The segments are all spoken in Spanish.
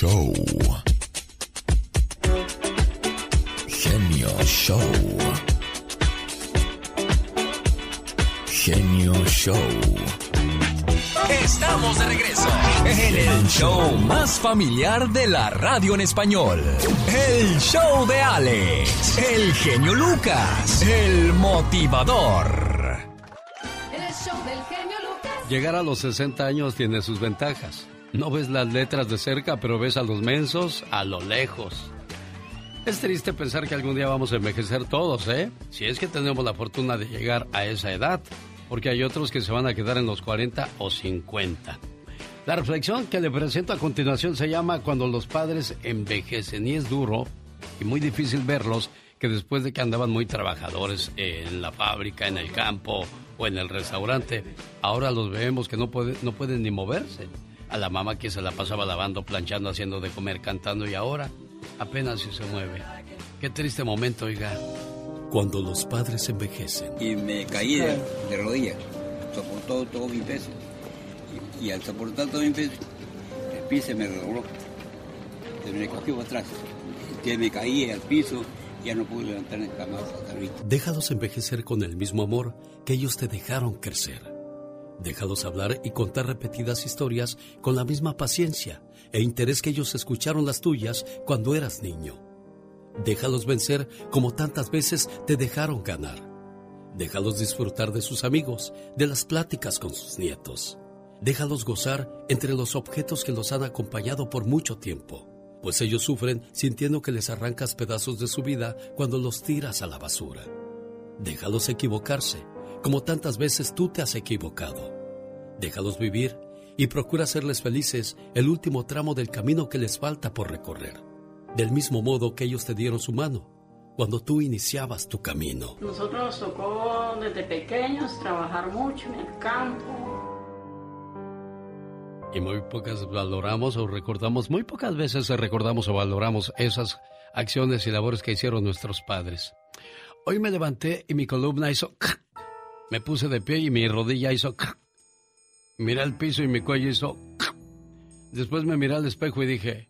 Show. Genio Show. Genio Show. Estamos de regreso en el show más familiar de la radio en español. El show de Alex, el genio Lucas, el motivador. El show del genio Lucas. Llegar a los 60 años tiene sus ventajas. No ves las letras de cerca, pero ves a los mensos a lo lejos. Es triste pensar que algún día vamos a envejecer todos, ¿eh? Si es que tenemos la fortuna de llegar a esa edad, porque hay otros que se van a quedar en los 40 o 50. La reflexión que le presento a continuación se llama Cuando los padres envejecen y es duro y muy difícil verlos que después de que andaban muy trabajadores en la fábrica, en el campo o en el restaurante, ahora los vemos que no, puede, no pueden ni moverse a la mamá que se la pasaba lavando, planchando, haciendo de comer, cantando y ahora apenas si se mueve. Qué triste momento, oiga. Cuando los padres envejecen. Y me caí de, de rodillas, soportó todo mi peso. Y, y, al soportar todo mi peso, el pie se me redobló. Se me cogió atrás. Que me caí al piso, ya no pude levantar el cama hasta arriba. Déjalos envejecer con el mismo amor que ellos te dejaron crecer. Déjalos hablar y contar repetidas historias con la misma paciencia e interés que ellos escucharon las tuyas cuando eras niño. Déjalos vencer como tantas veces te dejaron ganar. Déjalos disfrutar de sus amigos, de las pláticas con sus nietos. Déjalos gozar entre los objetos que los han acompañado por mucho tiempo, pues ellos sufren sintiendo que les arrancas pedazos de su vida cuando los tiras a la basura. Déjalos equivocarse como tantas veces tú te has equivocado. Déjalos vivir y procura hacerles felices el último tramo del camino que les falta por recorrer, del mismo modo que ellos te dieron su mano cuando tú iniciabas tu camino. Nosotros nos tocó desde pequeños trabajar mucho en el campo. Y muy pocas valoramos o recordamos, muy pocas veces recordamos o valoramos esas acciones y labores que hicieron nuestros padres. Hoy me levanté y mi columna hizo me puse de pie y mi rodilla hizo... Miré el piso y mi cuello hizo... Después me miré al espejo y dije,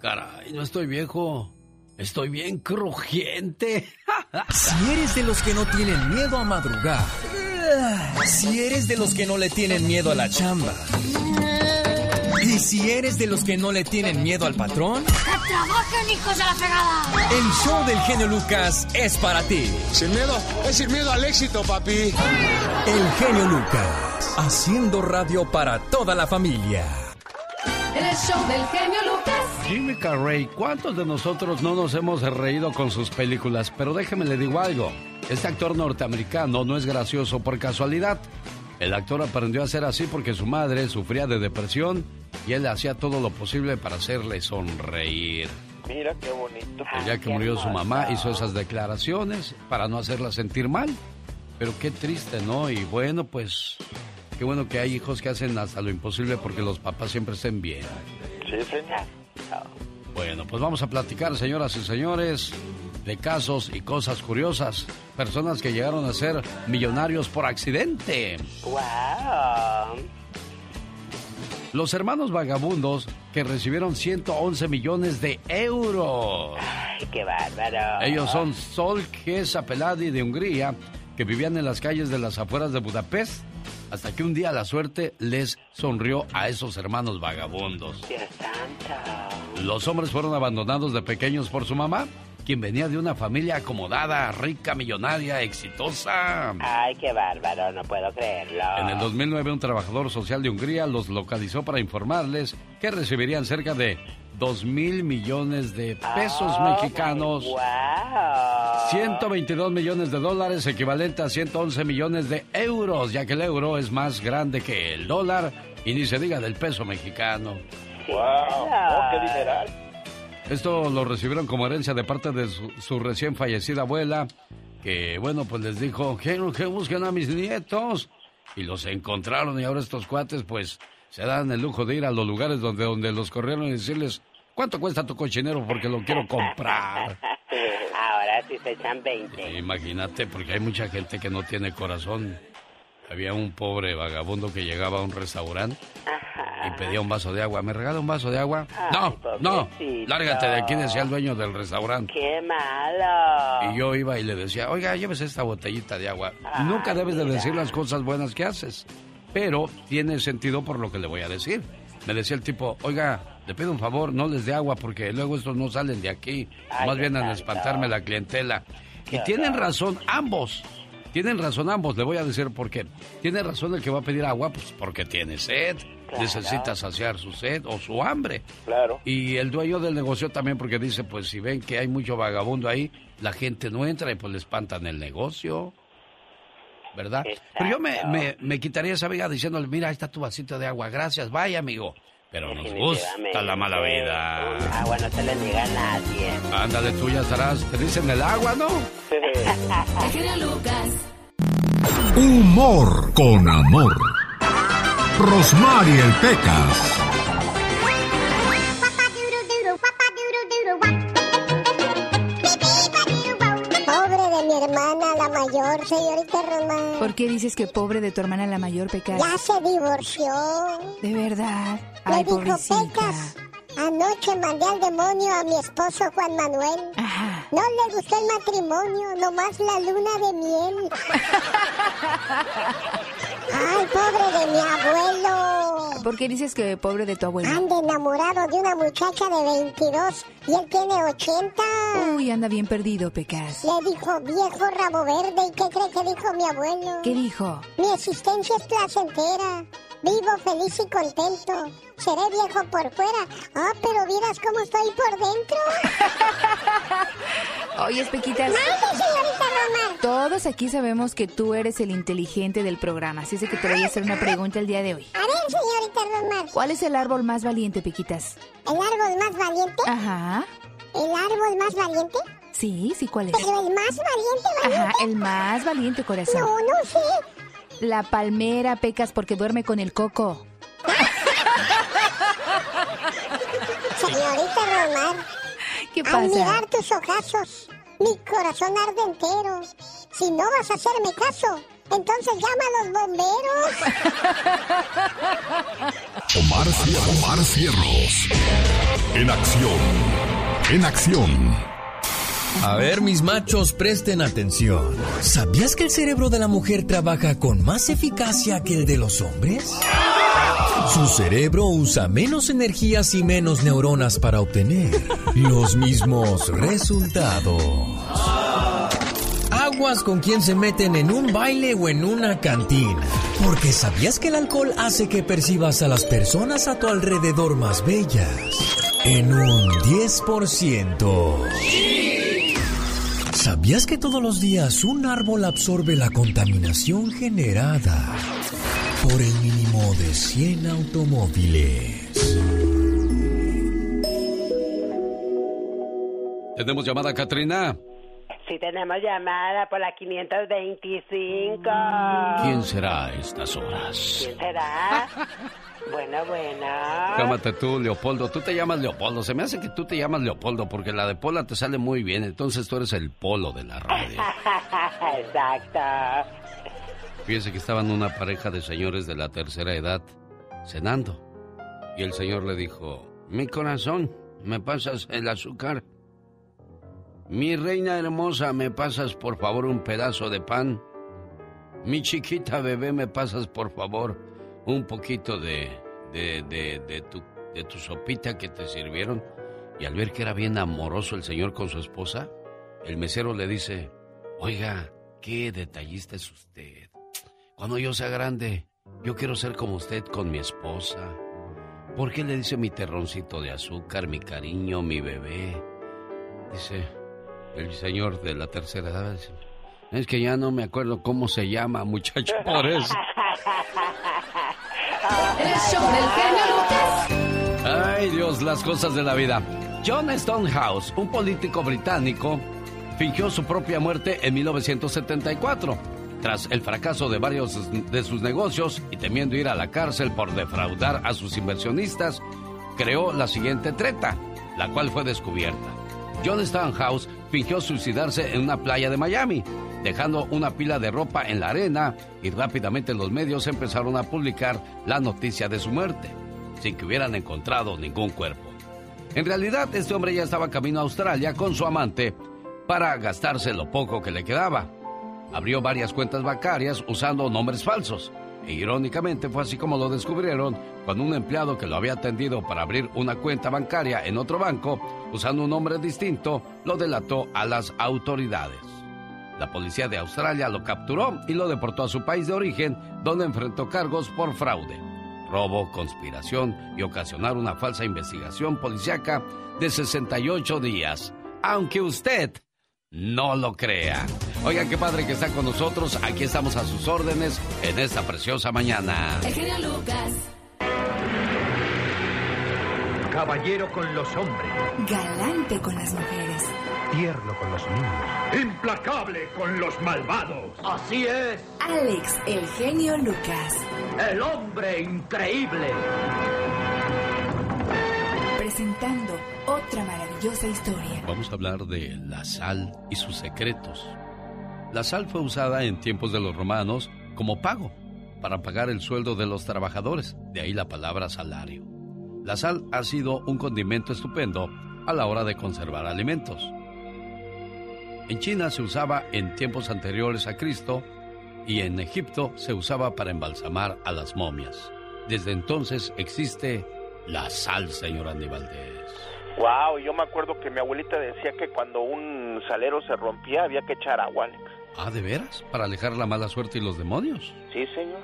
caray, no estoy viejo, estoy bien crujiente. Si eres de los que no tienen miedo a madrugar, si eres de los que no le tienen miedo a la chamba, y si eres de los que no le tienen miedo al patrón, ¡que trabajen, hijos de la fregada! el show del genio Lucas es para ti. Sin miedo, es sin miedo al éxito, papi. El genio Lucas, haciendo radio para toda la familia. El show del genio Lucas. Jimmy Carrey, ¿cuántos de nosotros no nos hemos reído con sus películas? Pero déjeme le digo algo. Este actor norteamericano no es gracioso por casualidad. El actor aprendió a ser así porque su madre sufría de depresión y él hacía todo lo posible para hacerle sonreír. Mira qué bonito. El día que murió su mamá hizo esas declaraciones para no hacerla sentir mal. Pero qué triste, ¿no? Y bueno, pues qué bueno que hay hijos que hacen hasta lo imposible porque los papás siempre estén bien. Sí, señor. Bueno, pues vamos a platicar, señoras y señores, de casos y cosas curiosas. Personas que llegaron a ser millonarios por accidente. Wow. Los hermanos vagabundos que recibieron 111 millones de euros. Ay, qué bárbaro. Ellos son Sol Peladi de Hungría, que vivían en las calles de las afueras de Budapest, hasta que un día la suerte les sonrió a esos hermanos vagabundos. Dios santo. Los hombres fueron abandonados de pequeños por su mamá, quien venía de una familia acomodada, rica, millonaria, exitosa. Ay, qué bárbaro, no puedo creerlo. En el 2009, un trabajador social de Hungría los localizó para informarles que recibirían cerca de 2 mil millones de pesos Oh, mexicanos. Wow. 122 millones de dólares, equivalente a 111 millones de euros, ya que el euro es más grande que el dólar y ni se diga del peso mexicano. Wow. Oh, qué dineral. Esto lo recibieron como herencia de parte de su, su recién fallecida abuela, que bueno, pues les dijo, que, que busquen a mis nietos. Y los encontraron y ahora estos cuates pues se dan el lujo de ir a los lugares donde, donde los corrieron y decirles, ¿cuánto cuesta tu cochinero? Porque lo quiero comprar. Ahora sí se echan 20. Imagínate, porque hay mucha gente que no tiene corazón. Había un pobre vagabundo que llegaba a un restaurante y pedía un vaso de agua. ¿Me regala un vaso de agua? no, no, lárgate de aquí, decía el dueño del restaurante. ¡Qué malo! Y yo iba y le decía, oiga, llévese esta botellita de agua. Nunca debes de decir las cosas buenas que haces, pero tiene sentido por lo que le voy a decir. Me decía el tipo, oiga, le pido un favor, no les dé agua porque luego estos no salen de aquí. más vienen a espantarme la clientela. Y tienen razón ambos. Tienen razón ambos, le voy a decir por qué. Tiene razón el que va a pedir agua, pues porque tiene sed. Necesita saciar su sed o su hambre. Claro. Y el dueño del negocio también porque dice, pues si ven que hay mucho vagabundo ahí, la gente no entra y pues le espantan el negocio. ¿Verdad? Pero yo me, me, me, quitaría esa viga diciéndole, mira, ahí está tu vasito de agua, gracias, vaya amigo. Pero nos gusta la mala vida. Agua no se le niega a nadie. Ándale, tú ya estarás. Te dicen el agua, ¿no? Lucas. Humor con amor. Rosmarie el Pecas. Pobre de mi hermana, la mayor, señorita Román. ¿Por qué dices que pobre de tu hermana, la mayor, Pecas? Ya se divorció. ¿De verdad? Me dijo, Pecas, anoche mandé al demonio a mi esposo Juan Manuel. Ajá. No le gustó el matrimonio, nomás la luna de miel. Ay, pobre de mi abuelo. ¿Por qué dices que pobre de tu abuelo? Anda enamorado de una muchacha de 22 y él tiene 80. Uy, anda bien perdido, Pecas. Le dijo viejo rabo verde. ¿Y qué cree que dijo mi abuelo? ¿Qué dijo? Mi existencia es placentera. Vivo feliz y contento. Seré viejo por fuera. Ah, pero vieras cómo estoy por dentro. Oye, Pequitas. Todos aquí sabemos que tú eres el inteligente del programa, así es que te voy a hacer una pregunta el día de hoy. A ver, señorita Romar. ¿Cuál es el árbol más valiente, Pequitas? ¿El árbol más valiente? Ajá. ¿El árbol más valiente? Sí, sí, ¿cuál es? Pero el más valiente, valiente. Ajá, el más valiente, corazón. No, no sé. La palmera, Pecas, porque duerme con el coco. Señorita Romar. ¿Qué pasa? Al mirar tus ojazos, mi corazón arde entero. Si no vas a hacerme caso, entonces llama a los bomberos. Omar, Omar Cierros. En acción. En acción. A ver, mis machos, presten atención. ¿Sabías que el cerebro de la mujer trabaja con más eficacia que el de los hombres? Su cerebro usa menos energías y menos neuronas para obtener los mismos resultados. Aguas con quien se meten en un baile o en una cantina. Porque ¿sabías que el alcohol hace que percibas a las personas a tu alrededor más bellas? En un 10%. ¿Sabías que todos los días un árbol absorbe la contaminación generada por el mínimo de 100 automóviles? Tenemos llamada, Katrina. Sí tenemos llamada por la 525. ¿Quién será a estas horas? ¿Quién será? Bueno, bueno. Llámate tú, Leopoldo. Tú te llamas Leopoldo. Se me hace que tú te llamas Leopoldo porque la de Pola te sale muy bien. Entonces tú eres el polo de la radio. Exacto. Fíjense que estaban una pareja de señores de la tercera edad cenando. Y el señor le dijo, mi corazón, ¿me pasas el azúcar? Mi reina hermosa, ¿me pasas por favor un pedazo de pan? Mi chiquita bebé, ¿me pasas por favor un poquito de, de, de, de tu, de tu sopita que te sirvieron? Y al ver que era bien amoroso el señor con su esposa, el mesero le dice, oiga, qué detallista es usted. Cuando yo sea grande, yo quiero ser como usted con mi esposa. ¿Por qué le dice mi terroncito de azúcar, mi cariño, mi bebé? Dice el señor de la tercera edad. Es que ya no me acuerdo cómo se llama, muchacho, por eso. El show del genio Lucas. Ay, Dios, las cosas de la vida. John Stonehouse, un político británico, fingió su propia muerte en 1974. Tras el fracaso de varios de sus negocios y temiendo ir a la cárcel por defraudar a sus inversionistas, creó la siguiente treta, la cual fue descubierta. John Stonehouse fingió suicidarse en una playa de Miami, dejando una pila de ropa en la arena y rápidamente los medios empezaron a publicar la noticia de su muerte. sin que hubieran encontrado ningún cuerpo. En realidad, este hombre ya estaba camino a Australia con su amante para gastarse lo poco que le quedaba. Abrió varias cuentas bancarias usando nombres falsos. E irónicamente fue así como lo descubrieron cuando un empleado que lo había atendido para abrir una cuenta bancaria en otro banco, usando un nombre distinto, lo delató a las autoridades. La policía de Australia lo capturó y lo deportó a su país de origen, donde enfrentó cargos por fraude, robo, conspiración y ocasionar una falsa investigación policiaca de 68 días. Aunque usted no lo crea. Oigan, qué padre que está con nosotros. Aquí estamos a sus órdenes en esta preciosa mañana. El Lucas. Caballero con los hombres. Galante con las mujeres. Tierno con los niños. Implacable con los malvados. Así es. Alex, el genio Lucas. El hombre increíble. Presentando otra maravillosa historia. Vamos a hablar de la sal y sus secretos. La sal fue usada en tiempos de los romanos como pago para pagar el sueldo de los trabajadores, de ahí la palabra salario. La sal ha sido un condimento estupendo a la hora de conservar alimentos. En China se usaba en tiempos anteriores a Cristo y en Egipto se usaba para embalsamar a las momias. Desde entonces existe la sal, señor Andy Wow, yo me acuerdo que mi abuelita decía que cuando un salero se rompía había que echar agua, Alex. Ah, ¿de veras? ¿Para alejar la mala suerte y los demonios? Sí, señor.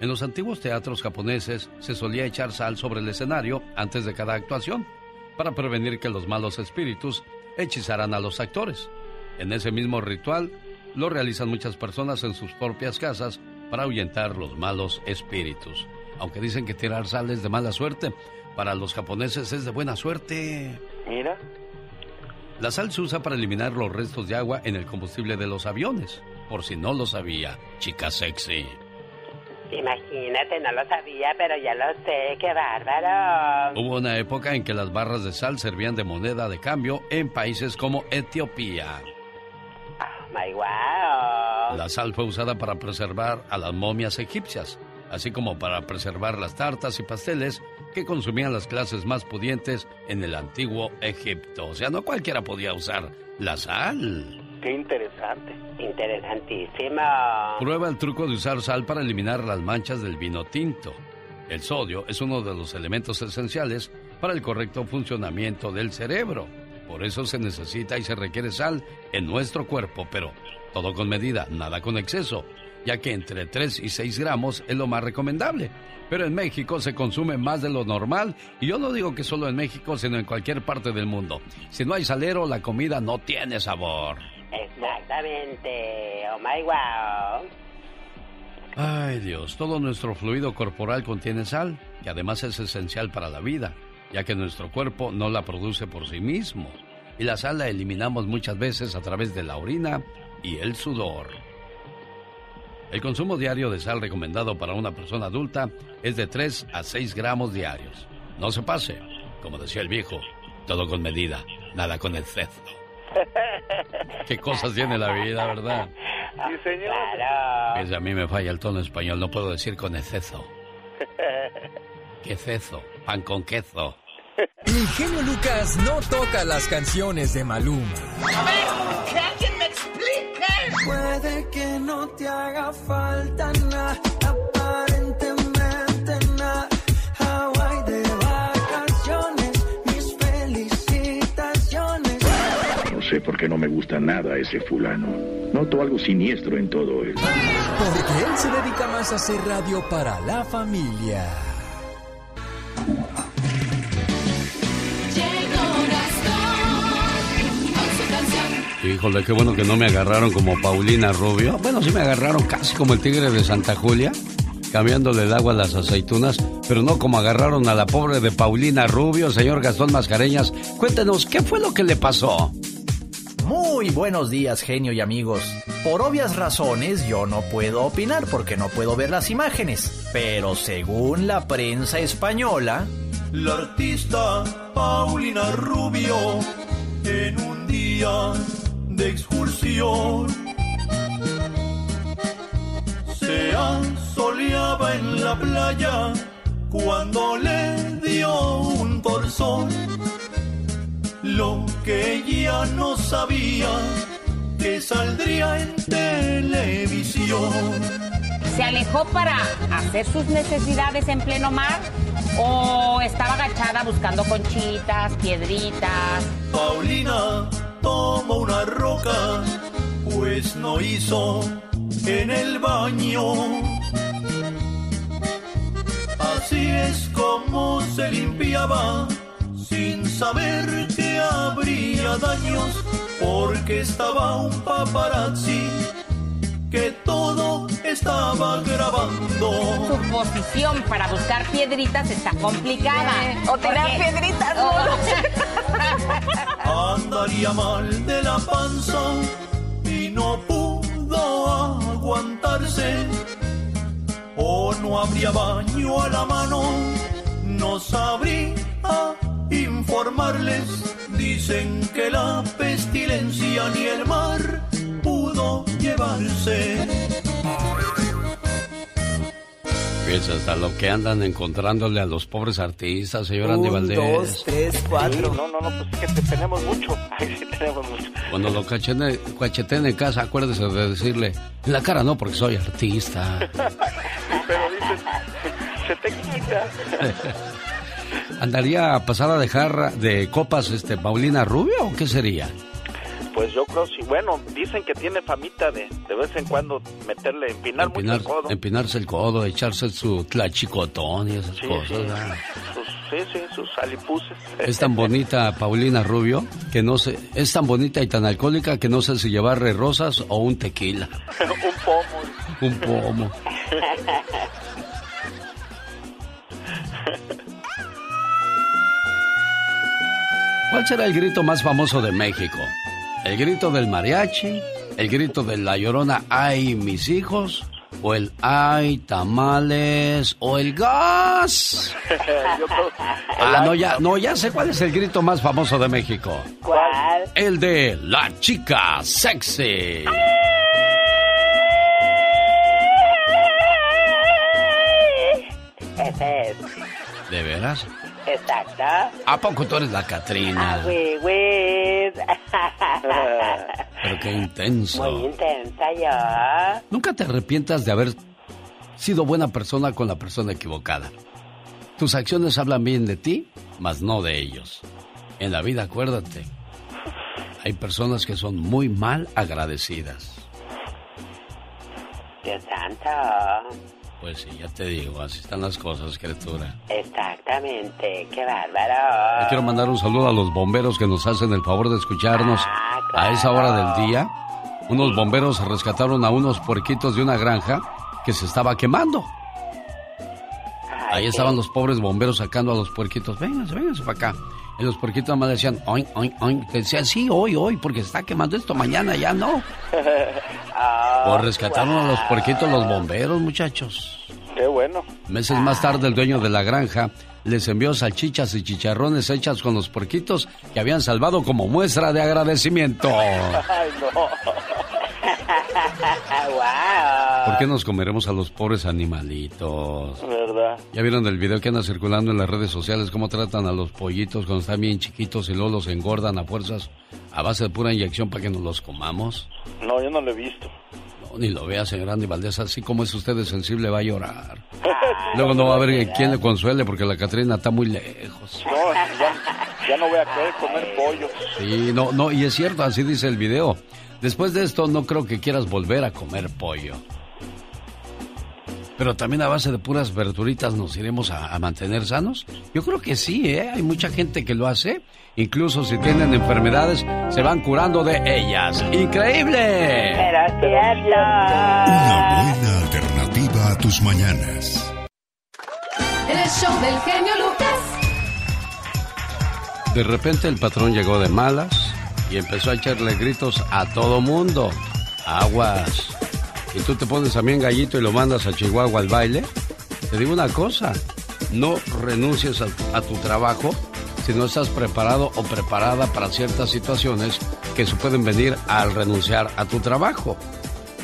En los antiguos teatros japoneses se solía echar sal sobre el escenario antes de cada actuación, para prevenir que los malos espíritus hechizaran a los actores. En ese mismo ritual lo realizan muchas personas en sus propias casas para ahuyentar los malos espíritus. Aunque dicen que tirar sal es de mala suerte, para los japoneses es de buena suerte. Mira. La sal se usa para eliminar los restos de agua en el combustible de los aviones. Por si no lo sabía, chica sexy. Imagínate, no lo sabía, pero ya lo sé, qué bárbaro. Hubo una época en que las barras de sal servían de moneda de cambio en países como Etiopía. Oh my wow. La sal fue usada para preservar a las momias egipcias, así como para preservar las tartas y pasteles que consumían las clases más pudientes en el antiguo Egipto. O sea, no cualquiera podía usar la sal. Qué interesante. Interesantísimo. Prueba el truco de usar sal para eliminar las manchas del vino tinto. El sodio es uno de los elementos esenciales para el correcto funcionamiento del cerebro. Por eso se necesita y se requiere sal en nuestro cuerpo, pero todo con medida, nada con exceso, ya que entre 3 y 6 gramos es lo más recomendable pero en México se consume más de lo normal y yo no digo que solo en México, sino en cualquier parte del mundo. Si no hay salero, la comida no tiene sabor. Exactamente. Oh my wow. Ay Dios, todo nuestro fluido corporal contiene sal, que además es esencial para la vida, ya que nuestro cuerpo no la produce por sí mismo. Y la sal la eliminamos muchas veces a través de la orina y el sudor. El consumo diario de sal recomendado para una persona adulta es de 3 a 6 gramos diarios. No se pase, como decía el viejo, todo con medida, nada con exceso. Qué cosas tiene la vida, ¿verdad? Sí, señor. Pues a mí me falla el tono español, no puedo decir con exceso. ¿Qué cezo? Pan con queso. El genio Lucas no toca las canciones de Maluma. A ver, que alguien me explique. Puede que no te haga falta nada, aparentemente nada. Hawaii de vacaciones, mis felicitaciones. No sé por qué no me gusta nada ese fulano. Noto algo siniestro en todo él. Porque él se dedica más a hacer radio para la familia. Híjole, qué bueno que no me agarraron como Paulina Rubio. Bueno, sí me agarraron casi como el tigre de Santa Julia, cambiándole el agua a las aceitunas, pero no como agarraron a la pobre de Paulina Rubio, señor Gastón Mascareñas. Cuéntenos, ¿qué fue lo que le pasó? Muy buenos días, genio y amigos. Por obvias razones yo no puedo opinar porque no puedo ver las imágenes, pero según la prensa española, La artista Paulina Rubio en un día de excursión se asoleaba en la playa cuando le dio un torzón. Lo que ella no sabía que saldría en televisión. ¿Se alejó para hacer sus necesidades en pleno mar? ¿O estaba agachada buscando conchitas, piedritas? Paulina tomó una roca, pues no hizo en el baño. Así es como se limpiaba, sin saber que habría daños, porque estaba un paparazzi que todo estaba grabando. Su posición para buscar piedritas está complicada. o tirar piedritas, ¿no? Andaría mal de la panza y no pudo aguantarse. O no habría baño a la mano, no sabría informarles. Dicen que la pestilencia ni el mar pudo llevarse. Fíjense hasta lo que andan encontrándole a los pobres artistas, señor Andy Un, Valdés. dos, tres, cuatro. No, no, no, pues es que te- tenemos mucho. Ay, sí, tenemos mucho. Cuando lo cachete- cacheteen en casa, acuérdese de decirle, en la cara no, porque soy artista. Pero dices, se te quita. ¿Andaría a pasar a dejar de copas este Paulina Rubio o qué sería? Pues yo creo sí. Bueno, dicen que tiene famita de de vez en cuando meterle, empinar, mucho Empinar- el codo. empinarse el codo, echarse su tlachicotón y esas Sí, cosas. sí. ¿verdad? Sus, sí, sí, sus alipuses. Es tan bonita Paulina Rubio que no sé, es tan bonita y tan alcohólica que no sé si llevarle rosas o un tequila, un pomo. un pomo. ¿Cuál será el grito más famoso de México? ¿El grito del mariachi? ¿El grito de la llorona ay mis hijos? ¿O el ay tamales? ¿O el gas? Ah, no, ya, no, ya sé cuál es el grito más famoso de México. ¿Cuál? El de la chica sexy. ¿De veras? Exacto. ¿A poco tú eres la Catrina? Ah, güey, güey. Pero qué intenso. Muy intensa yo. Nunca te arrepientas de haber sido buena persona con la persona equivocada. Tus acciones hablan bien de ti, mas no de ellos. En la vida, acuérdate, hay personas que son muy mal agradecidas. Dios santo. Pues sí, ya te digo, así están las cosas, criatura. Exactamente. Qué bárbaro. Le quiero mandar un saludo a los bomberos que nos hacen el favor de escucharnos a esa hora del día. Unos bomberos rescataron a unos puerquitos de una granja que se estaba quemando. Ahí estaban los pobres bomberos sacando a los puerquitos. Vénganse, vénganse para acá. Y los puerquitos nada más decían, oin, oin, oin. Te decían, sí, hoy, hoy, porque se está quemando esto, mañana ya no. Ah, O rescataron a los puerquitos los bomberos, muchachos. Qué bueno. Meses más tarde, el dueño de la granja les envió salchichas y chicharrones hechas con los puerquitos que habían salvado como muestra de agradecimiento. Ay, no. wow. ¿Por qué nos comeremos a los pobres animalitos? ¿Verdad? ¿Ya vieron el video que anda circulando en las redes sociales? ¿Cómo tratan a los pollitos cuando están bien chiquitos y luego los engordan a fuerzas a base de pura inyección para que nos los comamos? No, yo no lo he visto. No, ni lo vea, señor Andy Valdés. Así como es usted de sensible, va a llorar. Luego no va a haber quien le consuele porque la Catrina está muy lejos. No, ya, ya no voy a querer comer pollo. Sí, no, no, y es cierto, así dice el video. Después de esto, no creo que quieras volver a comer pollo. Pero también a base de puras verduritas nos iremos a, a mantener sanos. Yo creo que sí, ¿eh? Hay mucha gente que lo hace. Incluso si tienen enfermedades, se van curando de ellas. ¡Increíble! Pero cierto. Una buena alternativa a tus mañanas. El show del genio Lucas. De repente el patrón llegó de malas y empezó a echarle gritos a todo mundo. Aguas. Y tú te pones también gallito y lo mandas a Chihuahua al baile. Te digo una cosa, no renuncies a, tu trabajo si no estás preparado o preparada para ciertas situaciones que se pueden venir al renunciar a tu trabajo.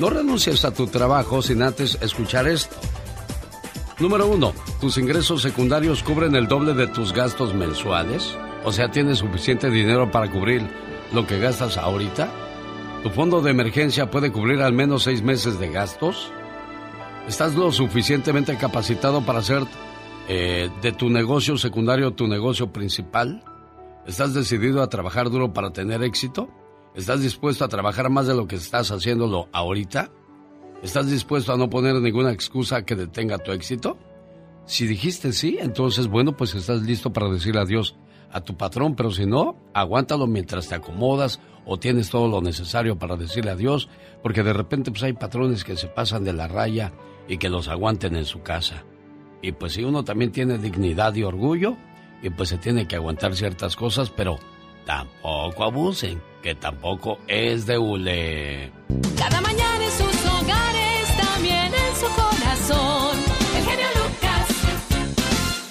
No renuncies a tu trabajo sin antes escuchar esto. Número uno, ¿tus ingresos secundarios cubren el doble de tus gastos mensuales? O sea, ¿tienes suficiente dinero para cubrir lo que gastas ahorita? ¿Tu fondo de emergencia puede cubrir al menos seis meses de gastos? ¿Estás lo suficientemente capacitado para hacer eh, de tu negocio secundario tu negocio principal? ¿Estás decidido a trabajar duro para tener éxito? ¿Estás dispuesto a trabajar más de lo que estás haciéndolo ahorita? ¿Estás dispuesto a no poner ninguna excusa que detenga tu éxito? Si dijiste sí, entonces bueno, pues estás listo para decir adiós a tu patrón, pero si no, aguántalo mientras te acomodas o tienes todo lo necesario para decirle adiós, porque de repente pues hay patrones que se pasan de la raya y que los aguanten en su casa. Y pues si uno también tiene dignidad y orgullo, y pues se tiene que aguantar ciertas cosas, pero tampoco abusen, que tampoco es de hule. Cada mañana en sus hogares, también en su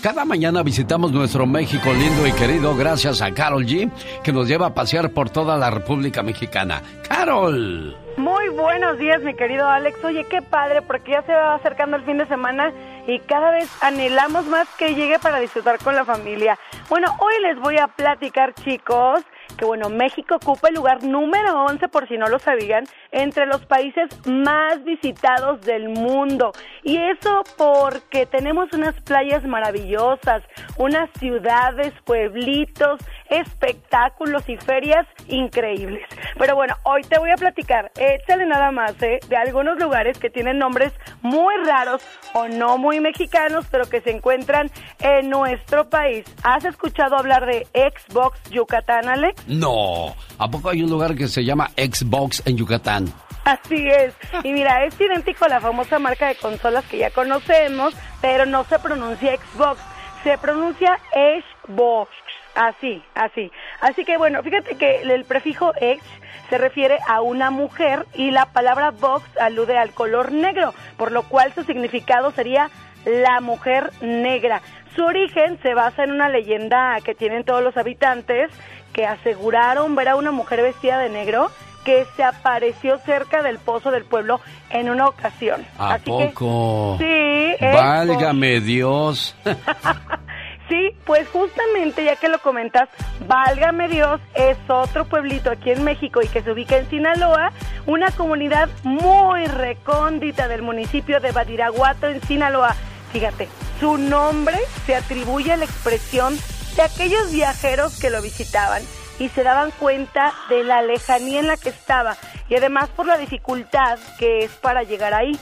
Cada mañana visitamos nuestro México lindo y querido gracias a Carol G, que nos lleva a pasear por toda la República Mexicana. ¡Carol! Muy buenos días, mi querido Alex. Oye, qué padre, porque ya se va acercando el fin de semana y cada vez anhelamos más que llegue para disfrutar con la familia. Bueno, hoy les voy a platicar, chicos, que bueno, México ocupa el lugar número 11, por si no lo sabían, entre los países más visitados del mundo. Y eso porque tenemos unas playas maravillosas, unas ciudades, pueblitos, espectáculos y ferias increíbles. Pero bueno, hoy te voy a platicar, échale nada más, ¿eh? de algunos lugares que tienen nombres muy raros o no muy mexicanos, pero que se encuentran en nuestro país. ¿Has escuchado hablar de Xbox Yucatán, Alex? No, ¿a poco hay un lugar que se llama Xbox en Yucatán? Así es. Y mira, es idéntico a la famosa marca de consolas que ya conocemos, pero no se pronuncia Xbox, se pronuncia Xbox. Así, así. Así que bueno, fíjate que el prefijo X se refiere a una mujer y la palabra box alude al color negro, por lo cual su significado sería la mujer negra. Su origen se basa en una leyenda que tienen todos los habitantes que aseguraron ver a una mujer vestida de negro que se apareció cerca del pozo del pueblo en una ocasión. ¿A poco? sí. Válgame Dios. Sí, pues justamente ya que lo comentas, Válgame Dios es otro pueblito aquí en México y que se ubica en Sinaloa, una comunidad muy recóndita del municipio de Badiraguato en Sinaloa. Fíjate, su nombre se atribuye a la expresión de aquellos viajeros que lo visitaban y se daban cuenta de la lejanía en la que estaba y además por la dificultad que es para llegar ahí.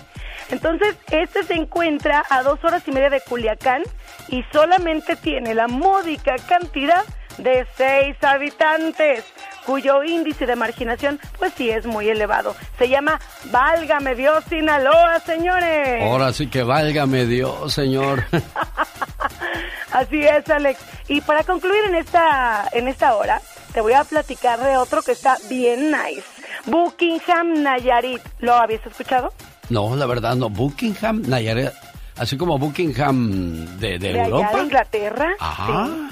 Entonces, este se encuentra a dos horas y media de Culiacán y solamente tiene la módica cantidad de seis habitantes, cuyo índice de marginación, pues sí es muy elevado. Se llama Válgame Dios Sinaloa, señores. Ahora sí que válgame Dios, señor. Así es, Alex. Y para concluir en esta, en esta hora, te voy a platicar de otro que está bien nice. Buckingham Nayarit. ¿Lo habías escuchado? No, la verdad no. Buckingham Nayarit. Así como Buckingham de, de, de Europa. Allá de Inglaterra. Ajá. Sí.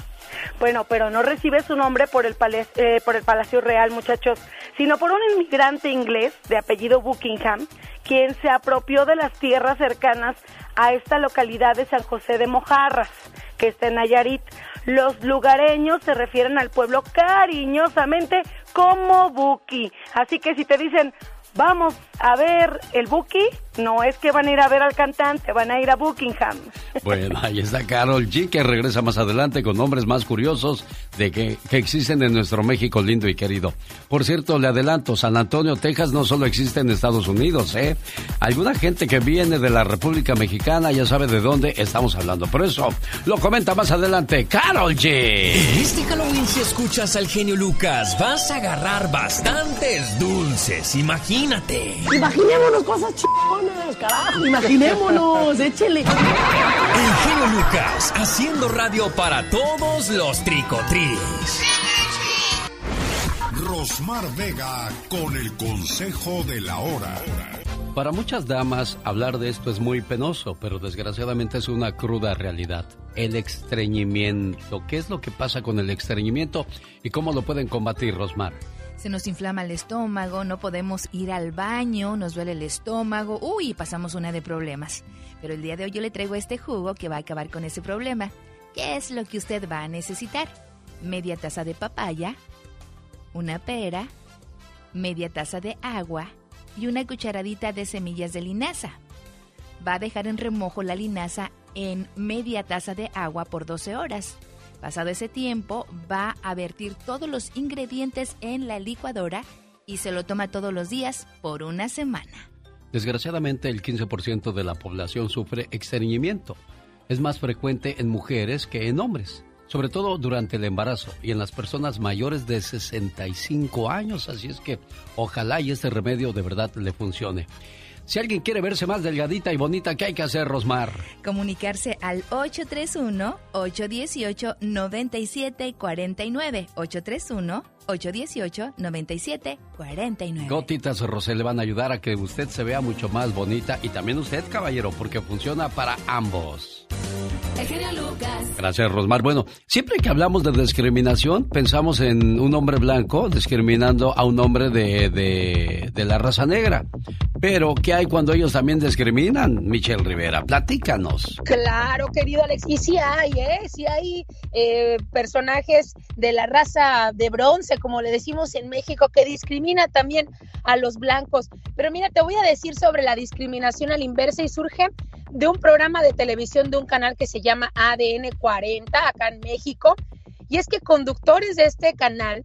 Bueno, pero no recibe su nombre por el, palacio, eh, por el Palacio Real, muchachos, sino por un inmigrante inglés de apellido Buckingham, quien se apropió de las tierras cercanas a esta localidad de San José de Mojarras, que está en Nayarit. Los lugareños se refieren al pueblo cariñosamente como Buki. Así que si te dicen, vamos a ver el Buki, no es que van a ir a ver al cantante, van a ir a Buckingham. Bueno, ahí está Carol G, que regresa más adelante con nombres más curiosos de que, que, existen en nuestro México lindo y querido. Por cierto, le adelanto, San Antonio, Texas no solo existe en Estados Unidos, ¿eh? Alguna gente que viene de la República Mexicana ya sabe de dónde estamos hablando. Por eso, lo comenta más adelante Carol G. En este Halloween, si escuchas al genio Lucas, vas a agarrar bastantes dulces, imagínate. Imaginémonos cosas chingonas, carajo. Imaginémonos, échele. El genio Lucas, haciendo radio para todos los tricotris. Rosmar Vega con el consejo de la hora. Para muchas damas, hablar de esto es muy penoso, pero desgraciadamente es una cruda realidad. El estreñimiento. ¿Qué es lo que pasa con el estreñimiento y cómo lo pueden combatir, Rosmar? Se nos inflama el estómago, no podemos ir al baño, nos duele el estómago, uy, pasamos una de problemas. Pero el día de hoy yo le traigo este jugo que va a acabar con ese problema. ¿Qué es lo que usted va a necesitar? Media taza de papaya, una pera, media taza de agua y una cucharadita de semillas de linaza. Va a dejar en remojo la linaza en media taza de agua por 12 horas. Pasado ese tiempo, va a vertir todos los ingredientes en la licuadora y se lo toma todos los días por una semana. Desgraciadamente, el 15% de la población sufre estreñimiento. Es más frecuente en mujeres que en hombres, sobre todo durante el embarazo y en las personas mayores de 65 años. Así es que ojalá y este remedio de verdad le funcione. Si alguien quiere verse más delgadita y bonita, ¿qué hay que hacer, Rosmar? Comunicarse al 831-818-9749. 831-818-9749. Gotitas Rosel le van a ayudar a que usted se vea mucho más bonita y también usted, caballero, porque funciona para ambos. Gracias, Rosmar. Bueno, siempre que hablamos de discriminación, pensamos en un hombre blanco discriminando a un hombre de, de, de la raza negra. Pero, ¿qué hay cuando ellos también discriminan, Michelle Rivera? Platícanos. Claro, querido Alex. Y sí hay, ¿eh? Sí hay eh, personajes de la raza de bronce, como le decimos en México, que discrimina también a los blancos. Pero mira, te voy a decir sobre la discriminación al inversa y surge de un programa de televisión de un canal que se llama ADN 40 acá en México. Y es que conductores de este canal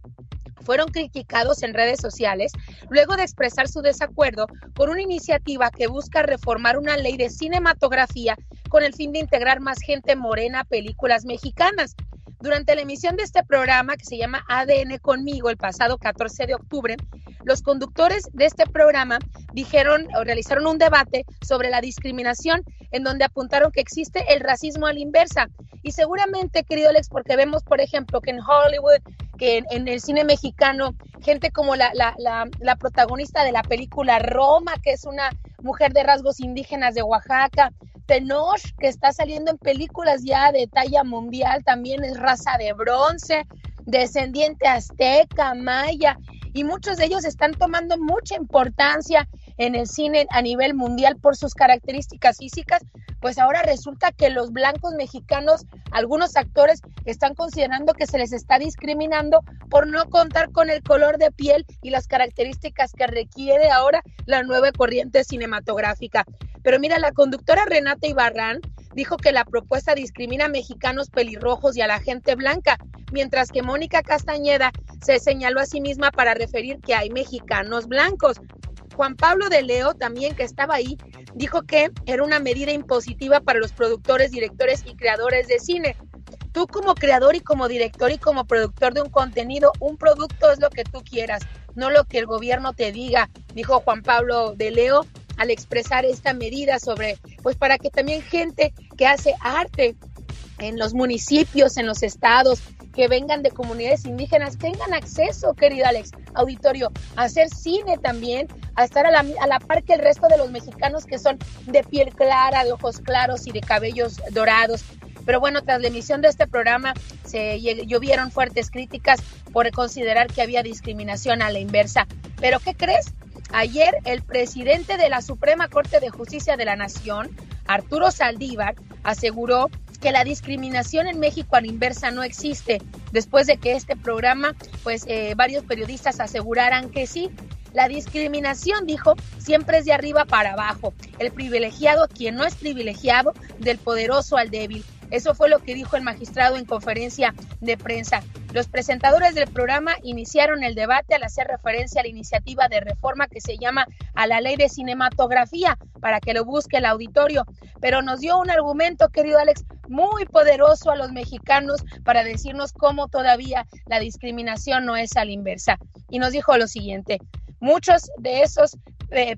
fueron criticados en redes sociales luego de expresar su desacuerdo por una iniciativa que busca reformar una ley de cinematografía con el fin de integrar más gente morena a películas mexicanas. Durante la emisión de este programa que se llama ADN conmigo el pasado 14 de octubre, los conductores de este programa dijeron o realizaron un debate sobre la discriminación en donde apuntaron que existe el racismo a la inversa. Y seguramente, querido Alex, porque vemos, por ejemplo, que en Hollywood, en, el cine mexicano, gente como la, la, la, la protagonista de la película Roma, que es una mujer de rasgos indígenas de Oaxaca, Tenoch, que está saliendo en películas ya de talla mundial, también es raza de bronce, descendiente azteca, maya, y muchos de ellos están tomando mucha importancia en el cine a nivel mundial por sus características físicas, pues ahora resulta que los blancos mexicanos, algunos actores están considerando que se les está discriminando por no contar con el color de piel y las características que requiere ahora la nueva corriente cinematográfica. Pero mira, la conductora Renata Ibarrán dijo que la propuesta discrimina a mexicanos pelirrojos y a la gente blanca, mientras que Mónica Castañeda se señaló a sí misma para referir que hay mexicanos blancos. Juan Pablo de Leo, también que estaba ahí, dijo que era una medida impositiva para los productores, directores y creadores de cine. Tú como creador y como director y como productor de un contenido, un producto es lo que tú quieras, no lo que el gobierno te diga, dijo Juan Pablo de Leo al expresar esta medida sobre, pues para que también gente que hace arte en los municipios, en los estados, que vengan de comunidades indígenas, tengan acceso, querido Alex, auditorio, a hacer cine también, a estar a la, a la par que el resto de los mexicanos que son de piel clara, de ojos claros y de cabellos dorados. Pero bueno, tras la emisión de este programa se llovieron fuertes críticas por considerar que había discriminación a la inversa. Pero ¿qué crees? Ayer el presidente de la Suprema Corte de Justicia de la Nación, Arturo Saldívar, aseguró que la discriminación en México a la inversa no existe, después de que este programa, pues eh, varios periodistas aseguraran que sí. La discriminación, dijo, siempre es de arriba para abajo. El privilegiado, quien no es privilegiado, del poderoso al débil. Eso fue lo que dijo el magistrado en conferencia de prensa. Los presentadores del programa iniciaron el debate al hacer referencia a la iniciativa de reforma que se llama a la ley de cinematografía para que lo busque el auditorio, pero nos dio un argumento, querido Alex, muy poderoso a los mexicanos para decirnos cómo todavía la discriminación no es a la inversa. Y nos dijo lo siguiente, muchos de esos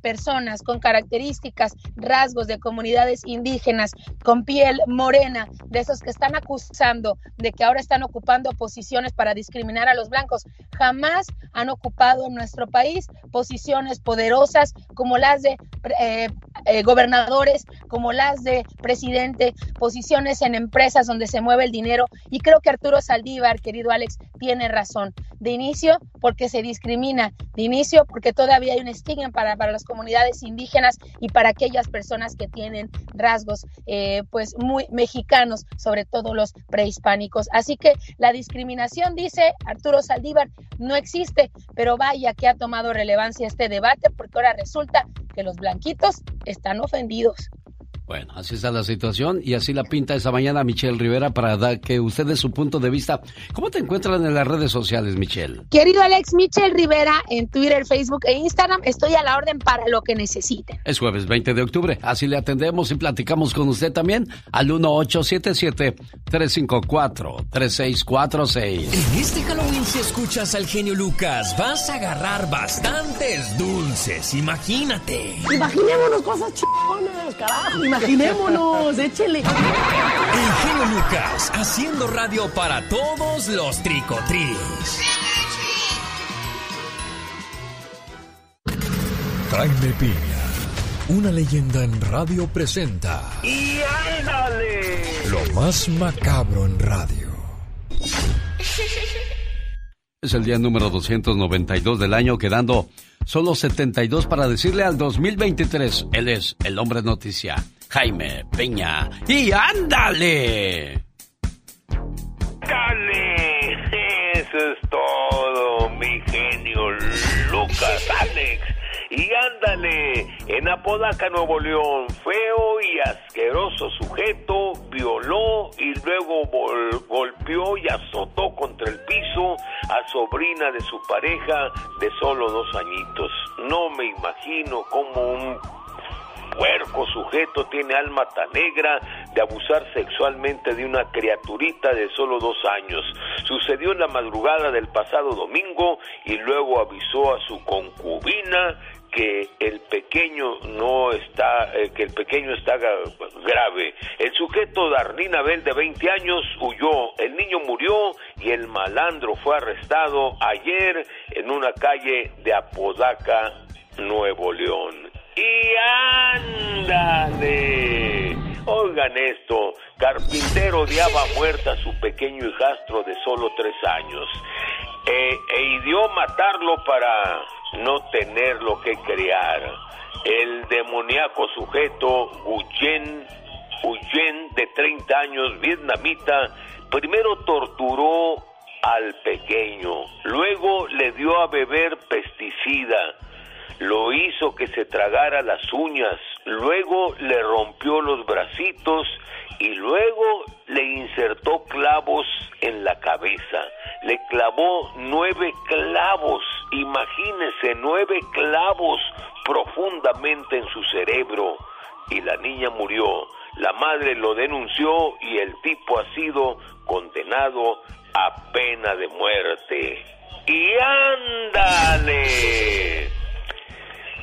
personas con características, rasgos de comunidades indígenas, con piel morena, de esos que están acusando de que ahora están ocupando posiciones para discriminar a los blancos, jamás han ocupado en nuestro país posiciones poderosas como las de eh, eh, gobernadores como las de presidente, posiciones en empresas donde se mueve el dinero. Y creo que Arturo Saldívar, querido Alex, tiene razón. De inicio, porque se discrimina. De inicio, porque todavía hay un estigma para, para las comunidades indígenas y para aquellas personas que tienen rasgos, eh, pues, muy mexicanos, sobre todo los prehispánicos. Así que la discriminación, dice Arturo Saldívar, no existe, pero vaya que ha tomado relevancia este debate porque ahora resulta que los blanquitos están ofendidos. Bueno, así está la situación y así la pinta esa mañana Michelle Rivera para dar que usted dé su punto de vista. ¿Cómo te encuentran en las redes sociales, Michelle? Querido Alex, Michelle Rivera en Twitter, Facebook e Instagram, estoy a la orden para lo que necesiten. Es jueves 20 de octubre, así le atendemos y platicamos con usted también al 1877-354-3646. En este Halloween si escuchas al genio Lucas, vas a agarrar bastantes dulces, imagínate. Imaginémonos cosas chingonas, carajo imaginémonos, échele. El genio Lucas, haciendo radio para todos los tricotris. Jaime Piña, una leyenda en radio presenta. ¡Y ándale! Lo más macabro en radio. Es el día número 292 del año, quedando solo 72 para decirle al 2023. Él es el hombre noticia. Jaime Peña. ¡Y ándale! ¡Dale! Eso es todo, mi genio Lucas Alex. Y ándale, en Apodaca, Nuevo León, feo y asqueroso sujeto violó y luego golpeó y azotó contra el piso a sobrina de su pareja de solo dos añitos. No me imagino cómo un puerco sujeto tiene alma tan negra de abusar sexualmente de una criaturita de solo dos años. Sucedió en la madrugada del pasado domingo y luego avisó a su concubina que el pequeño no está, eh, que el pequeño está grave. El sujeto Darlene Abel de 20 años huyó, el niño murió y el malandro fue arrestado ayer en una calle de Apodaca, Nuevo León. Y ándale. Oigan esto, carpintero odiaba muerta a su pequeño hijastro de solo tres años e, e ideó matarlo para no tener lo que crear. El demoníaco sujeto Guyen, Guyen de 30 años, vietnamita, primero torturó al pequeño, luego le dio a beber pesticida, lo hizo que se tragara las uñas, luego le rompió los bracitos y luego le insertó clavos en la cabeza. Le clavó nueve clavos, imagínese, nueve clavos profundamente en su cerebro y la niña murió. La madre lo denunció y el tipo ha sido condenado a pena de muerte. Y ándale.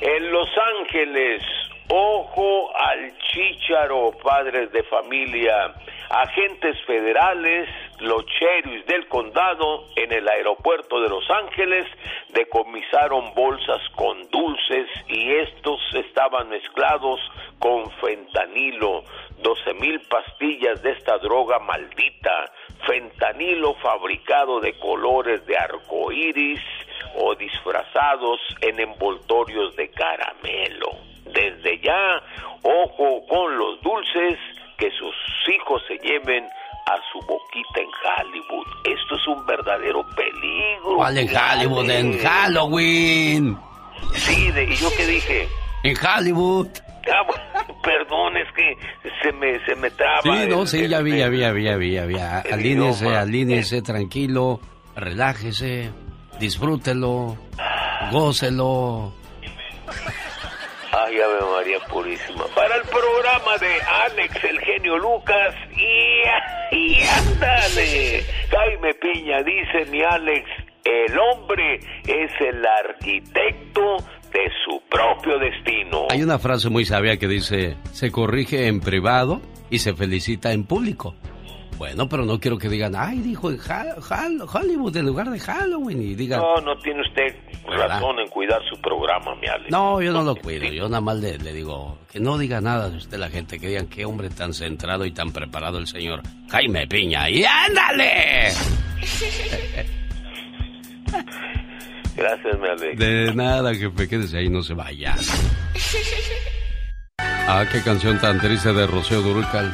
En Los Ángeles, ojo al chícharo, padres de familia. Agentes federales, los sheriffs del condado, en el aeropuerto de Los Ángeles, decomisaron bolsas con dulces y estos estaban mezclados con fentanilo. 12 mil pastillas de esta droga maldita, fentanilo fabricado de colores de arco iris o disfrazados en envoltorios de caramelo. Desde ya, ojo con los dulces que sus hijos se lleven a su boquita en Hollywood. Esto es un verdadero peligro. ¿Cuál en Hollywood? En Halloween. Sí, de, ¿y yo qué dije? En Hollywood. Ah, perdón, es que se me, se me traba. Sí, no, sí, ya vi, ya vi, ya vi, ya vi, ya vi. Alíñese, alíñese, tranquilo, relájese, disfrútelo, gócelo. Ay, Ave María Purísima. Para el programa de Alex, el genio Lucas. Y, y ándale. Jaime Piña dice, mi Alex, el hombre es el arquitecto de su propio destino. Hay una frase muy sabia que dice, se corrige en privado y se felicita en público. Bueno, pero no quiero que digan, ay, dijo en Hollywood en lugar de Halloween y digan... No, no tiene usted razón en cuidar su programa, mi Ale. No, yo no lo cuido, yo nada más le, le, digo que no diga nada de usted la gente, que digan qué hombre tan centrado y tan preparado el señor Jaime Piña. ¡Y ándale! Gracias, mi Ale. De nada, jefe, quédese ahí, no se vaya. Ah, qué canción tan triste de Rocío Durcal.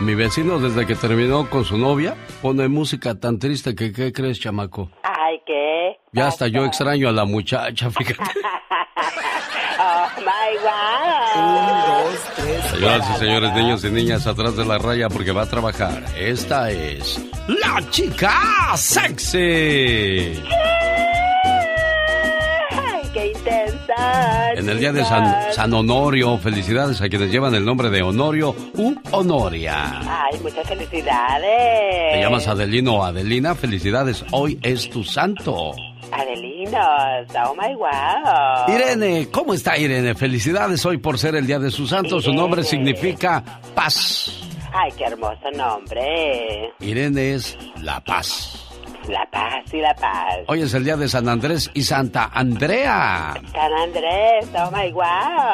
Mi vecino, desde que terminó con su novia, pone música tan triste que, ¿qué crees, chamaco? Ay, ¿qué? Ya hasta yo extraño a la muchacha, fíjate. oh, my God. Un, dos, tres. Señoras y señores, niños y niñas, atrás de la raya porque va a trabajar. Esta es la chica sexy. ¡Qué En el día de San, San, Honorio, felicidades a quienes llevan el nombre de Honorio u Honoria. ¡Ay, muchas felicidades! ¿Te llamas Adelino o Adelina? Felicidades, hoy es tu santo. Adelino, oh my wow. Irene, ¿cómo está Irene? Felicidades hoy por ser el día de su santo. Su nombre significa paz. Ay, qué hermoso nombre. Irene es la paz. La paz y la paz. Hoy es el día de San Andrés y Santa Andrea. San Andrés, oh my wow.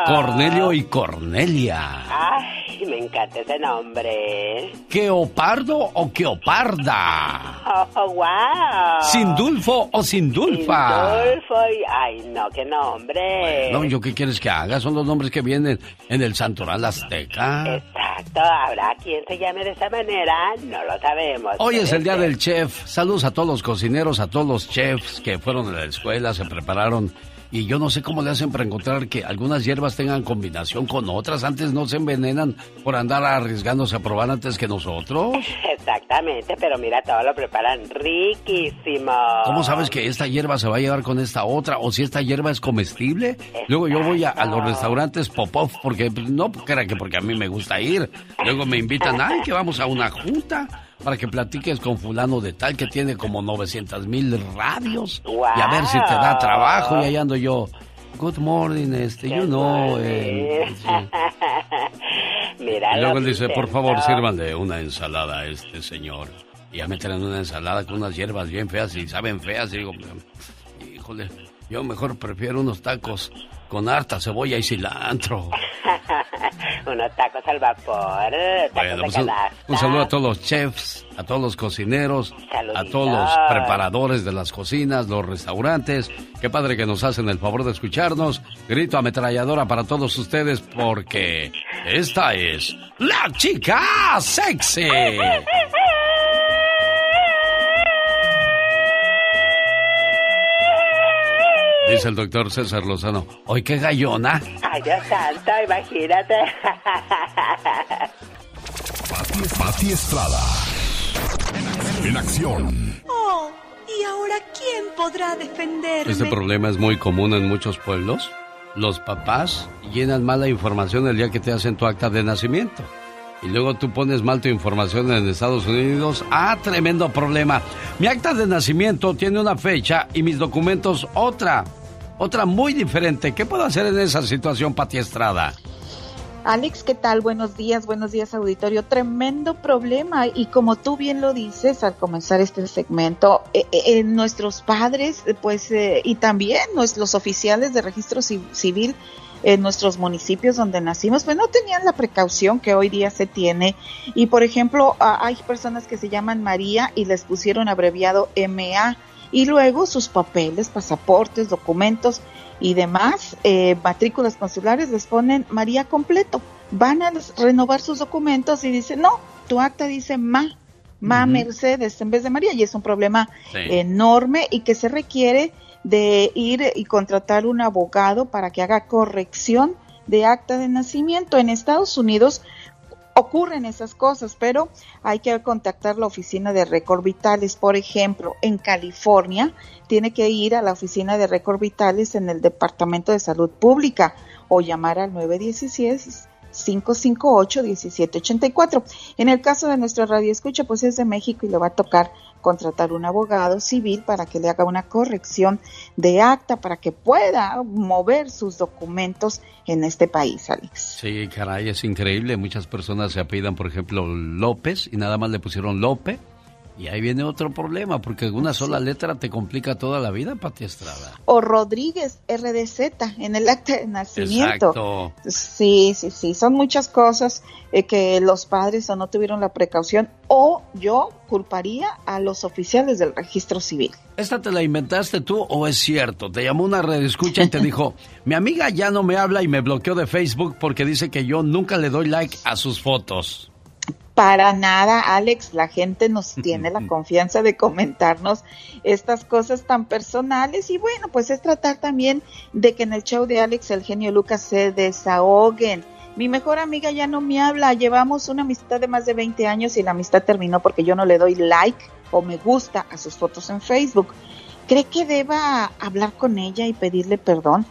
Cornelio y Cornelia. Ay, me encanta ese nombre. ¿Queopardo o Queoparda? Oh, oh wow. ¿Sindulfo o Sindulfa? Sindulfo y... Ay, no, qué nombre. No, ¿yo qué quieres que haga? Son los nombres que vienen en el santoral azteca. Exacto. ¿Habrá quien se llame de esa manera? No lo sabemos. Hoy es el día del chef. Saludos a todos los cocineros, a todos los chefs que fueron a la escuela, se prepararon. Y yo no sé cómo le hacen para encontrar que algunas hierbas tengan combinación con otras. Antes no se envenenan por andar arriesgándose a probar antes que nosotros. Exactamente, pero mira, todo lo preparan riquísimo. ¿Cómo sabes que esta hierba se va a llevar con esta otra? ¿O si esta hierba es comestible? Luego yo voy a, a los restaurantes Popov, porque no crean que porque a mí me gusta ir. Luego me invitan, ay, que vamos a una junta para que platiques con fulano de tal que tiene como 900 mil radios y a ver si te da trabajo y ahí ando yo. Good morning, este, you know. Eh, sí. Mira y luego él dice, por favor, sírvanle una ensalada a este señor. Y ya me traen una ensalada con unas hierbas bien feas y saben feas. Y digo, híjole, yo mejor prefiero unos tacos con harta cebolla y cilantro. Unos tacos al vapor. Tacos bueno, pues un, un, saludo a todos los chefs, a todos los cocineros, Saludito. a todos los preparadores de las cocinas, los restaurantes. Qué padre que nos hacen el favor de escucharnos. Grito ametralladora para todos ustedes porque esta es la chica sexy. Dice el doctor César Lozano. ¡Hoy qué gallona! ¡Ay, Dios santo! Imagínate. Pati, Pati Estrada. En acción. Oh, ¿y ahora quién podrá defenderme? Este problema es muy común en muchos pueblos. Los papás llenan mala información el día que te hacen tu acta de nacimiento. Y luego tú pones mal tu información en Estados Unidos. ¡Ah, tremendo problema! Mi acta de nacimiento tiene una fecha y mis documentos otra otra muy diferente. ¿Qué puedo hacer en esa situación, Pati Estrada? Alex, ¿qué tal? Buenos días, buenos días auditorio. Tremendo problema y como tú bien lo dices al comenzar este segmento, eh, eh, nuestros padres, pues, eh, y también los oficiales de registro civil en nuestros municipios donde nacimos, pues no tenían la precaución que hoy día se tiene. Y por ejemplo, hay personas que se llaman María y les pusieron abreviado MA y luego sus papeles, pasaportes, documentos y demás, eh, matrículas consulares les ponen María completo. Van a renovar sus documentos y dicen, no, tu acta dice Ma, Ma Mercedes en vez de María y es un problema enorme y que se requiere de ir y contratar un abogado para que haga corrección de acta de nacimiento. En Estados Unidos ocurren esas cosas, pero hay que contactar la oficina de récord vitales. Por ejemplo, en California tiene que ir a la oficina de récord vitales en el Departamento de Salud Pública o llamar al 916 558-1784. En el caso de nuestra radio escucha, pues es de México y le va a tocar contratar un abogado civil para que le haga una corrección de acta para que pueda mover sus documentos en este país, Alex. Sí, caray, es increíble. Muchas personas se apidan, por ejemplo, López y nada más le pusieron López y ahí viene otro problema, porque una sola letra te complica toda la vida, Pati Estrada. O Rodríguez, RDZ, en el acta de nacimiento. Exacto. Sí, sí, sí, son muchas cosas eh, que los padres o no tuvieron la precaución, o yo culparía a los oficiales del registro civil. ¿Esta te la inventaste tú o es cierto? Te llamó una red escucha y te dijo, mi amiga ya no me habla y me bloqueó de Facebook porque dice que yo nunca le doy like a sus fotos. Para nada, Alex, la gente nos tiene la confianza de comentarnos estas cosas tan personales y bueno, pues es tratar también de que en el show de Alex, el genio Lucas, se desahoguen. Mi mejor amiga ya no me habla, llevamos una amistad de más de 20 años y la amistad terminó porque yo no le doy like o me gusta a sus fotos en Facebook. ¿Cree que deba hablar con ella y pedirle perdón?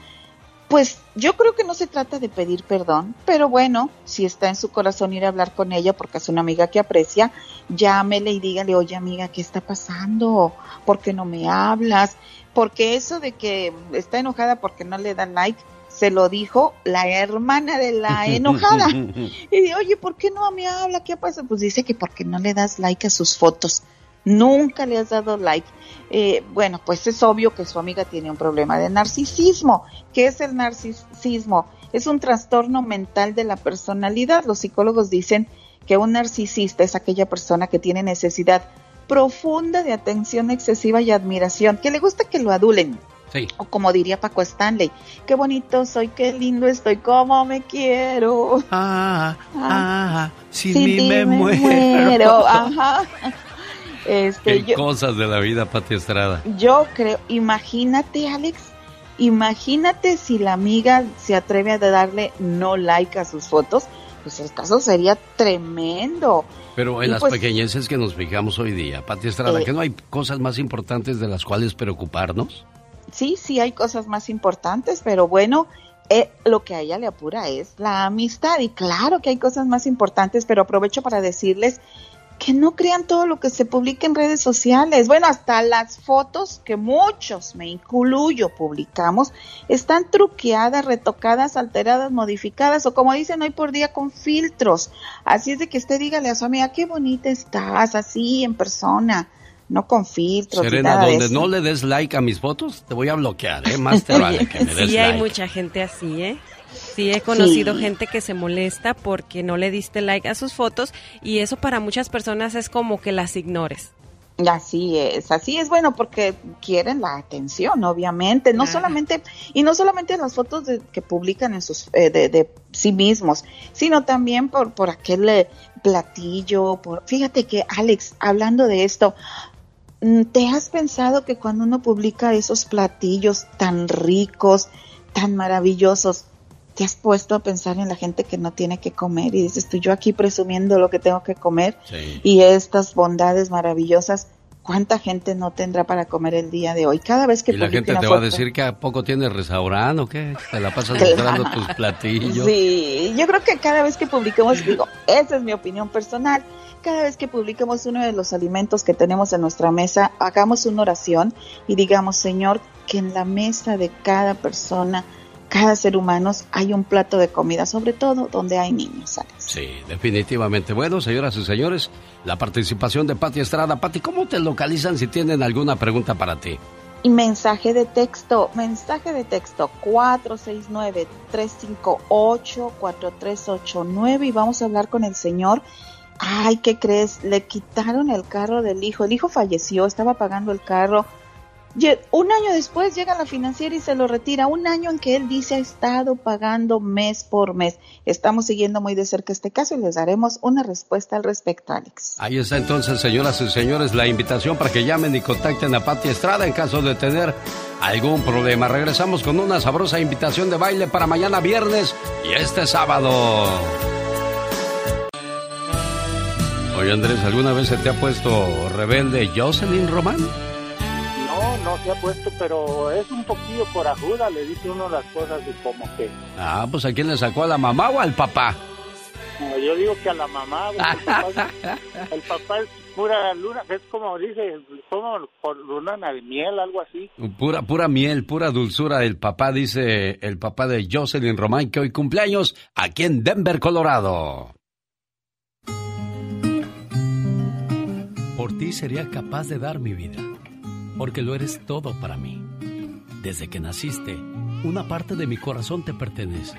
Pues yo creo que no se trata de pedir perdón, pero bueno, si está en su corazón ir a hablar con ella porque es una amiga que aprecia, llámele y dígale, oye amiga, ¿qué está pasando? ¿Por qué no me hablas? Porque eso de que está enojada porque no le dan like, se lo dijo la hermana de la enojada. y dice, oye, ¿por qué no me habla? ¿Qué pasa? Pues dice que porque no le das like a sus fotos. Nunca le has dado like. Eh, bueno, pues es obvio que su amiga tiene un problema de narcisismo. ¿Qué es el narcisismo? Es un trastorno mental de la personalidad. Los psicólogos dicen que un narcisista es aquella persona que tiene necesidad profunda de atención excesiva y admiración, que le gusta que lo adulen. Sí. O como diría Paco Stanley, qué bonito soy, qué lindo estoy, cómo me quiero. Ah, ah, ah sin, me, muero. Ajá. Este, Qué cosas de la vida, Pati Estrada. Yo creo, imagínate, Alex, imagínate si la amiga se atreve a darle no like a sus fotos, pues el caso sería tremendo. Pero en las pues, pequeñeces que nos fijamos hoy día, Pati Estrada, eh, ¿que no hay cosas más importantes de las cuales preocuparnos? Sí, sí hay cosas más importantes, pero bueno, eh, lo que a ella le apura es la amistad. Y claro que hay cosas más importantes, pero aprovecho para decirles que no crean todo lo que se publica en redes sociales. Bueno, hasta las fotos que muchos, me incluyo, publicamos, están truqueadas, retocadas, alteradas, modificadas o como dicen hoy por día con filtros. Así es de que usted dígale a su amiga, qué bonita estás, así en persona. No con filtros. Serena, donde no le des like a mis fotos, te voy a bloquear, ¿eh? Más te vale que me des sí, hay mucha gente así, ¿eh? Sí, he conocido gente que se molesta porque no le diste like a sus fotos y eso para muchas personas es como que las ignores. Así es, así es bueno porque quieren la atención, obviamente, no solamente y no solamente las fotos que publican en sus eh, de, sí mismos, sino también por por aquel eh, platillo, por fíjate que Alex, hablando de esto, mm, ¿te has pensado que cuando uno publica esos platillos tan ricos, tan maravillosos, te has puesto a pensar en la gente que no tiene que comer y dices tú, yo aquí presumiendo lo que tengo que comer y estas bondades maravillosas, ¿cuánta gente no tendrá para comer el día de hoy? Cada vez que... Y la gente te va a decir que a poco tienes restaurante o qué, te la pasas mostrando tus platillos. Sí, yo creo que cada vez que publiquemos, digo, esa es mi opinión personal, cada vez que publiquemos uno de los alimentos que tenemos en nuestra mesa, hagamos una oración y digamos, Señor, que en la mesa de cada persona cada ser humano hay un plato de comida, sobre todo donde hay niños. Sí, definitivamente. Bueno, señoras y señores, la participación de Pati Estrada. Pati, ¿cómo te localizan si tienen alguna pregunta para ti? Y mensaje de texto, mensaje de texto 469-358-4389 y vamos a hablar con el señor. Ay, ¿qué crees? Le quitaron el carro del hijo. El hijo falleció, estaba pagando el carro un año después llega la financiera y se lo retira. Un año en que él dice ha estado pagando mes por mes. Estamos siguiendo muy de cerca este caso y les daremos una respuesta al respecto, Alex. Ahí está entonces, señoras y señores, la invitación para que llamen y contacten a Pati Estrada en caso de tener algún problema. Regresamos con una sabrosa invitación de baile para mañana viernes y este sábado. Oye Andrés, ¿alguna vez se te ha puesto rebelde Jocelyn Román? No se ha puesto, pero es un poquillo por ajuda, le dice uno las cosas y como que... Ah, pues ¿a quién le sacó? ¿A la mamá o al papá? yo digo que a la mamá, el papá, pura luna, es como dice, como por luna de miel, algo así. Pura, pura miel, pura dulzura. El papá dice, el papá de Jocelyn Román, que hoy cumpleaños aquí en Denver, Colorado. Por ti sería capaz de dar mi vida, porque lo eres todo para mí. Desde que naciste, una parte de mi corazón te pertenece.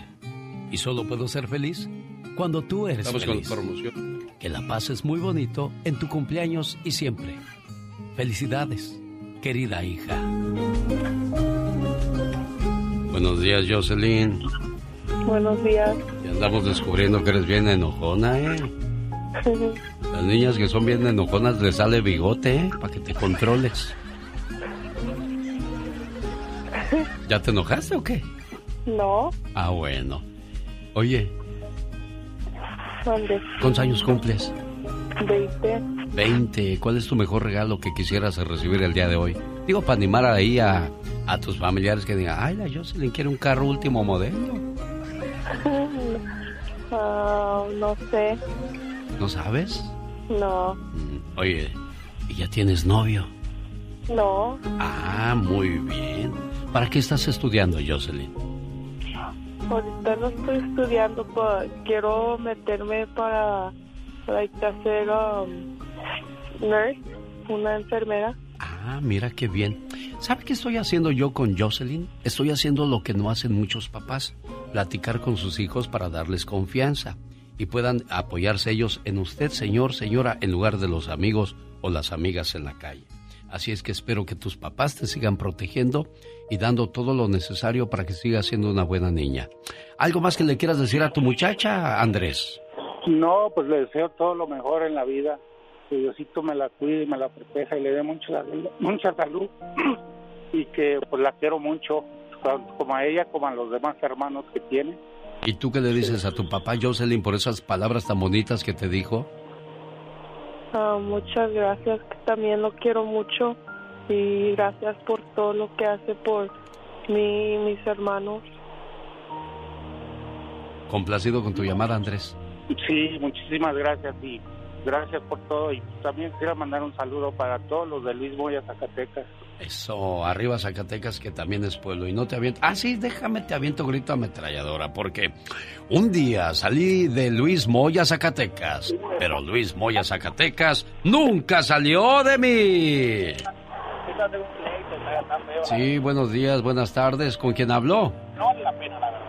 Y solo puedo ser feliz cuando tú eres Estamos feliz. con promoción. Que la pases muy bonito en tu cumpleaños y siempre. Felicidades, querida hija. Buenos días, Jocelyn. Buenos días. Ya andamos descubriendo que eres bien enojona, ¿eh? Las niñas que son bien enojonas les sale bigote, ¿eh? Para que te controles. ¿Ya te enojaste o qué? No, Ah, bueno. Oye, ¿dónde? ¿cuántos años cumples? 20. 20. ¿Cuál es tu mejor regalo que quisieras recibir el día de hoy? Digo, para animar ahí a, a tus familiares que digan, ay, la Jocelyn quiere un carro último modelo. Ah, no sé, ¿No sabes? no, Oye, ¿y ya tienes novio? no. Ah, muy bien. ¿Para qué estás estudiando, Jocelyn? Ahorita no estoy estudiando, quiero meterme para, like, hacer um, nurse, una enfermera. Ah, mira qué bien. ¿Sabe qué estoy haciendo yo con Jocelyn? Estoy haciendo lo que no hacen muchos papás, platicar con sus hijos para darles confianza y puedan apoyarse ellos en usted, señor, señora, en lugar de los amigos o las amigas en la calle. Así es que espero que tus papás te sigan protegiendo y dando todo lo necesario para que sigas siendo una buena niña. ¿Algo más que le quieras decir a tu muchacha, Andrés? No, pues le deseo todo lo mejor en la vida. Que Diosito me la cuide y me la proteja y le dé mucha, mucha salud. y que pues la quiero mucho, tanto como a ella como a los demás hermanos que tiene. ¿Y tú qué le dices a tu papá, Jocelyn, por esas palabras tan bonitas que te dijo? Ah, muchas gracias, que también lo quiero mucho y gracias por todo lo que hace por mí y mis hermanos. Complacido con tu llamada, Andrés. Sí, muchísimas gracias y gracias por todo. Y también quiero mandar un saludo para todos los de Luis Moya, Zacatecas. Eso, arriba Zacatecas, que también es pueblo. Y no te aviento. Ah, sí, déjame, te aviento grito ametralladora. Porque un día salí de Luis Moya, Zacatecas. Pero Luis Moya, Zacatecas nunca salió de mí. Sí, buenos días, buenas tardes. ¿Con quién habló? No vale la pena, la verdad.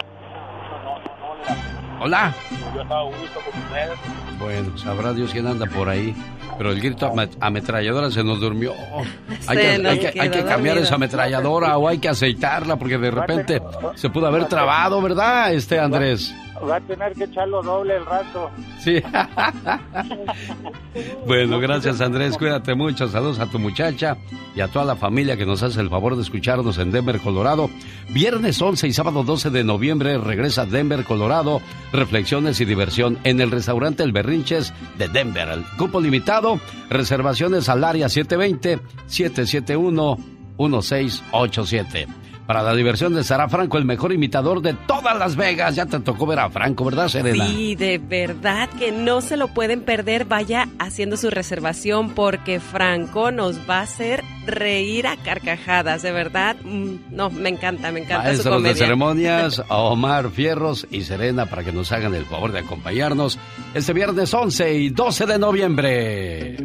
Hola. Yo estaba gusto con ustedes. Bueno, sabrá Dios quién anda por ahí. Pero el grito ame- ametralladora se nos durmió. Hay Se que, nos hay que- hay quedó que cambiar dormido. esa ametralladora o hay que aceitarla porque de repente se pudo haber trabado, ¿verdad, este Andrés? Va a tener que echarlo doble el rato. Sí. bueno, gracias Andrés, cuídate mucho. Saludos a tu muchacha y a toda la familia que nos hace el favor de escucharnos en Denver, Colorado. Viernes 11 y sábado 12 de noviembre regresa Denver, Colorado. Reflexiones y diversión en el restaurante El Berrinches de Denver. El cupo limitado, reservaciones al área 720-771-1687. Para la diversión de Sara Franco, el mejor imitador de todas Las Vegas. Ya te tocó ver a Franco, ¿verdad, Serena? Sí, de verdad que no se lo pueden perder. Vaya haciendo su reservación porque Franco nos va a hacer reír a carcajadas, de verdad. Mm, No, me encanta, me encanta su Maestros de comedia. ceremonias, a Omar Fierros y Serena para que nos hagan el favor de acompañarnos este viernes 11 y 12 de noviembre.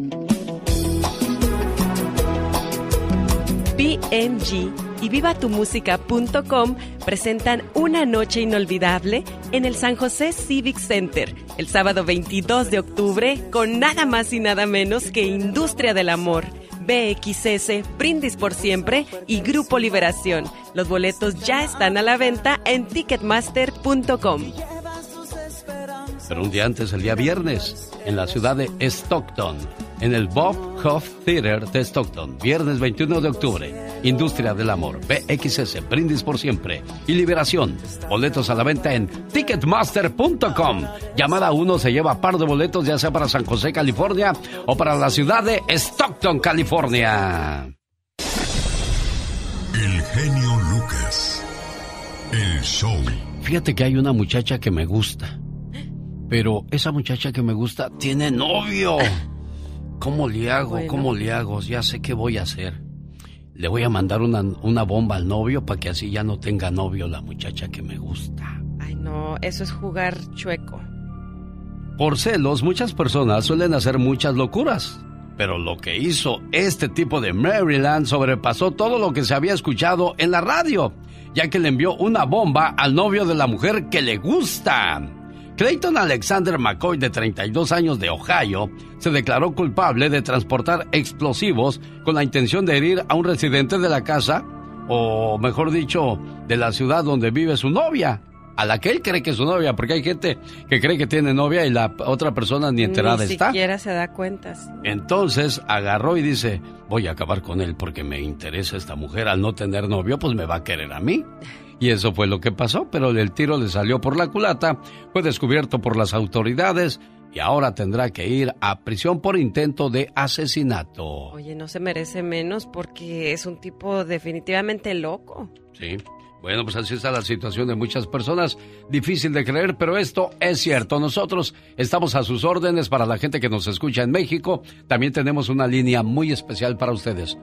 BMG y vivatumusica.com presentan Una Noche Inolvidable en el San José Civic Center el sábado 22 de octubre con nada más y nada menos que Industria del Amor. BXS, Brindis por Siempre y Grupo Liberación. Los boletos ya están a la venta en ticketmaster.com. Pero un día antes, el día viernes, en la ciudad de Stockton, en el Bob Hoff Theater de Stockton, viernes 21 de octubre. Industria del Amor, BXS, Brindis por Siempre y Liberación. Boletos a la venta en Ticketmaster.com. Llamada 1 se lleva par de boletos, ya sea para San José, California o para la ciudad de Stockton, California. El genio Lucas. El show. Fíjate que hay una muchacha que me gusta. Pero esa muchacha que me gusta tiene novio. ¿Cómo le hago? ¿Cómo le hago? Ya sé qué voy a hacer. Le voy a mandar una, una bomba al novio para que así ya no tenga novio la muchacha que me gusta. Ay, no, eso es jugar chueco. Por celos, muchas personas suelen hacer muchas locuras. Pero lo que hizo este tipo de Maryland sobrepasó todo lo que se había escuchado en la radio, ya que le envió una bomba al novio de la mujer que le gusta. Clayton Alexander McCoy, de 32 años de Ohio, se declaró culpable de transportar explosivos con la intención de herir a un residente de la casa, o mejor dicho, de la ciudad donde vive su novia a la que él cree que es su novia, porque hay gente que cree que tiene novia y la otra persona ni enterada está. Ni siquiera se da cuenta. Entonces agarró y dice, voy a acabar con él porque me interesa esta mujer. Al no tener novio, pues me va a querer a mí. Y eso fue lo que pasó, pero el tiro le salió por la culata, fue descubierto por las autoridades y ahora tendrá que ir a prisión por intento de asesinato. Oye, no se merece menos porque es un tipo definitivamente loco. Sí. Bueno, pues así está la situación de muchas personas. Difícil de creer, pero esto es cierto. Nosotros estamos a sus órdenes para la gente que nos escucha en México. También tenemos una línea muy especial para ustedes.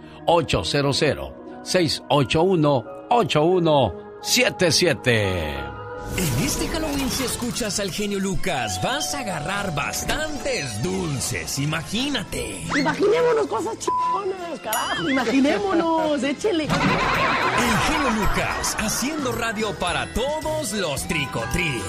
800-681-8177. En este Halloween, si escuchas al genio Lucas, vas a agarrar bastantes dulces. Imagínate. Imaginémonos cosas chingonas, carajo. Imaginémonos, échele. El genio Lucas, haciendo radio para todos los tricotris.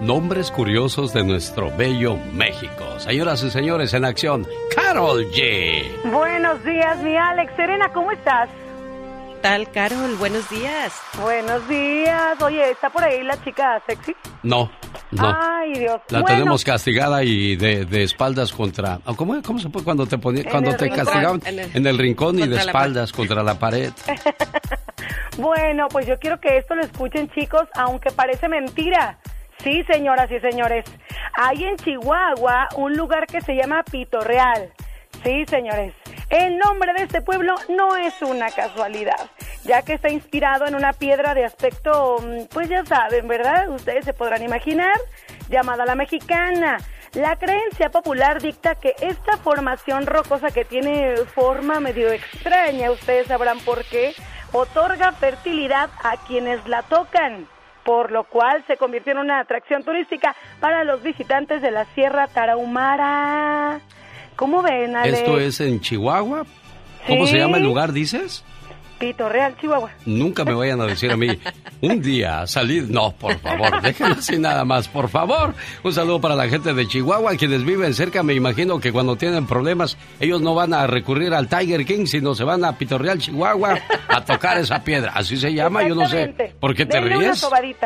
Nombres curiosos de nuestro bello México. Señoras y señores, en acción, Carol G. Buenos días, mi Alex. Serena, ¿cómo estás? tal, Carol? Buenos días. Buenos días. Oye, ¿está por ahí la chica sexy? No, no. Ay, Dios. La tenemos castigada y de, de espaldas contra... ¿Cómo, ¿Cómo, se puede cuando te ponía, cuando te castigaban? En el, rincón y de espaldas contra la pared. bueno, pues yo quiero que esto lo escuchen, chicos, aunque parece mentira. Sí, señoras y señores. Hay en Chihuahua un lugar que se llama Pito Real. Sí, señores. El nombre de este pueblo no es una casualidad, ya que está inspirado en una piedra de aspecto, mm, pues ya saben, ¿verdad? Ustedes se podrán imaginar, llamada la mexicana. La creencia popular dicta que esta formación rocosa que tiene forma medio extraña, ustedes sabrán por qué, otorga fertilidad a quienes la tocan por lo cual se convirtió en una atracción turística para los visitantes de la Sierra Tarahumara. ¿Cómo ven, Ale? ¿Esto es en Chihuahua? ¿Cómo se llama el lugar, dices? Pito Real, Chihuahua. Nunca me vayan a decir a mí, un día salir. No, por favor, déjenlo así nada más, por favor. Un saludo para la gente de Chihuahua, quienes viven cerca. Me imagino que cuando tienen problemas, ellos no van a recurrir al Tiger King, sino se van a Pito Real, Chihuahua, a tocar esa piedra. Así se llama, yo no sé. ¿Por qué te ríes?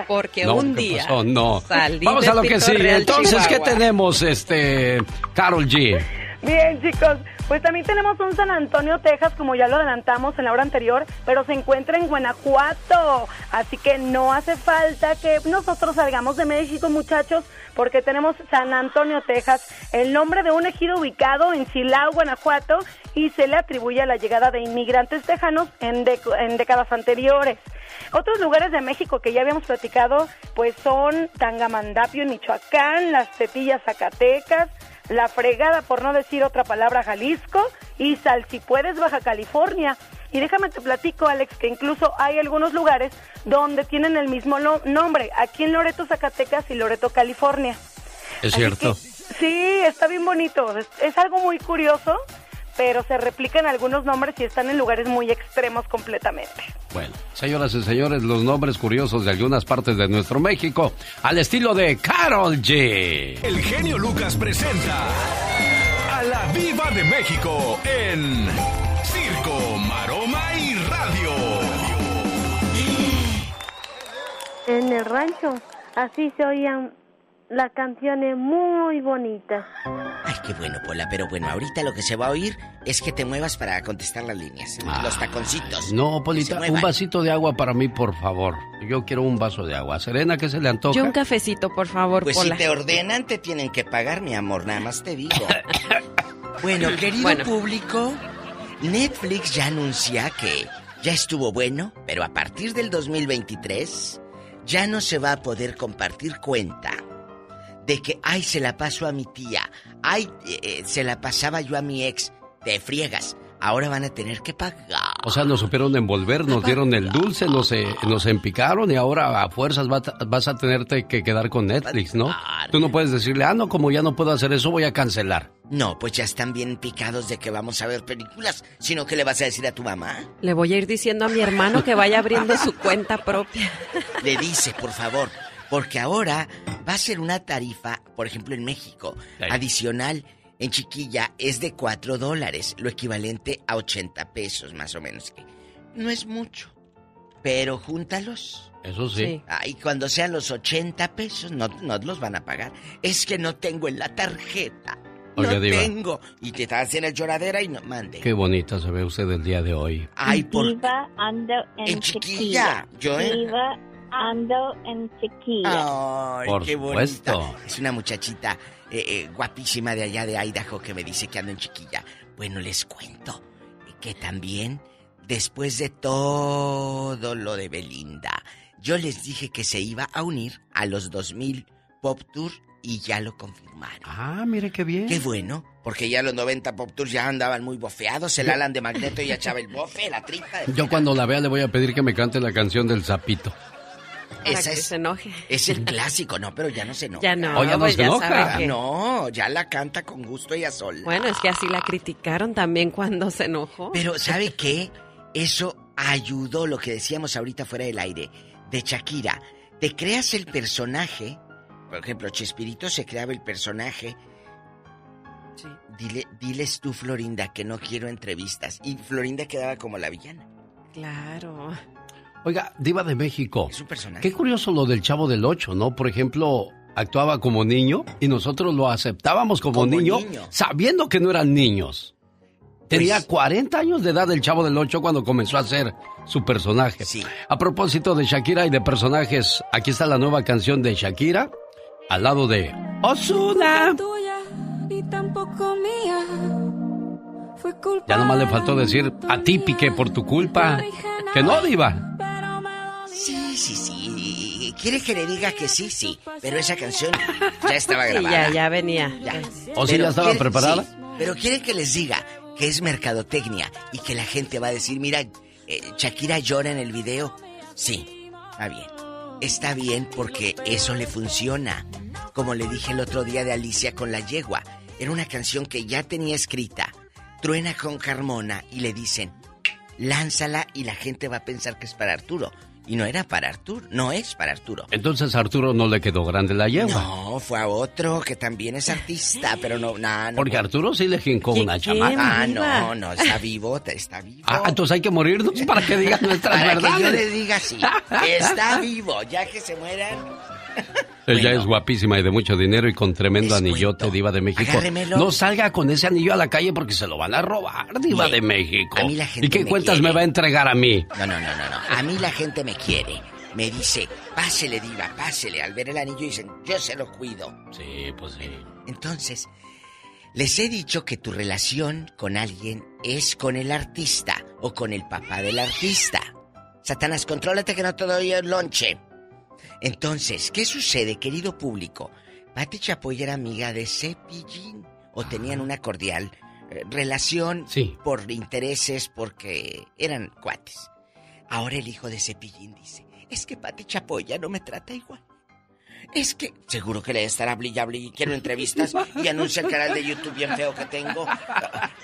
Porque un día. No. Vamos a lo que sigue. Entonces, ¿qué tenemos, este, Carol G? Bien, chicos. Pues también tenemos un San Antonio, Texas, como ya lo adelantamos en la hora anterior, pero se encuentra en Guanajuato. Así que no hace falta que nosotros salgamos de México, muchachos, porque tenemos San Antonio, Texas, el nombre de un ejido ubicado en Silao, Guanajuato, y se le atribuye a la llegada de inmigrantes tejanos en, en décadas anteriores. Otros lugares de México que ya habíamos platicado, pues son Tangamandapio Michoacán, Las Tetillas, Zacatecas, la Fregada, por no decir otra palabra, Jalisco, y Salsipuedes, Baja California. Y déjame te platico, Alex, que incluso hay algunos lugares donde tienen el mismo nombre, aquí en Loreto, Zacatecas y Loreto, California. Es cierto. sí, está bien bonito. es algo muy curioso pero se replican algunos nombres y están en lugares muy extremos completamente. Bueno, señoras y señores, los nombres curiosos de algunas partes de nuestro México, al estilo de Carol G. El genio Lucas presenta a la Viva de México en Circo, Maroma y Radio. En el rancho, así se oían la canción es muy bonita. Ay, qué bueno, Pola. Pero bueno, ahorita lo que se va a oír es que te muevas para contestar las líneas. los taconcitos. No, Polita, un vasito de agua para mí, por favor. Yo quiero un vaso de agua. Serena, ¿qué se le antoja? Yo un cafecito, por favor, Pues si te ordenan, te tienen que pagar, mi amor. Nada más te digo. bueno, querido público, Netflix ya anuncia que ya estuvo bueno, pero a partir del 2023 ya no se va a poder compartir cuenta de que, ay, se la paso a mi tía, ay, eh, eh, se la pasaba yo a mi ex, te friegas. Ahora van a tener que pagar. O sea, nos supieron envolver, nos dieron el dulce, nos, eh, nos empicaron y ahora a fuerzas vas a tenerte que quedar con Netflix, ¿no? Tú no puedes decirle, ah, no, como ya no puedo hacer eso, voy a cancelar. No, pues ya están bien picados de que vamos a ver películas, sino que le vas a decir a tu mamá. Le voy a ir diciendo a mi hermano que vaya abriendo su cuenta propia. Le dice, por favor, porque ahora va a ser una tarifa, por ejemplo en México, adicional en chiquilla es de 4 dólares, lo equivalente a 80 pesos más o menos. No es mucho, pero júntalos. Eso sí. y cuando sean los 80 pesos, no, no los van a pagar. Es que no tengo en la tarjeta. no tengo. Y te estás en el lloradera y no mande. Qué bonita se ve usted el día de hoy. Ay, por... Diva ando en, chiquilla. Yo en... Diva ando en chiquilla. Ay, qué bonita. Es una muchachita eh, eh, guapísima de allá de Idaho que me dice que ando en chiquilla. Bueno, les cuento que también, después de todo lo de Belinda, yo les dije que se iba a unir a los 2000 Pop Tour y ya lo confirmaron. Ah, mire qué bien. Qué bueno, porque ya los 90 Pop Tours ya andaban muy bofeados, el Alan de Magneto y echaba el bofe, la tripa. Yo cuando la vea le voy a pedir que me cante la canción del sapito. Esa es, se enoje. Es el clásico, no, pero ya no se enoja. Ya no, oh, ya no se enoja. No, ya la canta con gusto y a sol. Bueno, es que así la criticaron también cuando se enojó. Pero ¿sabe qué? Eso ayudó lo que decíamos ahorita fuera del aire de Shakira. Te creas el personaje. Por ejemplo, Chespirito se creaba el personaje. Sí. Dile, diles tú, Florinda, que no quiero entrevistas. Y Florinda quedaba como la villana. Claro. Oiga, Diva de México. Es un personaje. Qué curioso lo del Chavo del Ocho, ¿no? Por ejemplo, actuaba como niño y nosotros lo aceptábamos como, niño, sabiendo que no eran niños. Tenía 40 pues años de edad el Chavo del Ocho cuando comenzó a hacer su personaje. Sí. A propósito de Shakira y de personajes, aquí está la nueva canción de Shakira al lado de Osuna. Ya nomás le faltó decir a ti piqué por tu culpa. Que no, Diva. Sí, sí, sí. ¿Quiere que le diga que sí? Sí. Pero esa canción ya estaba grabada. ya, ya venía. ¿O si ya estaba preparada? pero quiere que les diga que es mercadotecnia y que la gente va a decir, mira, eh, Shakira llora en el video. Sí, está bien. Está bien porque eso le funciona. Como le dije el otro día de Alicia con la yegua. Era una canción que ya tenía escrita. Truena con Carmona y le dicen, lánzala y la gente va a pensar que es para Arturo. Y no era para Arturo, no es para Arturo. Entonces a Arturo no le quedó grande la yegua. No, fue a otro que también es artista, pero no, no, no Porque Arturo sí le jincó una chamaca. Ah, no, no, está vivo, está vivo. Ah, entonces hay que morirnos para que digan nuestras para verdades. que yo le diga así, está vivo, ya que se mueran. Ella es guapísima y de mucho dinero y con tremendo anillote, Diva de México. No salga con ese anillo a la calle porque se lo van a robar, Diva de México. A mí la gente ¿Y qué cuentas me va a entregar a mí? No, no, no, no, no. A mí la gente me quiere. Me dice, pásele, Diva, pásele. Al ver el anillo dicen, yo se lo cuido. Sí, pues sí. Entonces, les he dicho que tu relación con alguien es con el artista o con el papá del artista. Satanás, contrólate que no te doy el lonche. Entonces, ¿qué sucede, querido público? Pati Chapoy era amiga de Cepillín o tenían una cordial eh, relación por intereses porque eran cuates. Ahora el hijo de Cepillín dice, es que Pati Chapoy ya no me trata igual. Es que seguro que le estará brillable y quiero entrevistas y anuncia el canal de YouTube bien feo que tengo.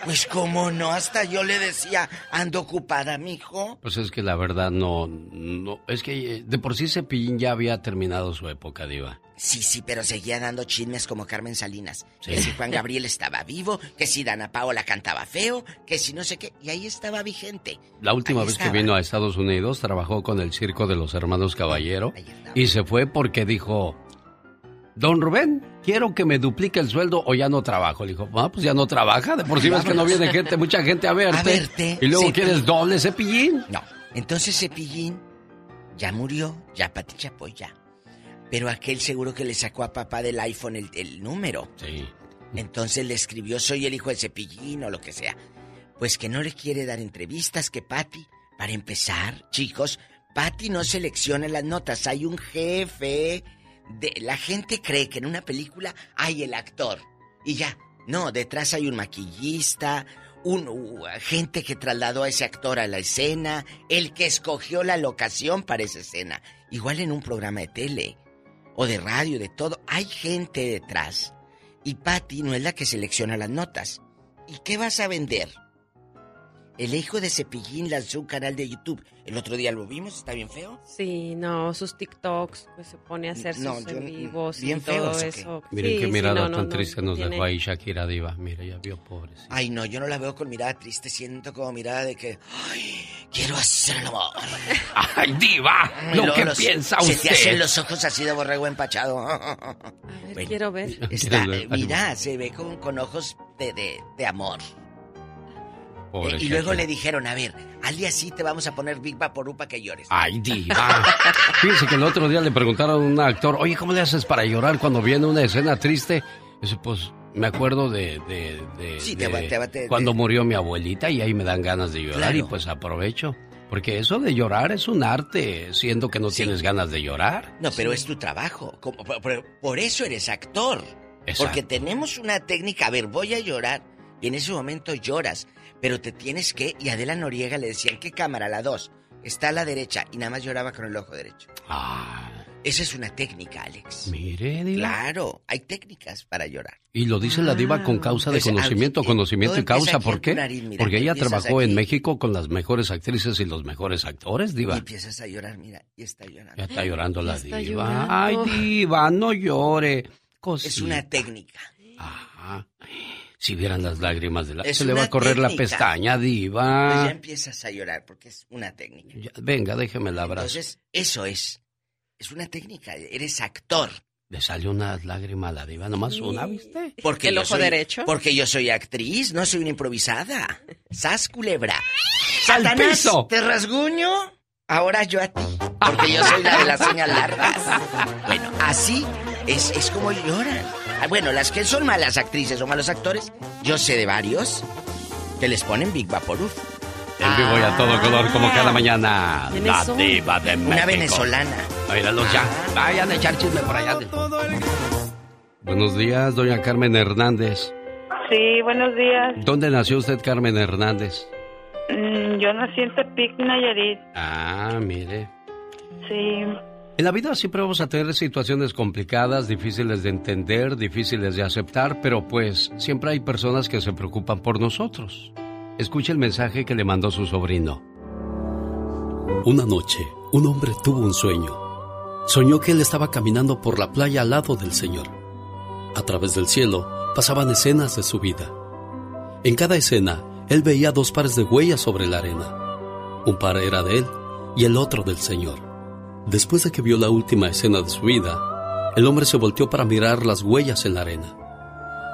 Pues cómo no, hasta yo le decía, ando ocupada, mijo. Pues es que la verdad no, no, es que de por sí Cepillín ya había terminado su época, diva. Sí, sí, pero seguía dando chismes como Carmen Salinas. Que si Juan Gabriel estaba vivo, que si Dana Paola cantaba feo, que si no sé qué, y ahí estaba vigente. La última vez que vino a Estados Unidos trabajó con el circo de los hermanos Caballero y se fue porque dijo, Don Rubén, quiero que me duplique el sueldo o ya no trabajo. Le dijo, ah, pues ya no trabaja, de por sí ves que no viene gente, mucha gente a verte. A verte. Y luego quieres doble cepillín. No, entonces cepillín ya murió, ya Pati Chapoy ya. Pero aquel seguro que le sacó a papá del iPhone el, número. Sí. Entonces le escribió, soy el hijo de Cepillín o lo que sea. Pues que no le quiere dar entrevistas, que Patti, para empezar, chicos, Patty no selecciona las notas, hay un jefe. De, la gente cree que en una película hay el actor. Y ya, no, detrás hay un maquillista, un uh, gente que trasladó a ese actor a la escena, el que escogió la locación para esa escena. Igual en un programa de tele o de radio, de todo, hay gente detrás. Y Patty no es la que selecciona las notas. ¿Y qué vas a vender? El hijo de Cepillín lanzó un canal de YouTube. El otro día lo vimos, ¿está bien feo? Sí, no, sus TikToks, pues se pone a hacer No, sus yo- en vivos bien y todo feos, eso. Miren Sí, qué mirada no, tan no, triste nos tiene- dejó ahí Shakira Diva. Mira, ya vio pobre. Ay, no, yo no la veo con mirada triste, siento como mirada de que. Ay, quiero hacer el amor. ¡Ay, Diva! Y Lo que los- piensa Se usted. te hacen los ojos así de borrego empachado. Bueno, quiero ver. está- ¿Quieres ver? mira, se ve con, con ojos de, de, de amor. Pobre Eh, y luego le dijeron, a ver, al día sí te vamos a poner Big Vaporú para que llores. ¡Ay, Diva! Fíjense que el otro día le preguntaron a un actor, oye, ¿cómo le haces para llorar cuando viene una escena triste? Dice, pues me acuerdo de, de, de- Sí, te de va- te va- te- cuando murió mi abuelita y ahí me dan ganas de llorar Claro. y pues aprovecho. Porque eso de llorar es un arte, siendo que no tienes ganas de llorar. No, pero es tu trabajo. Por eso eres actor. Exacto. Porque tenemos una técnica. A ver, voy a llorar. Y en ese momento lloras. Pero te tienes que. Y a Adela Noriega le decían, ¿qué cámara? La dos. Está a la derecha. Y nada más lloraba con el ojo derecho. Esa es una técnica, Alex. Ah. Mire, Diva. Claro, hay técnicas para llorar. Y lo dice la diva con causa de Pues, conocimiento, ah, conocimiento y causa. ¿Por qué? tu nariz, mira, Porque ella trabajó en. México con las mejores actrices y los mejores actores, Y diva. empiezas a llorar, mira. Y está llorando. Ya está llorando la está diva. llorando. Ay, diva, no llore. Es una técnica. Ajá. Si vieran las lágrimas de la... Es Se le va a correr la pestaña, Pues ya diva. empiezas a llorar porque es una técnica. Ya, venga, déjeme el abrazo. Entonces, eso es. Es una técnica. Eres actor. Le salió una lágrima a la diva, nomás una, ¿viste? Porque ¿El yo ojo soy- derecho? Porque yo soy actriz, no soy una improvisada. Sas culebra. ¡Al Satanás, piso! ¿te rasguño? Ahora yo a ti. Porque yo soy la de las uñas largas. Bueno, así es, es como lloran. Ah, Bueno, las que son malas actrices o malos actores, yo sé de varios que les ponen Big Vaporub. En vivo y a todo color, como cada mañana. ¿Quiénes La son? diva de México. Una venezolana. Míralos ya. Vayan a echar chisme por allá. Buenos días, doña Carmen Hernández. Sí, buenos días. ¿Dónde nació usted, Carmen Hernández? Mm, Yo nací en Tepic, Nayarit. Ah, mire. Sí. En la vida siempre vamos a tener situaciones complicadas, difíciles de entender, difíciles de aceptar, pero pues siempre hay personas que se preocupan por nosotros. Escuche el mensaje que le mandó su sobrino. Una noche, un hombre tuvo un sueño. Soñó que él estaba caminando por la playa al lado del Señor. A través del cielo pasaban escenas de su vida. En cada escena, él veía dos pares de huellas sobre la arena. Un par era de él y el otro del Señor. Después de que vio la última escena de su vida, el hombre se volteó para mirar las huellas en la arena.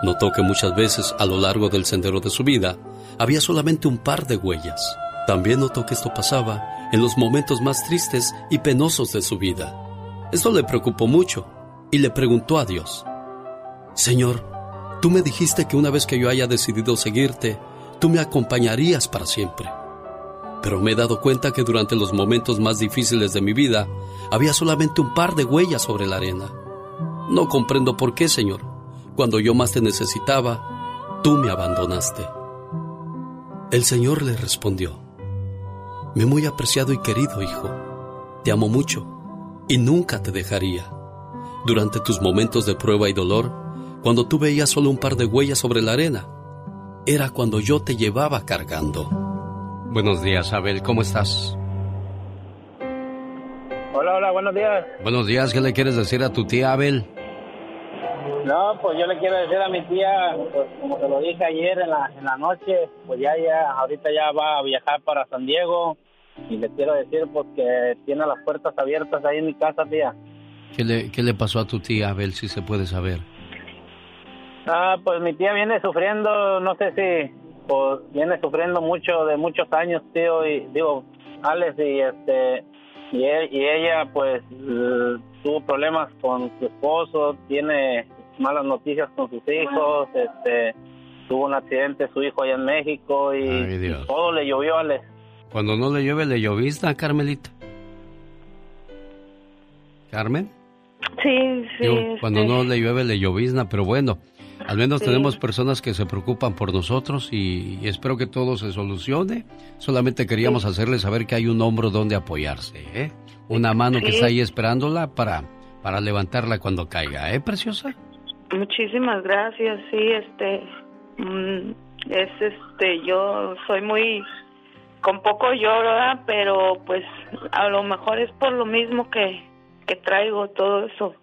Notó que muchas veces a lo largo del sendero de su vida había solamente un par de huellas. También notó que esto pasaba en los momentos más tristes y penosos de su vida. Esto le preocupó mucho y le preguntó a Dios, Señor, tú me dijiste que una vez que yo haya decidido seguirte, tú me acompañarías para siempre. Pero me he dado cuenta que durante los momentos más difíciles de mi vida había solamente un par de huellas sobre la arena. No comprendo por qué, Señor. Cuando yo más te necesitaba, tú me abandonaste. El Señor le respondió, Me muy apreciado y querido hijo, te amo mucho y nunca te dejaría. Durante tus momentos de prueba y dolor, cuando tú veías solo un par de huellas sobre la arena, era cuando yo te llevaba cargando. Buenos días, Abel, ¿cómo estás? Hola, hola, buenos días. Buenos días, ¿qué le quieres decir a tu tía Abel? No, pues yo le quiero decir a mi tía, pues como te lo dije ayer en la, en la noche, pues ya, ya, ahorita ya va a viajar para San Diego y le quiero decir pues que tiene las puertas abiertas ahí en mi casa, tía. ¿Qué le, qué le pasó a tu tía Abel, si se puede saber? Ah, pues mi tía viene sufriendo, no sé si, pues viene sufriendo mucho de muchos años, tío, y digo, Alex, y este, y, él- y ella pues tuvo problemas con su esposo, tiene malas noticias con sus hijos, este, tuvo un accidente su hijo allá en México y, Ay, Dios. y todo le llovió, Alex. Cuando no le llueve, le llovista, Carmelita. Carmen. Sí, sí. cuando no le llueve, le llovizna, pero bueno, al menos tenemos personas que se preocupan por nosotros y, espero que todo se solucione. Solamente queríamos hacerle saber que hay un hombro donde apoyarse, ¿eh? Una mano que está ahí esperándola para, para levantarla cuando caiga, ¿eh, preciosa? Muchísimas gracias, sí, este, mm, es este, yo soy muy, con poco lloro, ¿verdad? pero pues a lo mejor es por lo mismo que, que traigo todo eso.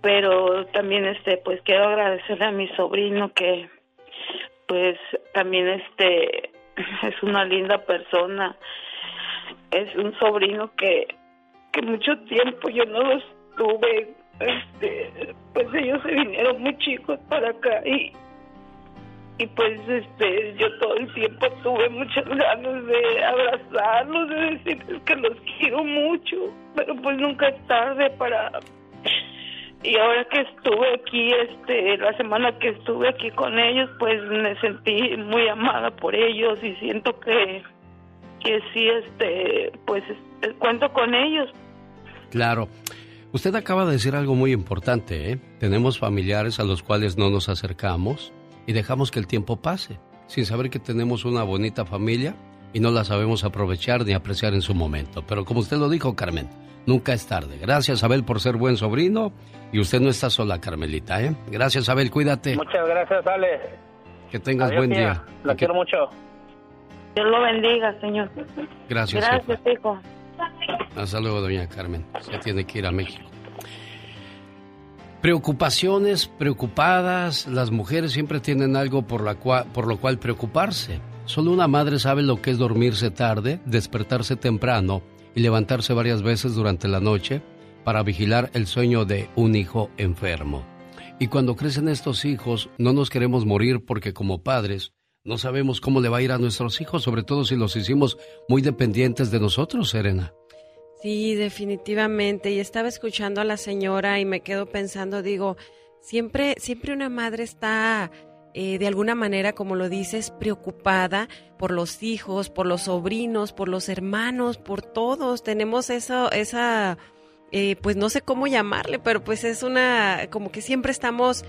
Pero también este, pues quiero agradecerle a mi sobrino que, pues también este, es una linda persona. Es un sobrino que, que mucho tiempo yo no los tuve este pues ellos se vinieron muy chicos para acá y y pues este yo todo el tiempo tuve muchas ganas de abrazarlos de decirles que los quiero mucho pero pues nunca es tarde para y ahora que estuve aquí este la semana que estuve aquí con ellos pues me sentí muy amada por ellos y siento que que sí este pues cuento con ellos claro Usted acaba de decir algo muy importante, ¿eh? Tenemos familiares a los cuales no nos acercamos y dejamos que el tiempo pase, sin saber que tenemos una bonita familia y no la sabemos aprovechar ni apreciar en su momento. Pero como usted lo dijo, Carmen, nunca es tarde. Gracias, Abel, por ser buen sobrino y usted no está sola, Carmelita, ¿eh? Gracias, Abel, cuídate. Muchas gracias, Ale. Que tengas buen día. La quiero mucho. Dios lo bendiga, señor. Gracias. Gracias, hijo. Hasta luego, doña Carmen. Se tiene que ir a México. Preocupaciones, preocupadas, las mujeres siempre tienen algo por, la cual, por lo cual preocuparse. Solo una madre sabe lo que es dormirse tarde, despertarse temprano y levantarse varias veces durante la noche para vigilar el sueño de un hijo enfermo. Y cuando crecen estos hijos, no nos queremos morir porque como padres no sabemos cómo le va a ir a nuestros hijos, sobre todo si los hicimos muy dependientes de nosotros, Serena. Sí, definitivamente. Y estaba escuchando a la señora y me quedo pensando, digo, siempre, siempre una madre está eh, de alguna manera, como lo dices, preocupada por los hijos, por los sobrinos, por los hermanos, por todos. Tenemos eso, esa, eh, pues no sé cómo llamarle, pero pues es una, como que siempre estamos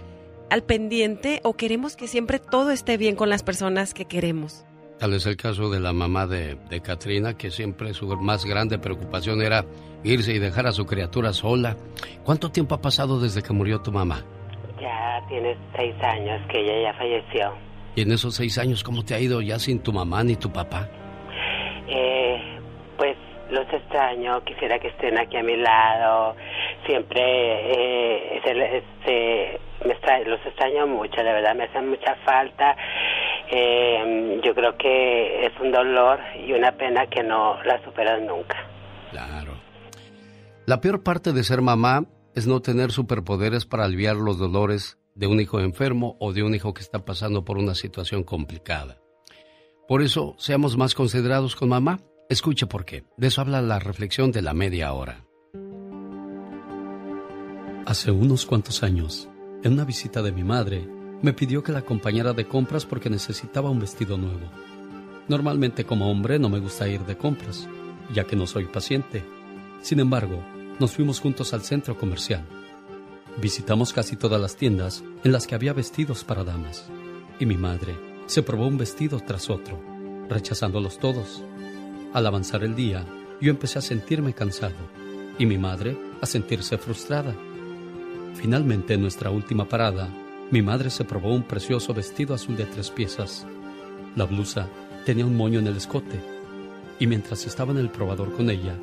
al pendiente o queremos que siempre todo esté bien con las personas que queremos. Tal es el caso de la mamá de, de Katrina, que siempre su más grande preocupación era irse y dejar a su criatura sola. ¿Cuánto tiempo ha pasado desde que murió tu mamá? Ya tiene seis años que ella ya falleció. ¿Y en esos seis años cómo te ha ido ya sin tu mamá ni tu papá? Eh, pues los extraño, quisiera que estén aquí a mi lado. Siempre eh, se, me los extraño mucho, de verdad, me hacen mucha falta. Eh, yo creo que es un dolor y una pena que no la superan nunca. Claro. La peor parte de ser mamá es no tener superpoderes para aliviar los dolores de un hijo enfermo o de un hijo que está pasando por una situación complicada. Por eso, seamos más considerados con mamá. Escuche por qué. De eso habla la reflexión de la media hora. Hace unos cuantos años, en una visita de mi madre, me pidió que la acompañara de compras porque necesitaba un vestido nuevo. Normalmente como hombre no me gusta ir de compras, ya que no soy paciente. Sin embargo, nos fuimos juntos al centro comercial. Visitamos casi todas las tiendas en las que había vestidos para damas, y mi madre se probó un vestido tras otro, rechazándolos todos. Al avanzar el día, yo empecé a sentirme cansado, y mi madre a sentirse frustrada. Finalmente, en nuestra última parada, mi madre se probó un precioso vestido azul de tres piezas. La blusa tenía un moño en el escote, y mientras estaba en el probador con ella,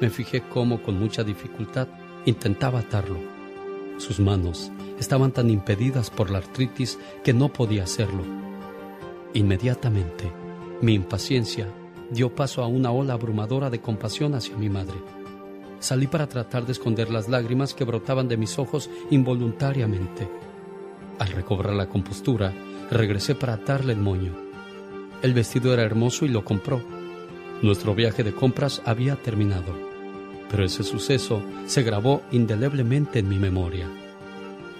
me fijé cómo con mucha dificultad intentaba atarlo. Sus manos estaban tan impedidas por la artritis que no podía hacerlo. Inmediatamente, mi impaciencia dio paso a una ola abrumadora de compasión hacia mi madre. Salí para tratar de esconder las lágrimas que brotaban de mis ojos involuntariamente. Al recobrar la compostura, regresé para atarle el moño. El vestido era hermoso y lo compró. Nuestro viaje de compras había terminado, pero ese suceso se grabó indeleblemente en mi memoria.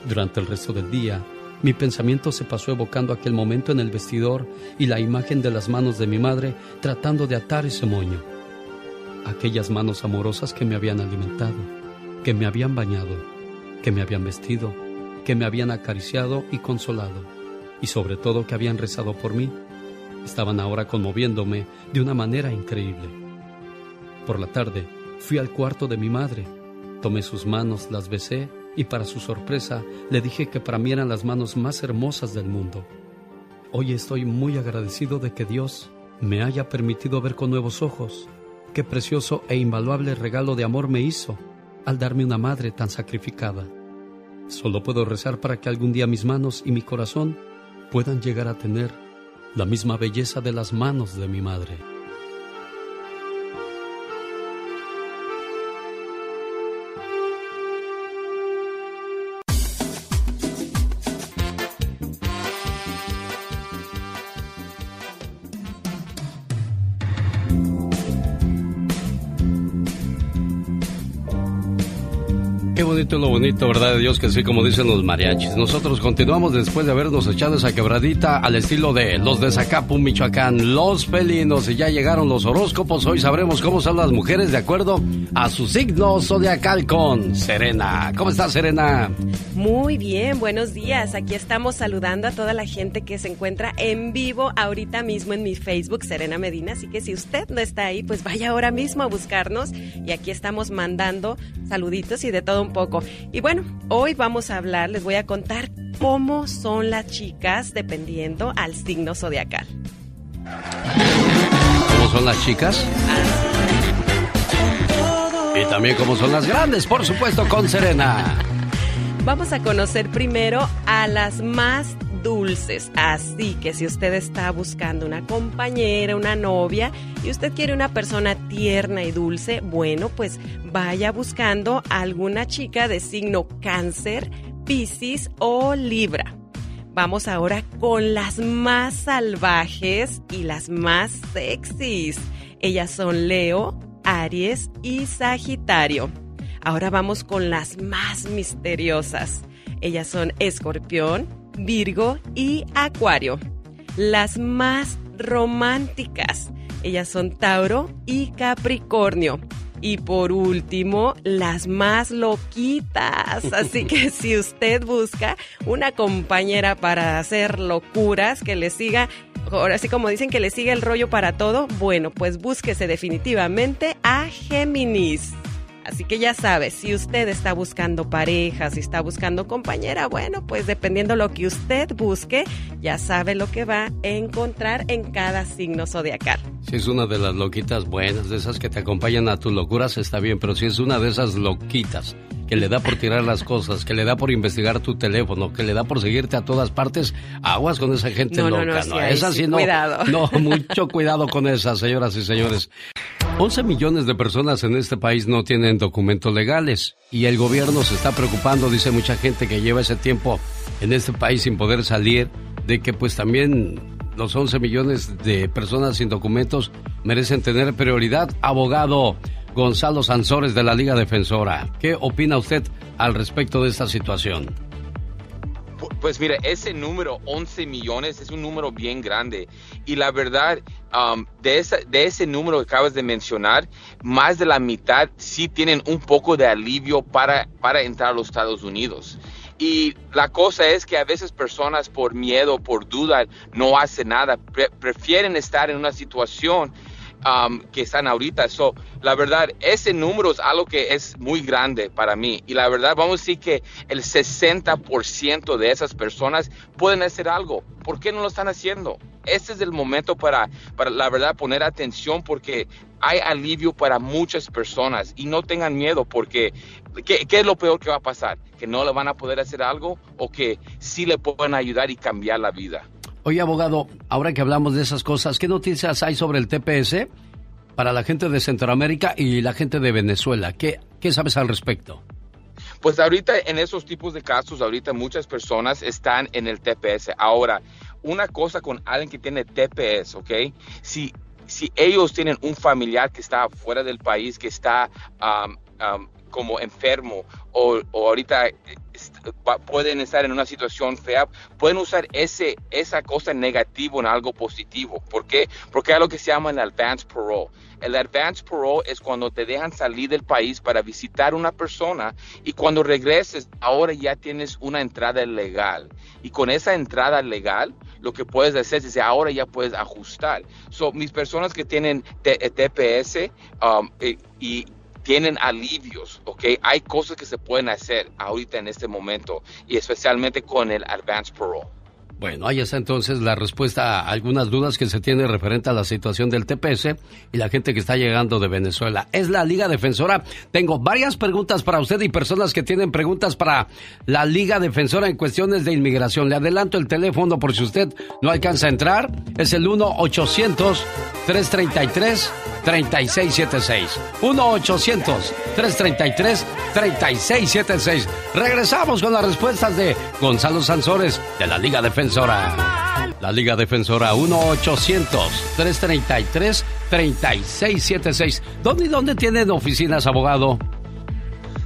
Durante el resto del día, mi pensamiento se pasó evocando aquel momento en el vestidor y la imagen de las manos de mi madre tratando de atar ese moño. Aquellas manos amorosas que me habían alimentado, que me habían bañado, que me habían vestido, que me habían acariciado y consolado, y sobre todo que habían rezado por mí. Estaban ahora conmoviéndome de una manera increíble. Por la tarde fui al cuarto de mi madre, tomé sus manos, las besé y para su sorpresa le dije que para mí eran las manos más hermosas del mundo. Hoy estoy muy agradecido de que Dios me haya permitido ver con nuevos ojos qué precioso e invaluable regalo de amor me hizo al darme una madre tan sacrificada. Solo puedo rezar para que algún día mis manos y mi corazón puedan llegar a tener la misma belleza de las manos de mi madre. Lo bonito, ¿verdad de Dios? Que sí, como dicen los mariachis. Nosotros continuamos después de habernos echado esa quebradita al estilo de los de Zacapu, Michoacán, los felinos. Y ya llegaron los horóscopos. Hoy sabremos cómo son las mujeres de acuerdo a su signo zodiacal con Serena. ¿Cómo estás, Serena? Muy bien, buenos días. Aquí estamos saludando a toda la gente que se encuentra en vivo ahorita mismo en mi Facebook, Serena Medina. Así que si usted no está ahí, pues vaya ahora mismo a buscarnos. Y aquí estamos mandando saluditos y de todo un poco. Y bueno, hoy vamos a hablar, les voy a contar cómo son las chicas dependiendo al signo zodiacal. ¿Cómo son las chicas? Y también cómo son las grandes, por supuesto, con Serena. Vamos a conocer primero a las más dulces. Así que si usted está buscando una compañera, una novia y usted quiere una persona tierna y dulce, bueno, pues vaya buscando a alguna chica de signo cáncer, piscis o libra. Vamos ahora con las más salvajes y las más sexys. Ellas son Leo, Aries y Sagitario. Ahora vamos con las más misteriosas. Ellas son Escorpión, Virgo y Acuario. Las más románticas. Ellas son Tauro y Capricornio. Y por último, las más loquitas. Así que si usted busca una compañera para hacer locuras, que le siga, ahora sí como dicen que le siga el rollo para todo, bueno, pues búsquese definitivamente a Géminis. Así que ya sabe, si usted está buscando pareja, si está buscando compañera, bueno, pues dependiendo lo que usted busque, ya sabe lo que va a encontrar en cada signo zodiacal. Si es una de las loquitas buenas, de esas que te acompañan a tus locuras, está bien, pero si es una de esas loquitas que le da por tirar las cosas, que le da por investigar tu teléfono, que le da por seguirte a todas partes, aguas con esa gente loca, ¿no? no, esa sí, no. Cuidado. No, mucho cuidado con esa, señoras y señores. 11 millones de personas en este país no tienen documentos legales y el gobierno se está preocupando, dice mucha gente que lleva ese tiempo en este país sin poder salir, de que pues también los 11 millones de personas sin documentos merecen tener prioridad. Abogado Gonzalo Sansores de la Liga Defensora, ¿qué opina usted al respecto de esta situación? Pues mira, ese número, 11 millones, es un número bien grande. Y la verdad, de, ese número que acabas de mencionar, más de la mitad sí tienen un poco de alivio para, para entrar a los Estados Unidos. Y la cosa es que a veces personas por miedo, por duda, no hacen nada, prefieren estar en una situación Um, que están ahorita. So, la verdad, ese número es algo que es muy grande para mí. Y la verdad, vamos a decir que el 60% de esas personas pueden hacer algo. ¿Por qué no lo están haciendo? Este es el momento para, para, la verdad, poner atención porque hay alivio para muchas personas y no tengan miedo porque ¿qué, ¿qué, es lo peor que va a pasar? ¿Que no le van a poder hacer algo o que sí le pueden ayudar y cambiar la vida? Oye, abogado, ahora que hablamos de esas cosas, ¿qué noticias hay sobre el TPS para la gente de Centroamérica y la gente de Venezuela? ¿Qué, qué sabes al respecto? Pues ahorita en esos tipos de casos, ahorita muchas personas están en el TPS. Ahora, una cosa con alguien que tiene TPS, ¿ok? Si, si ellos tienen un familiar que está fuera del país, que está um, como enfermo o, ahorita eh, pueden estar en una situación fea, pueden usar ese, esa cosa negativa en algo positivo. ¿Por qué? Porque hay lo que se llama el advance parole. El advance parole es cuando te dejan salir del país para visitar una persona y cuando regreses, ahora ya tienes una entrada legal. Y con esa entrada legal, lo que puedes hacer es ahora ya puedes ajustar. So, mis personas que tienen TPS um, eh, y tienen alivios, ¿ok? Hay cosas que se pueden hacer ahorita en este momento y especialmente con el Advance Parole. Bueno, ahí está entonces la respuesta a algunas dudas que se tiene referente a la situación del TPS y la gente que está llegando de Venezuela. Es la Liga Defensora. Tengo varias preguntas para usted y personas que tienen preguntas para la Liga Defensora en cuestiones de inmigración. Le adelanto el teléfono por si usted no alcanza a entrar. Es el 1-800-333-3676. 1-800-333-3676. Regresamos con las respuestas de Gonzalo Sansores de la Liga Defensora. La Liga Defensora 1-800-333-3676. ¿Dónde y dónde tienen oficinas, abogado?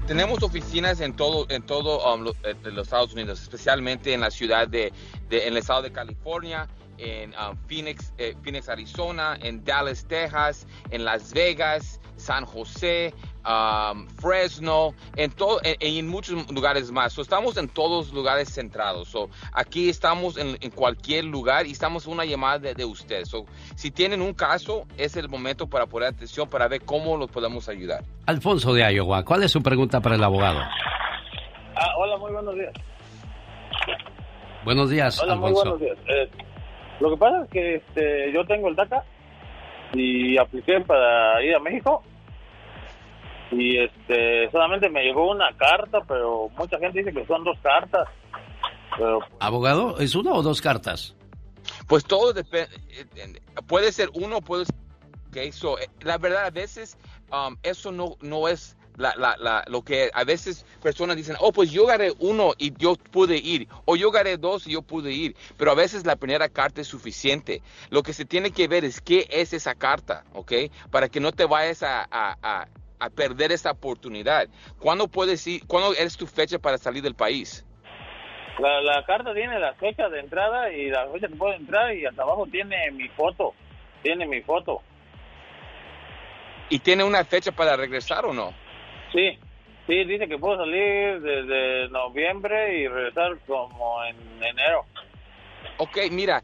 Tenemos oficinas en todo, en todo um, eh, los Estados Unidos, especialmente en la ciudad de, en el estado de California, en um, Phoenix, eh, Phoenix, Arizona, en Dallas, Texas, en Las Vegas, San José, um, Fresno, en, todo, en, en, muchos lugares más. estamos en todos lugares centrados. So, aquí estamos en, cualquier lugar y estamos en una llamada de, de ustedes. si tienen un caso, es el momento para poner atención para ver cómo los podemos ayudar. Alfonso de Iowa, ¿cuál es su pregunta para el abogado? Ah, hola, muy buenos días. Buenos días, hola, Muy buenos días. Eh, lo que pasa es que este, yo tengo el DACA y apliqué para ir a México y este solamente me llegó una carta, pero mucha gente dice que son dos cartas. Pero... Abogado, ¿es una o dos cartas? Pues todo depende, puede ser uno, puede ser que eso, eh, la verdad a veces um, eso no, no es la, la, la, lo que a veces personas dicen, oh, pues yo gané uno y yo pude ir, o yo gané dos y yo pude ir, pero a veces la primera carta es suficiente. Lo que se tiene que ver es qué es esa carta, ¿ok? Para que no te vayas a, a, a, perder esa oportunidad. ¿Cuándo puedes ir, cuándo es tu fecha para salir del país? La, la carta tiene la fecha de entrada y la fecha que puedo entrar y hasta abajo tiene mi foto, tiene mi foto. ¿Y tiene una fecha para regresar o no? Sí, sí, dice que puedo salir desde noviembre y regresar como en enero. Ok, mira,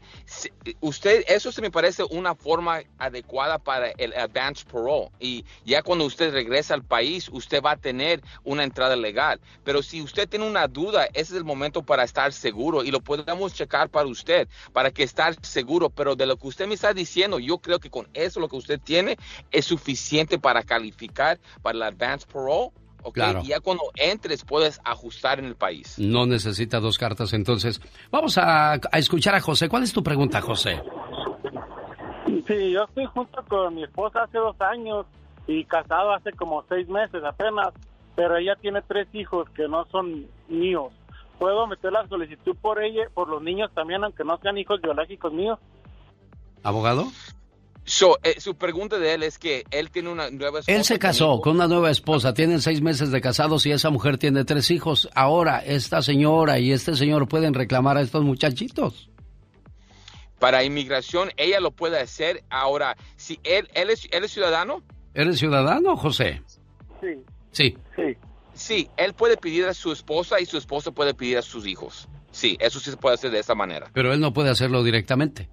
usted, eso se me parece una forma adecuada para el advance parole. Y ya cuando usted regresa al país, usted va a tener una entrada legal. Pero si usted tiene una duda, ese es el momento para estar seguro y lo podemos checar para usted, para que estar seguro. Pero de lo que usted me está diciendo, yo creo que con eso lo que usted tiene es suficiente para calificar para el advance parole y ya cuando entres puedes ajustar en el país. No necesita dos cartas, entonces. Vamos a, escuchar a José. ¿Cuál es tu pregunta, José? Sí, yo estoy junto con mi esposa hace dos años y casado hace como seis meses apenas, pero ella tiene tres hijos que no son míos. ¿Puedo meter la solicitud por ella, por los niños también, aunque no sean hijos biológicos míos? ¿Abogado? So, eh, su pregunta de él es que él tiene una nueva esposa. Él se casó con una nueva esposa, tienen seis meses de casados y esa mujer tiene tres hijos. Ahora, esta señora y este señor pueden reclamar a estos muchachitos. Para inmigración, ella lo puede hacer. Ahora, si él, él, es, él es ciudadano. ¿Eres ciudadano, José? Sí. Sí. Sí. Sí, él puede pedir a su esposa y su esposa puede pedir a sus hijos. Sí, eso sí se puede hacer de esa manera. Pero él no puede hacerlo directamente.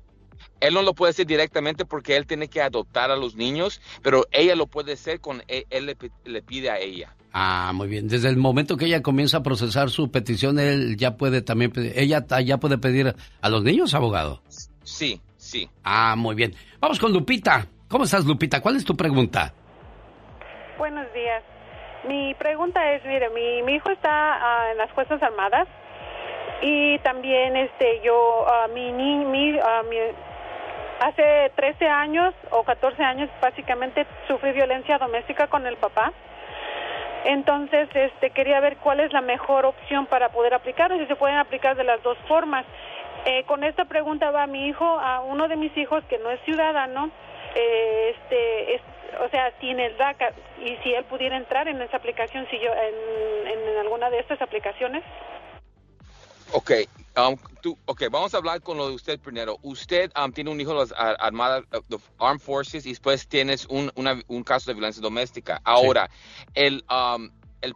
Él no lo puede hacer directamente porque él tiene que adoptar a los niños, pero ella lo puede hacer con e, él, le, pide a ella. Ah, muy bien. Desde el momento que ella comienza a procesar su petición, él ya puede también pedir, ella ya puede pedir a los niños, abogado. Sí, sí. Ah, muy bien. Vamos con Lupita. ¿Cómo estás, Lupita? ¿Cuál es tu pregunta? Buenos días. Mi pregunta es, mire, mi, hijo está ah, en las Fuerzas Armadas y también este yo uh, mi, mi, mi Hace 13 años o 14 años básicamente sufrí violencia doméstica con el papá. Entonces, este, quería ver cuál es la mejor opción para poder aplicar, si se pueden aplicar de las dos formas. Eh, con esta pregunta va mi hijo, a uno de mis hijos que no es ciudadano, eh, este, o sea, sin el DACA, y si él pudiera entrar en esa aplicación, si yo, en alguna de estas aplicaciones. Ok, um, tú, okay, vamos a hablar con lo de usted primero. Usted um, tiene un hijo de las Armadas, uh, Armed Forces, y después tienes un, una, un caso de violencia doméstica. Ahora, el, um, el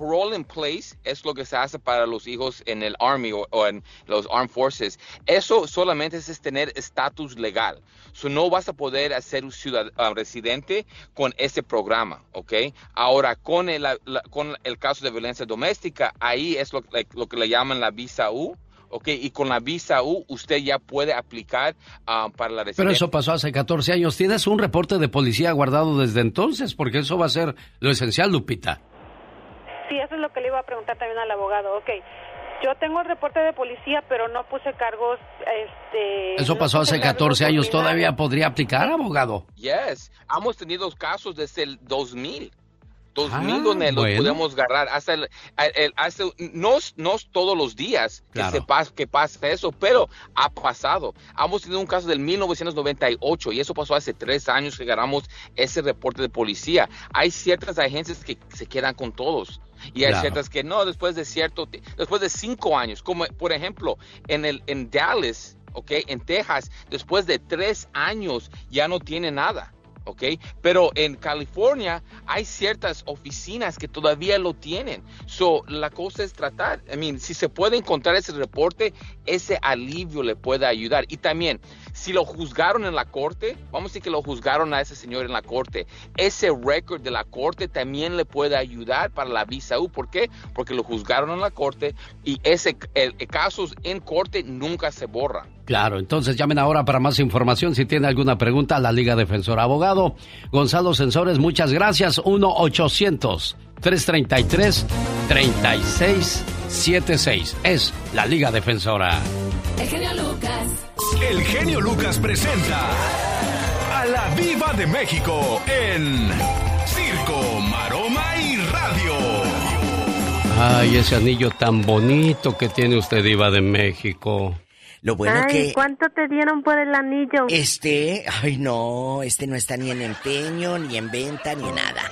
parole in place es lo que se hace para los hijos en el Army o, en los Armed Forces. Eso solamente es tener estatus legal. So no vas a poder hacer un ciudadano uh, residente con ese programa, ¿ok? Ahora, con el, con el caso de violencia doméstica, ahí es lo, lo que le llaman la visa U. Ok, y con la visa U usted ya puede aplicar uh, para la residencia. Pero eso pasó hace 14 años. ¿Tienes un reporte de policía guardado desde entonces? Porque eso va a ser lo esencial, Lupita. Sí, eso es lo que le iba a preguntar también al abogado. Ok, yo tengo el reporte de policía, pero no puse cargos. Este, eso pasó hace 14 años. ¿Todavía podría aplicar, abogado? Yes, hemos tenido casos desde el 2000. 2000 ah, donde lo podemos agarrar hasta el, no, no todos los días que se pasa que pasa eso pero ha pasado hemos tenido un caso del 1998 y eso pasó hace tres años que agarramos ese reporte de policía hay ciertas agencias que se quedan con todos y hay ciertas que no, después de cierto, después de cinco años, como por ejemplo en, el, en Dallas, ¿ok? En Texas, después de tres años ya no tiene nada. ¿Ok? Pero en California hay ciertas oficinas que todavía lo tienen. So, la cosa es tratar, I mean, si se puede encontrar ese reporte, ese alivio le puede ayudar. Y también, si lo juzgaron en la corte, vamos a decir que lo juzgaron a ese señor en la corte, ese récord de la corte también le puede ayudar para la visa U. ¿Por qué? Porque lo juzgaron en la corte y ese el, casos en corte nunca se borran. Claro, entonces llamen ahora para más información si tiene alguna pregunta a la Liga Defensora. Abogado Gonzalo Sensores, muchas gracias. 1-800-333-3676. Es la Liga Defensora. El genio Lucas. El genio Lucas presenta a la Viva de México en Circo, Maroma y Radio. Ay, ese anillo tan bonito que tiene usted, Viva de México. Lo bueno que... ¿cuánto te dieron por el anillo? Este, ay no, este no está ni en empeño, ni en venta, ni en nada.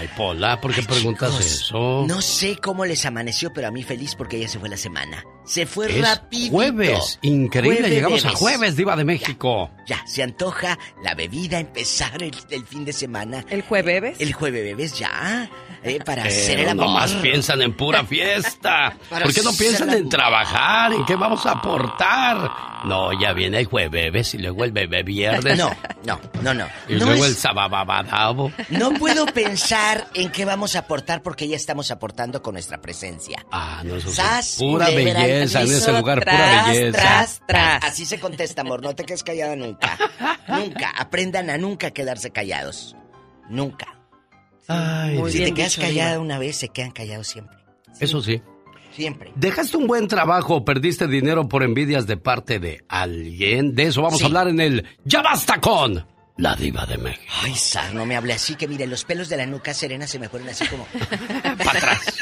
Ay, Pola, ¿por qué preguntas eso? No sé cómo les amaneció, pero a mí feliz porque ella se fue la semana. Se fue rápido. Jueves, increíble, llegamos a jueves, Diva de México. Ya, se antoja la bebida, empezar el, fin de semana. ¿El jueves? El jueves ya. Eh, para hacer el amor. más piensan en pura fiesta. ¿Por qué no piensan en trabajar? ¿En qué vamos a aportar? No, ya viene el jueves y luego el bebé viernes. No, no, no, no. Y luego el sabababadabo. No puedo pensar en qué vamos a aportar porque ya estamos aportando con nuestra presencia. Ah, no, eso es pura belleza en ese lugar, pura belleza. Tras, tras. Así se contesta, amor. No te quedes callada nunca. nunca. Aprendan a nunca quedarse callados. Nunca. Ay, si te quedas callada una vez, se quedan callados siempre. Eso sí. Siempre. ¿Dejaste un buen trabajo o perdiste dinero por envidias de parte de alguien? De eso vamos a hablar en el Ya Basta con la Diva de México. Ay, Sar, no me hable así que mire, los pelos de la nuca serena se me fueron así como. Para atrás.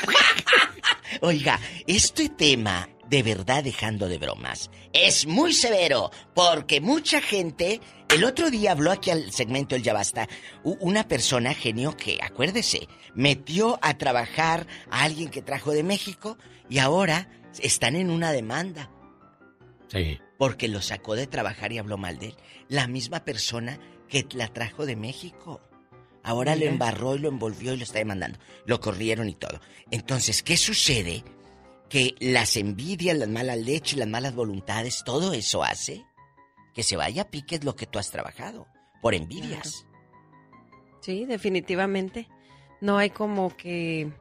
Oiga, este tema, de verdad dejando de bromas, es muy severo porque mucha gente. El otro día habló aquí al segmento El Ya Basta una persona genio que, acuérdese, metió a trabajar a alguien que trajo de México y ahora están en una demanda. Sí. Porque lo sacó de trabajar y habló mal de él. La misma persona que la trajo de México. Ahora lo embarró y lo envolvió y lo está demandando. Lo corrieron y todo. Entonces, ¿qué sucede? Que las envidias, las malas leches, las malas voluntades, todo eso hace que se vaya a pique lo que tú has trabajado. Por envidias. Sí, definitivamente. No hay como que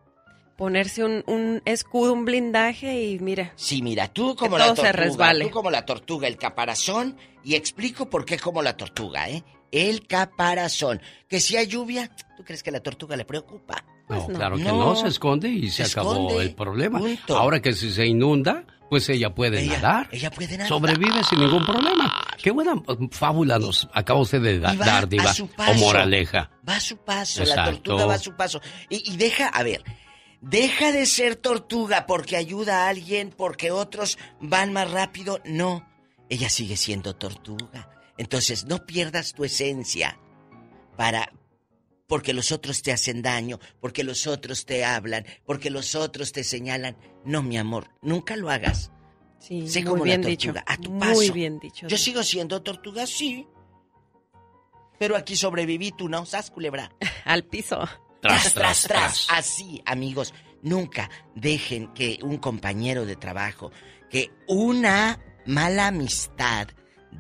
ponerse un, escudo, un blindaje y mira. Sí, mira, tú como la tortuga, tú como la tortuga, el caparazón y explico por qué como la tortuga, ¿eh? El caparazón. Que si hay lluvia, ¿tú crees que a la tortuga le preocupa? No, pues claro que no. se esconde y se, acabó el problema. Ahora que si se inunda, pues ella puede nadar. Ella puede nadar. Sobrevive sin ningún problema. Qué buena fábula nos acaba usted de dar, Diva. O moraleja. Va a su paso, la tortuga va a su paso. Y, y deja, a ver, deja de ser tortuga porque ayuda a alguien, porque otros van más rápido. No, ella sigue siendo tortuga. Entonces, no pierdas tu esencia para porque los otros te hacen daño, porque los otros te hablan, porque los otros te señalan. No, mi amor, nunca lo hagas. Sí, sé muy como bien tortuga, dicho. a tu Muy paso. bien dicho. Yo sigo siendo tortuga, sí. Pero aquí sobreviví, tú no, sas culebra. Al piso. Tras, tras, tras. Así, amigos, nunca dejen que un compañero de trabajo, que una mala amistad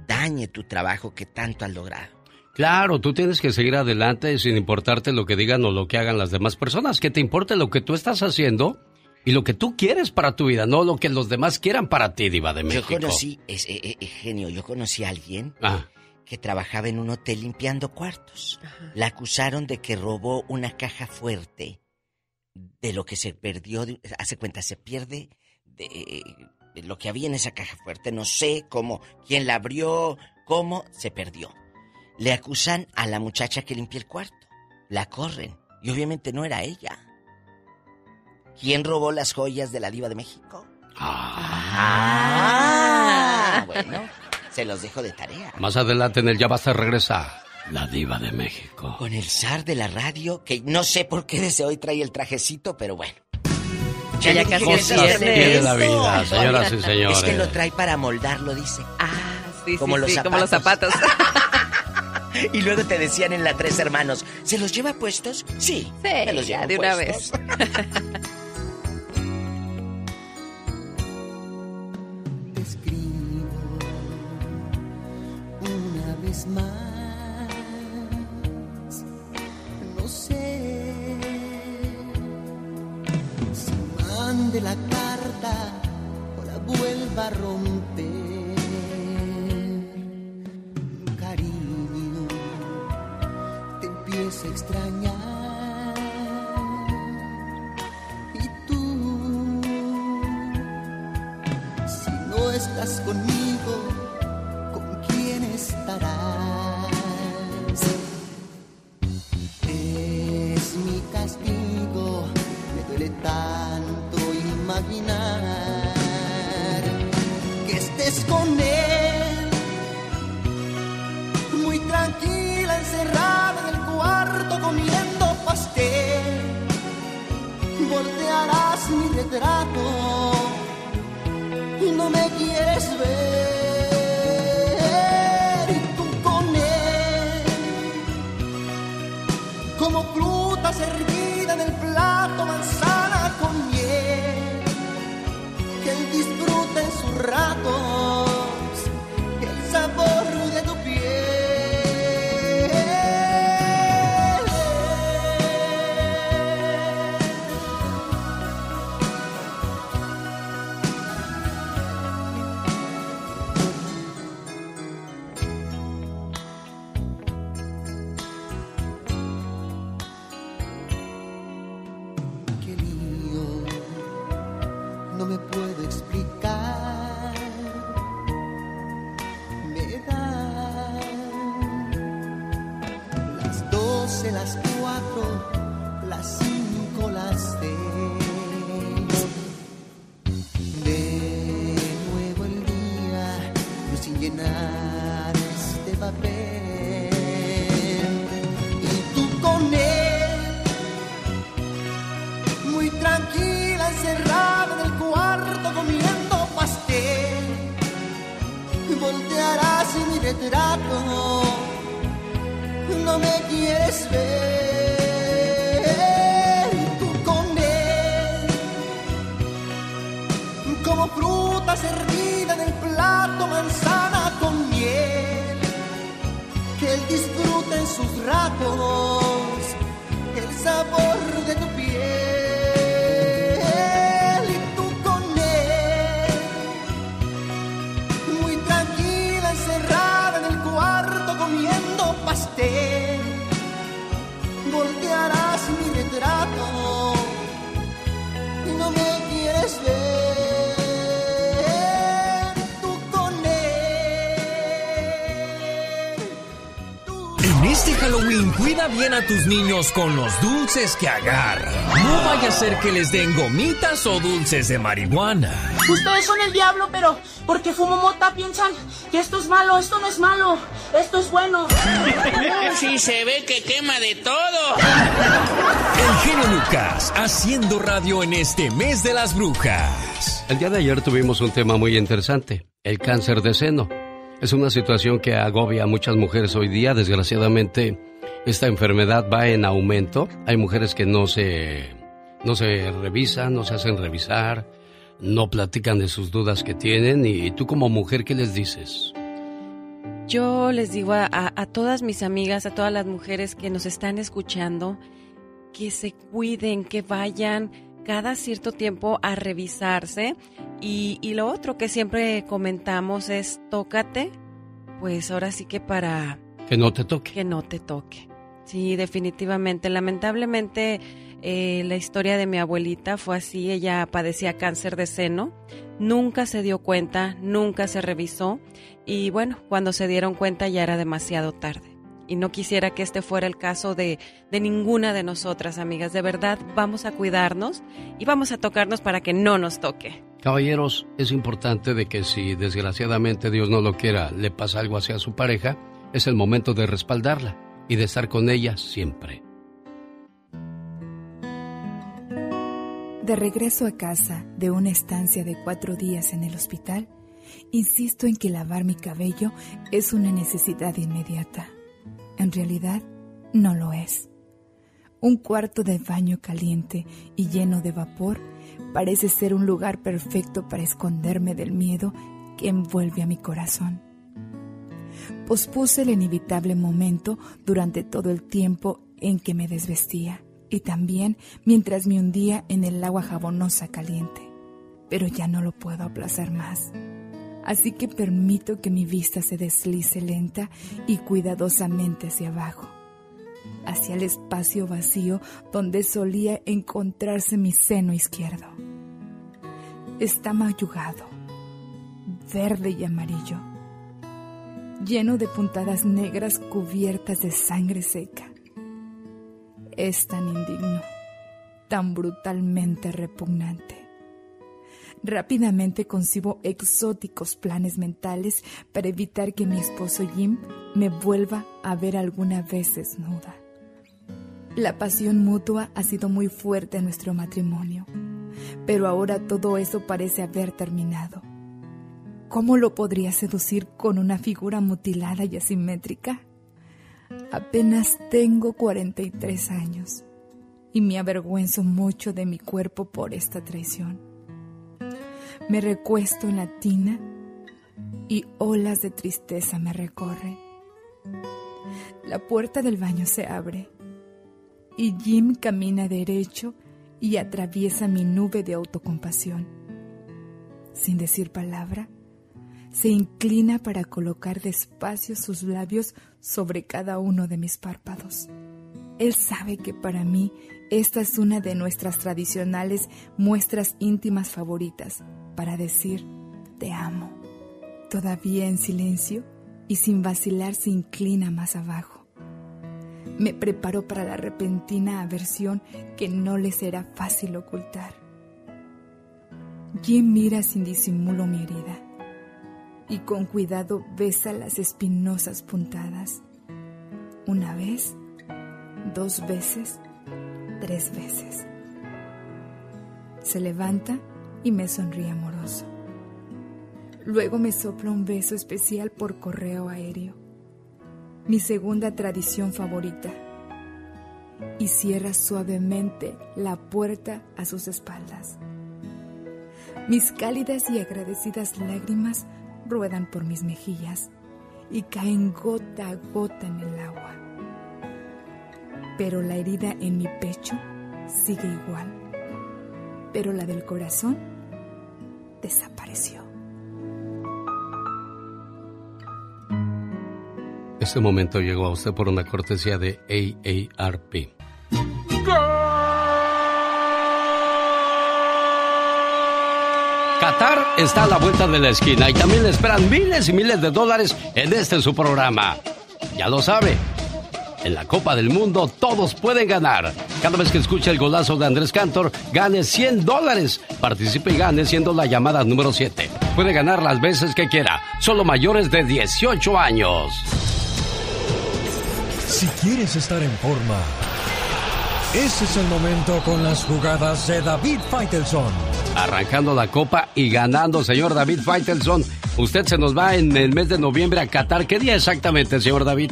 dañe tu trabajo que tanto has logrado. Claro, tú tienes que seguir adelante sin importarte lo que digan o lo que hagan las demás personas. Que te importe lo que tú estás haciendo y lo que tú quieres para tu vida, no lo que los demás quieran para ti, Diva de México. Yo conocí, es, eh, eh, eh, genio, yo conocí a alguien Ah, que trabajaba en un hotel limpiando cuartos. La acusaron de que robó una caja fuerte de lo que se perdió. de- hace cuenta, se pierde de, de lo que había en esa caja fuerte. No sé cómo, quién la abrió, cómo se perdió. Le acusan a la muchacha que limpia el cuarto. La corren. Y obviamente no era ella. ¿Quién robó las joyas de la diva de México? Ah, bueno, se los dejo de tarea. más adelante en el Ya Basta regresa la Diva de México. Con el zar de la radio, que no sé por qué desde hoy trae el trajecito, pero bueno. Ya, casi es. Tiene la vida, señoras y señores. Es que lo trae para moldarlo, dice. Ah, sí, Como sí, los sí, como los zapatos. Y luego te decían en la Tres Hermanos, ¿se los lleva puestos? Sí, Sí, me los ya llevo de una puestos. más. No sé si mande la carta o la vuelva a romper. Cariño, te empiezo a extrañar. Y tú si no estás conmigo, llenar este papel. Y tú con él muy tranquila, encerrada en el cuarto comiendo pastel. Y voltearás mi retrato, no me quieres ver. Y tú con él, como fruta servida en el plato, manzana en sus ratos el sabor de tu piel cuida bien a tus niños con los dulces que agarran. No vaya a ser que les den gomitas o dulces de marihuana. Ustedes son el diablo, pero porque fumo mota piensan que esto es malo, esto no es malo, esto es bueno. sí, se ve que quema de todo. El genio Lucas haciendo radio en este mes de las brujas. El día de ayer tuvimos un tema muy interesante, el cáncer de seno. Es una situación que agobia a muchas mujeres hoy día. Desgraciadamente, esta enfermedad va en aumento. Hay mujeres que no se, no se revisan, no se hacen revisar, no platican de sus dudas que tienen. Y tú como mujer, ¿qué les dices? Yo les digo a, a todas mis amigas, a todas las mujeres que nos están escuchando, que se cuiden, que vayan cada cierto tiempo a revisarse. Y, y lo otro que siempre comentamos es tócate, pues ahora sí que para... Que no te toque. Que no te toque. Sí, definitivamente. Lamentablemente eh, la historia de mi abuelita fue así. Ella padecía cáncer de seno. Nunca se dio cuenta, nunca se revisó. Y bueno, cuando se dieron cuenta ya era demasiado tarde y no quisiera que este fuera el caso de, de, ninguna de nosotras, amigas. De verdad, vamos a cuidarnos y vamos a tocarnos para que no nos toque. Caballeros, es importante de que si desgraciadamente Dios no lo quiera, le pasa algo hacia su pareja, es el momento de respaldarla y de estar con ella siempre. De regreso a casa de una estancia de cuatro días en el hospital, insisto en que lavar mi cabello es una necesidad inmediata en realidad no lo es. Un cuarto de baño caliente y lleno de vapor parece ser un lugar perfecto para esconderme del miedo que envuelve a mi corazón. Pospuse el inevitable momento durante todo el tiempo en que me desvestía y también mientras me hundía en el agua jabonosa caliente, pero ya no lo puedo aplazar más así que permito que mi vista se deslice lenta y cuidadosamente hacia abajo, hacia el espacio vacío donde solía encontrarse mi seno izquierdo. Está mayugado, verde y amarillo, lleno de puntadas negras cubiertas de sangre seca. Es tan indigno, tan brutalmente repugnante Rápidamente concibo exóticos planes mentales para evitar que mi esposo Jim me vuelva a ver alguna vez desnuda. La pasión mutua ha sido muy fuerte en nuestro matrimonio, pero ahora todo eso parece haber terminado. ¿Cómo lo podría seducir con una figura mutilada y asimétrica? Apenas tengo 43 años y me avergüenzo mucho de mi cuerpo por esta traición. Me recuesto en la tina y olas de tristeza me recorren. La puerta del baño se abre y Jim camina derecho y atraviesa mi nube de autocompasión. Sin decir palabra, se inclina para colocar despacio sus labios sobre cada uno de mis párpados. Él sabe que para mí esta es una de nuestras tradicionales muestras íntimas favoritas para decir te amo. Todavía en silencio y sin vacilar se inclina más abajo. Me preparo para la repentina aversión que no le será fácil ocultar. Jim mira sin disimulo mi herida y con cuidado besa las espinosas puntadas. Una vez, dos veces, tres veces. Se levanta y me sonríe amoroso. Luego me sopla un beso especial por correo aéreo, mi segunda tradición favorita, y cierra suavemente la puerta a sus espaldas. Mis cálidas y agradecidas lágrimas ruedan por mis mejillas y caen gota a gota en el agua. Pero la herida en mi pecho sigue igual. Pero la del corazón desapareció. Este momento llegó a usted por una cortesía de AARP. Qatar está a la vuelta de la esquina y también le esperan miles y miles de dólares en este su programa. Ya lo sabe, En la Copa del Mundo todos pueden ganar. Cada vez que escuche el golazo de Andrés Cantor, gane 100 dólares. Participe y gane siendo la llamada número 7. Puede ganar las veces que quiera, solo mayores de 18 años. Si quieres estar en forma, ese es el momento con las jugadas de David Faitelson. Arrancando la copa y ganando, señor David Faitelson. Usted se nos va en el mes de noviembre a Qatar. ¿Qué día exactamente, señor David?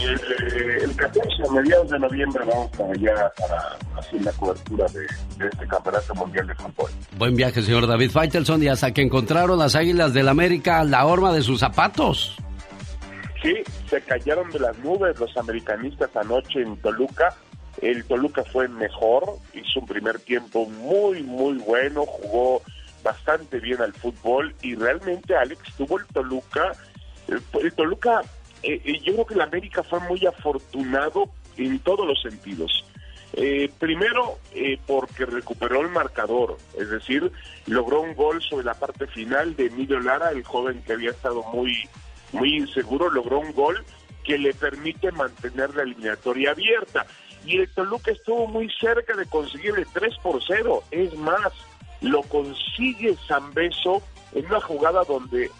El, el 14, a mediados de noviembre, vamos para allá para hacer la cobertura de, de este Campeonato Mundial de Fútbol. Buen viaje, señor David Faitelson. Y hasta que encontraron las águilas del América la horma de sus zapatos. Sí, se cayeron de las nubes los americanistas anoche en Toluca. El Toluca fue mejor, hizo un primer tiempo muy, muy bueno, jugó bastante bien al fútbol y realmente Alex tuvo el Toluca, el, el Toluca, eh, eh, yo creo que el América fue muy afortunado en todos los sentidos. Eh, primero, eh, porque recuperó el marcador, es decir, logró un gol sobre la parte final de Emilio Lara, el joven que había estado muy muy inseguro, logró un gol que le permite mantener la eliminatoria abierta. Y el Toluca estuvo muy cerca de conseguir el 3 por 0. Es más, lo consigue Zambeso en una jugada donde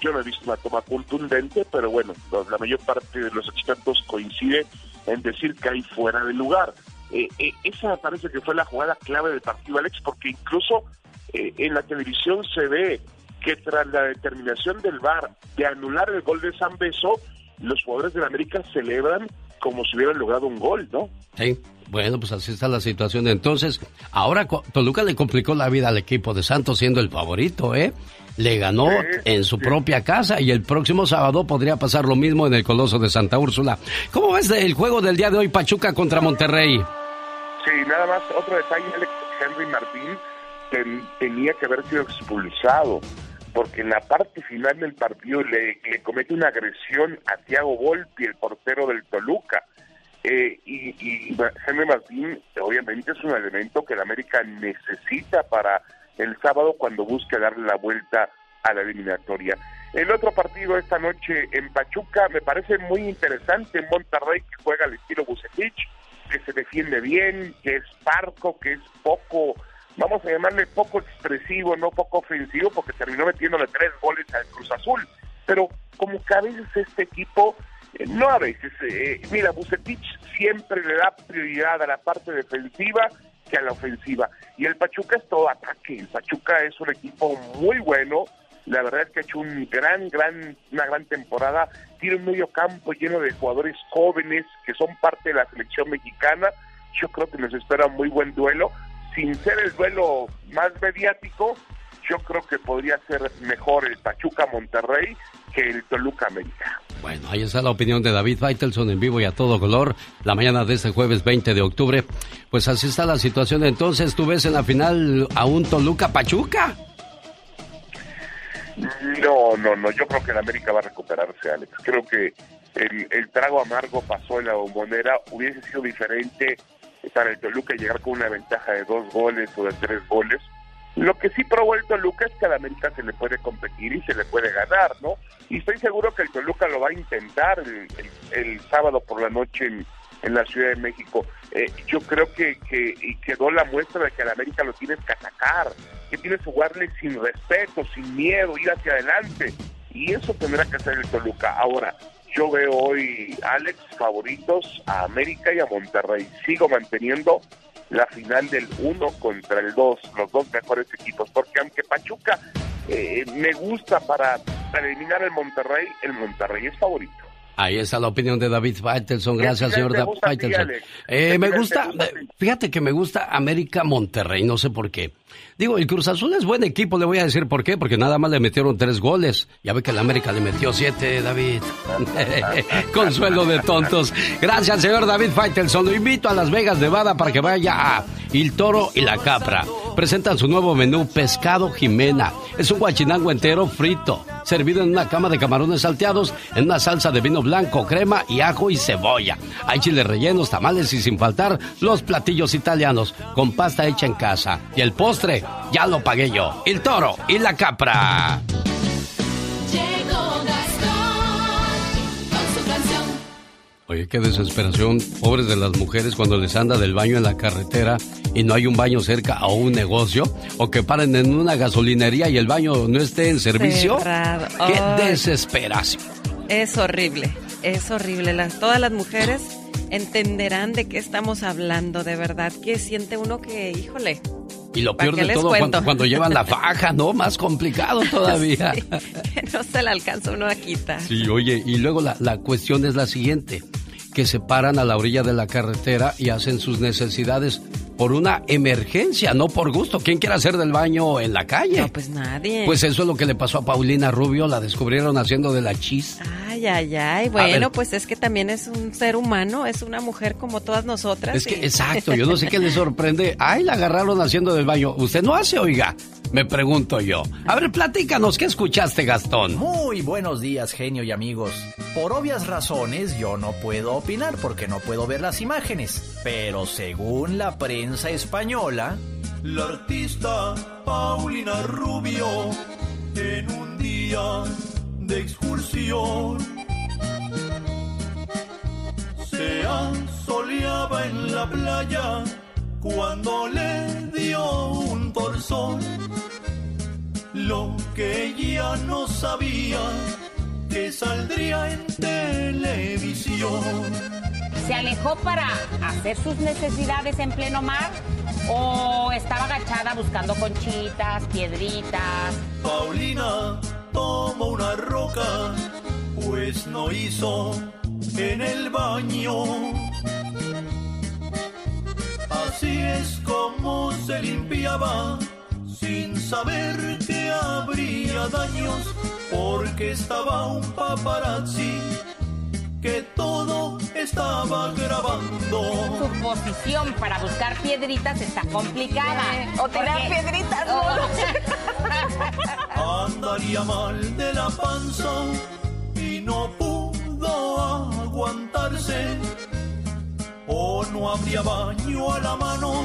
yo no he visto una toma contundente, pero bueno, la mayor parte de los expertos coinciden en decir que hay fuera de lugar. Eh, eh, esa me parece que fue la jugada clave del partido, Alex, porque incluso eh, en la televisión se ve que tras la determinación del VAR de anular el gol de San Beso, los jugadores de la América celebran como si hubieran logrado un gol, ¿no? Sí. Bueno, pues así está la situación. Entonces, ahora Toluca le complicó la vida al equipo de Santos siendo el favorito, ¿eh? Le ganó sí, en su sí. propia casa y el próximo sábado podría pasar lo mismo en el Coloso de Santa Úrsula. ¿Cómo ves el juego del día de hoy, Pachuca contra Monterrey? Sí, nada más otro detalle, Alex Henry Martín ten, tenía que haber sido expulsado porque en la parte final del partido le, le comete una agresión a Thiago Volpi, el portero del Toluca. Eh, y, y Henry Martín obviamente es un elemento que la América necesita para el sábado cuando busque darle la vuelta a la eliminatoria. El otro partido esta noche en Pachuca me parece muy interesante. En Monterrey que juega al estilo Bucetich, que se defiende bien, que es parco, que es poco vamos a llamarle poco expresivo, no poco ofensivo, porque terminó metiéndole tres goles al Cruz Azul. Pero como que a veces este equipo, eh, no a veces, eh, mira, Bucetich siempre le da prioridad a la parte defensiva que a la ofensiva. Y el Pachuca es todo ataque. El Pachuca es un equipo muy bueno. La verdad es que ha hecho un gran, gran, una gran temporada. Tiene un medio campo lleno de jugadores jóvenes que son parte de la selección mexicana. Yo creo que nos espera un muy buen duelo sin ser el duelo más mediático, yo creo que podría ser mejor el Pachuca Monterrey que el Toluca América. Bueno, ahí está la opinión de David Faitelson en vivo y a todo color, la mañana de este jueves 20 de octubre. Pues así está la situación. Entonces, ¿tú ves en la final a un Toluca Pachuca? No, no, no. Yo creo que el América va a recuperarse, Alex. Creo que el, el trago amargo pasó en la bombonera. Hubiese sido diferente para el Toluca llegar con una ventaja de dos goles o de tres goles. Lo que sí probó el Toluca es que al América se le puede competir y se le puede ganar, ¿no? Y estoy seguro que el Toluca lo va a intentar el, sábado por la noche en, la Ciudad de México. Eh, yo creo que, que y quedó la muestra de que al América lo tienes que atacar, que tienes que jugarle sin respeto, sin miedo, ir hacia adelante. Y eso tendrá que hacer el Toluca. Ahora, yo veo hoy, Alex, favoritos a América y a Monterrey. Sigo manteniendo la final del 1 contra el 2, los dos mejores equipos, porque aunque Pachuca eh, me gusta para, eliminar el Monterrey, el Monterrey es favorito. Ahí está la opinión de David Faitelson. Gracias, señor David Faitelson. Eh, me gusta, fíjate que me gusta América Monterrey, no sé por qué. Digo, el Cruz Azul es buen equipo, le voy a decir por qué, porque nada más le metieron tres goles. Ya ve que el América le metió siete, David. Consuelo de tontos. Gracias, señor David Faitelson. Lo invito a Las Vegas, Nevada, para que vaya a El Toro y la Capra. Presentan su nuevo menú, Pescado Jimena. Es un guachinango entero frito, servido en una cama de camarones salteados, en una salsa de vino blanco, crema y ajo y cebolla. Hay chiles rellenos, tamales y sin faltar los platillos italianos, con pasta hecha en casa. Y el postre, ya lo pagué yo. El toro y la capra. Oye, qué desesperación, pobres de las mujeres cuando les anda del baño en la carretera y no hay un baño cerca o un negocio, o que paren en una gasolinería y el baño no esté en servicio. Qué desesperación. Es horrible, es horrible. Las, todas las mujeres entenderán de qué estamos hablando, de verdad, que siente uno que, híjole, y lo peor de todo, cuando, llevan la faja, ¿no? Más complicado todavía. que no se la alcanza uno a quitar. Sí, oye, y luego la, la cuestión es la siguiente, que se paran a la orilla de la carretera y hacen sus necesidades por una emergencia, no por gusto. ¿Quién quiere hacer del baño en la calle? No, pues nadie. Pues eso es lo que le pasó a Paulina Rubio, la descubrieron haciendo de la chis. Ay, ay, ay. Bueno, pues es que también es un ser humano, es una mujer como todas nosotras. Es que, exacto, yo no sé qué le sorprende. Ay, la agarraron haciendo del baño. Usted no hace, oiga. Me pregunto yo. A ver, platícanos, ¿qué escuchaste, Gastón? Muy buenos días, genio y amigos. Por obvias razones, yo no puedo opinar porque no puedo ver las imágenes. Pero según la prensa española, la artista Paulina Rubio, en un día de excursión, se asoleaba en la playa cuando le dio un torzón. Lo que ella no sabía que saldría en televisión. ¿Se alejó para hacer sus necesidades en pleno mar? ¿O estaba agachada buscando conchitas, piedritas? Paulina tomó una roca, pues no hizo en el baño Así es como se limpiaba, sin saber que habría daños, porque estaba un paparazzi que todo estaba grabando. Su posición para buscar piedritas está complicada. o tirar piedritas, Andaría mal de la panza y no pudo aguantarse o no habría baño a la mano,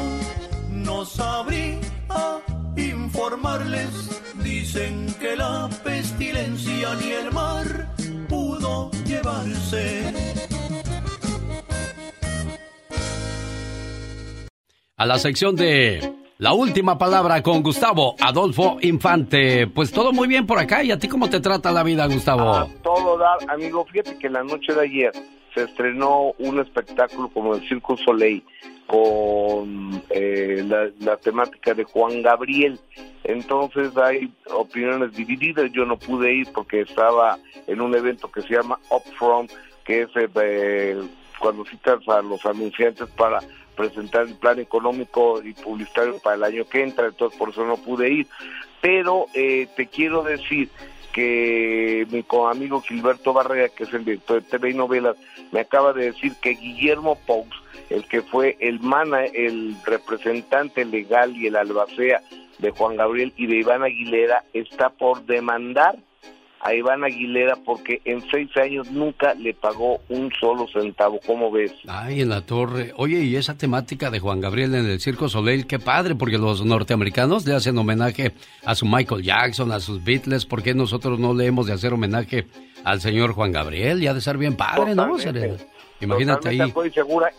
no sabría informarles. Dicen que la pestilencia ni el mar pudo llevarse. A la sección de la última palabra con Gustavo Adolfo Infante. Pues todo muy bien por acá. ¿Y a ti cómo te trata la vida, Gustavo? todo dar, amigo. Fíjate que la noche de ayer se estrenó un espectáculo como el Circo Soleil con eh, la, temática de Juan Gabriel. Entonces hay opiniones divididas. Yo no pude ir porque estaba en un evento que se llama Upfront, que es eh, cuando citas a los anunciantes para presentar el plan económico y publicitario para el año que entra, entonces por eso no pude ir. Pero eh, te quiero decir que mi amigo Gilberto Barrera, que es el director de TV y novelas, me acaba de decir que Guillermo Pous, el que fue el mana, el representante legal y el albacea de Juan Gabriel y de Iván Aguilera, está por demandar a Iván Aguilera porque en seis años nunca le pagó un solo centavo. ¿Cómo ves? Ay, en la torre. Oye, y esa temática de Juan Gabriel en el Circo Soleil, qué padre, porque los norteamericanos le hacen homenaje a su Michael Jackson, a sus Beatles. ¿Por qué nosotros no le hemos de hacer homenaje al señor Juan Gabriel? Y ha de ser bien padre, ¿no? Imagínate ahí. Estoy segura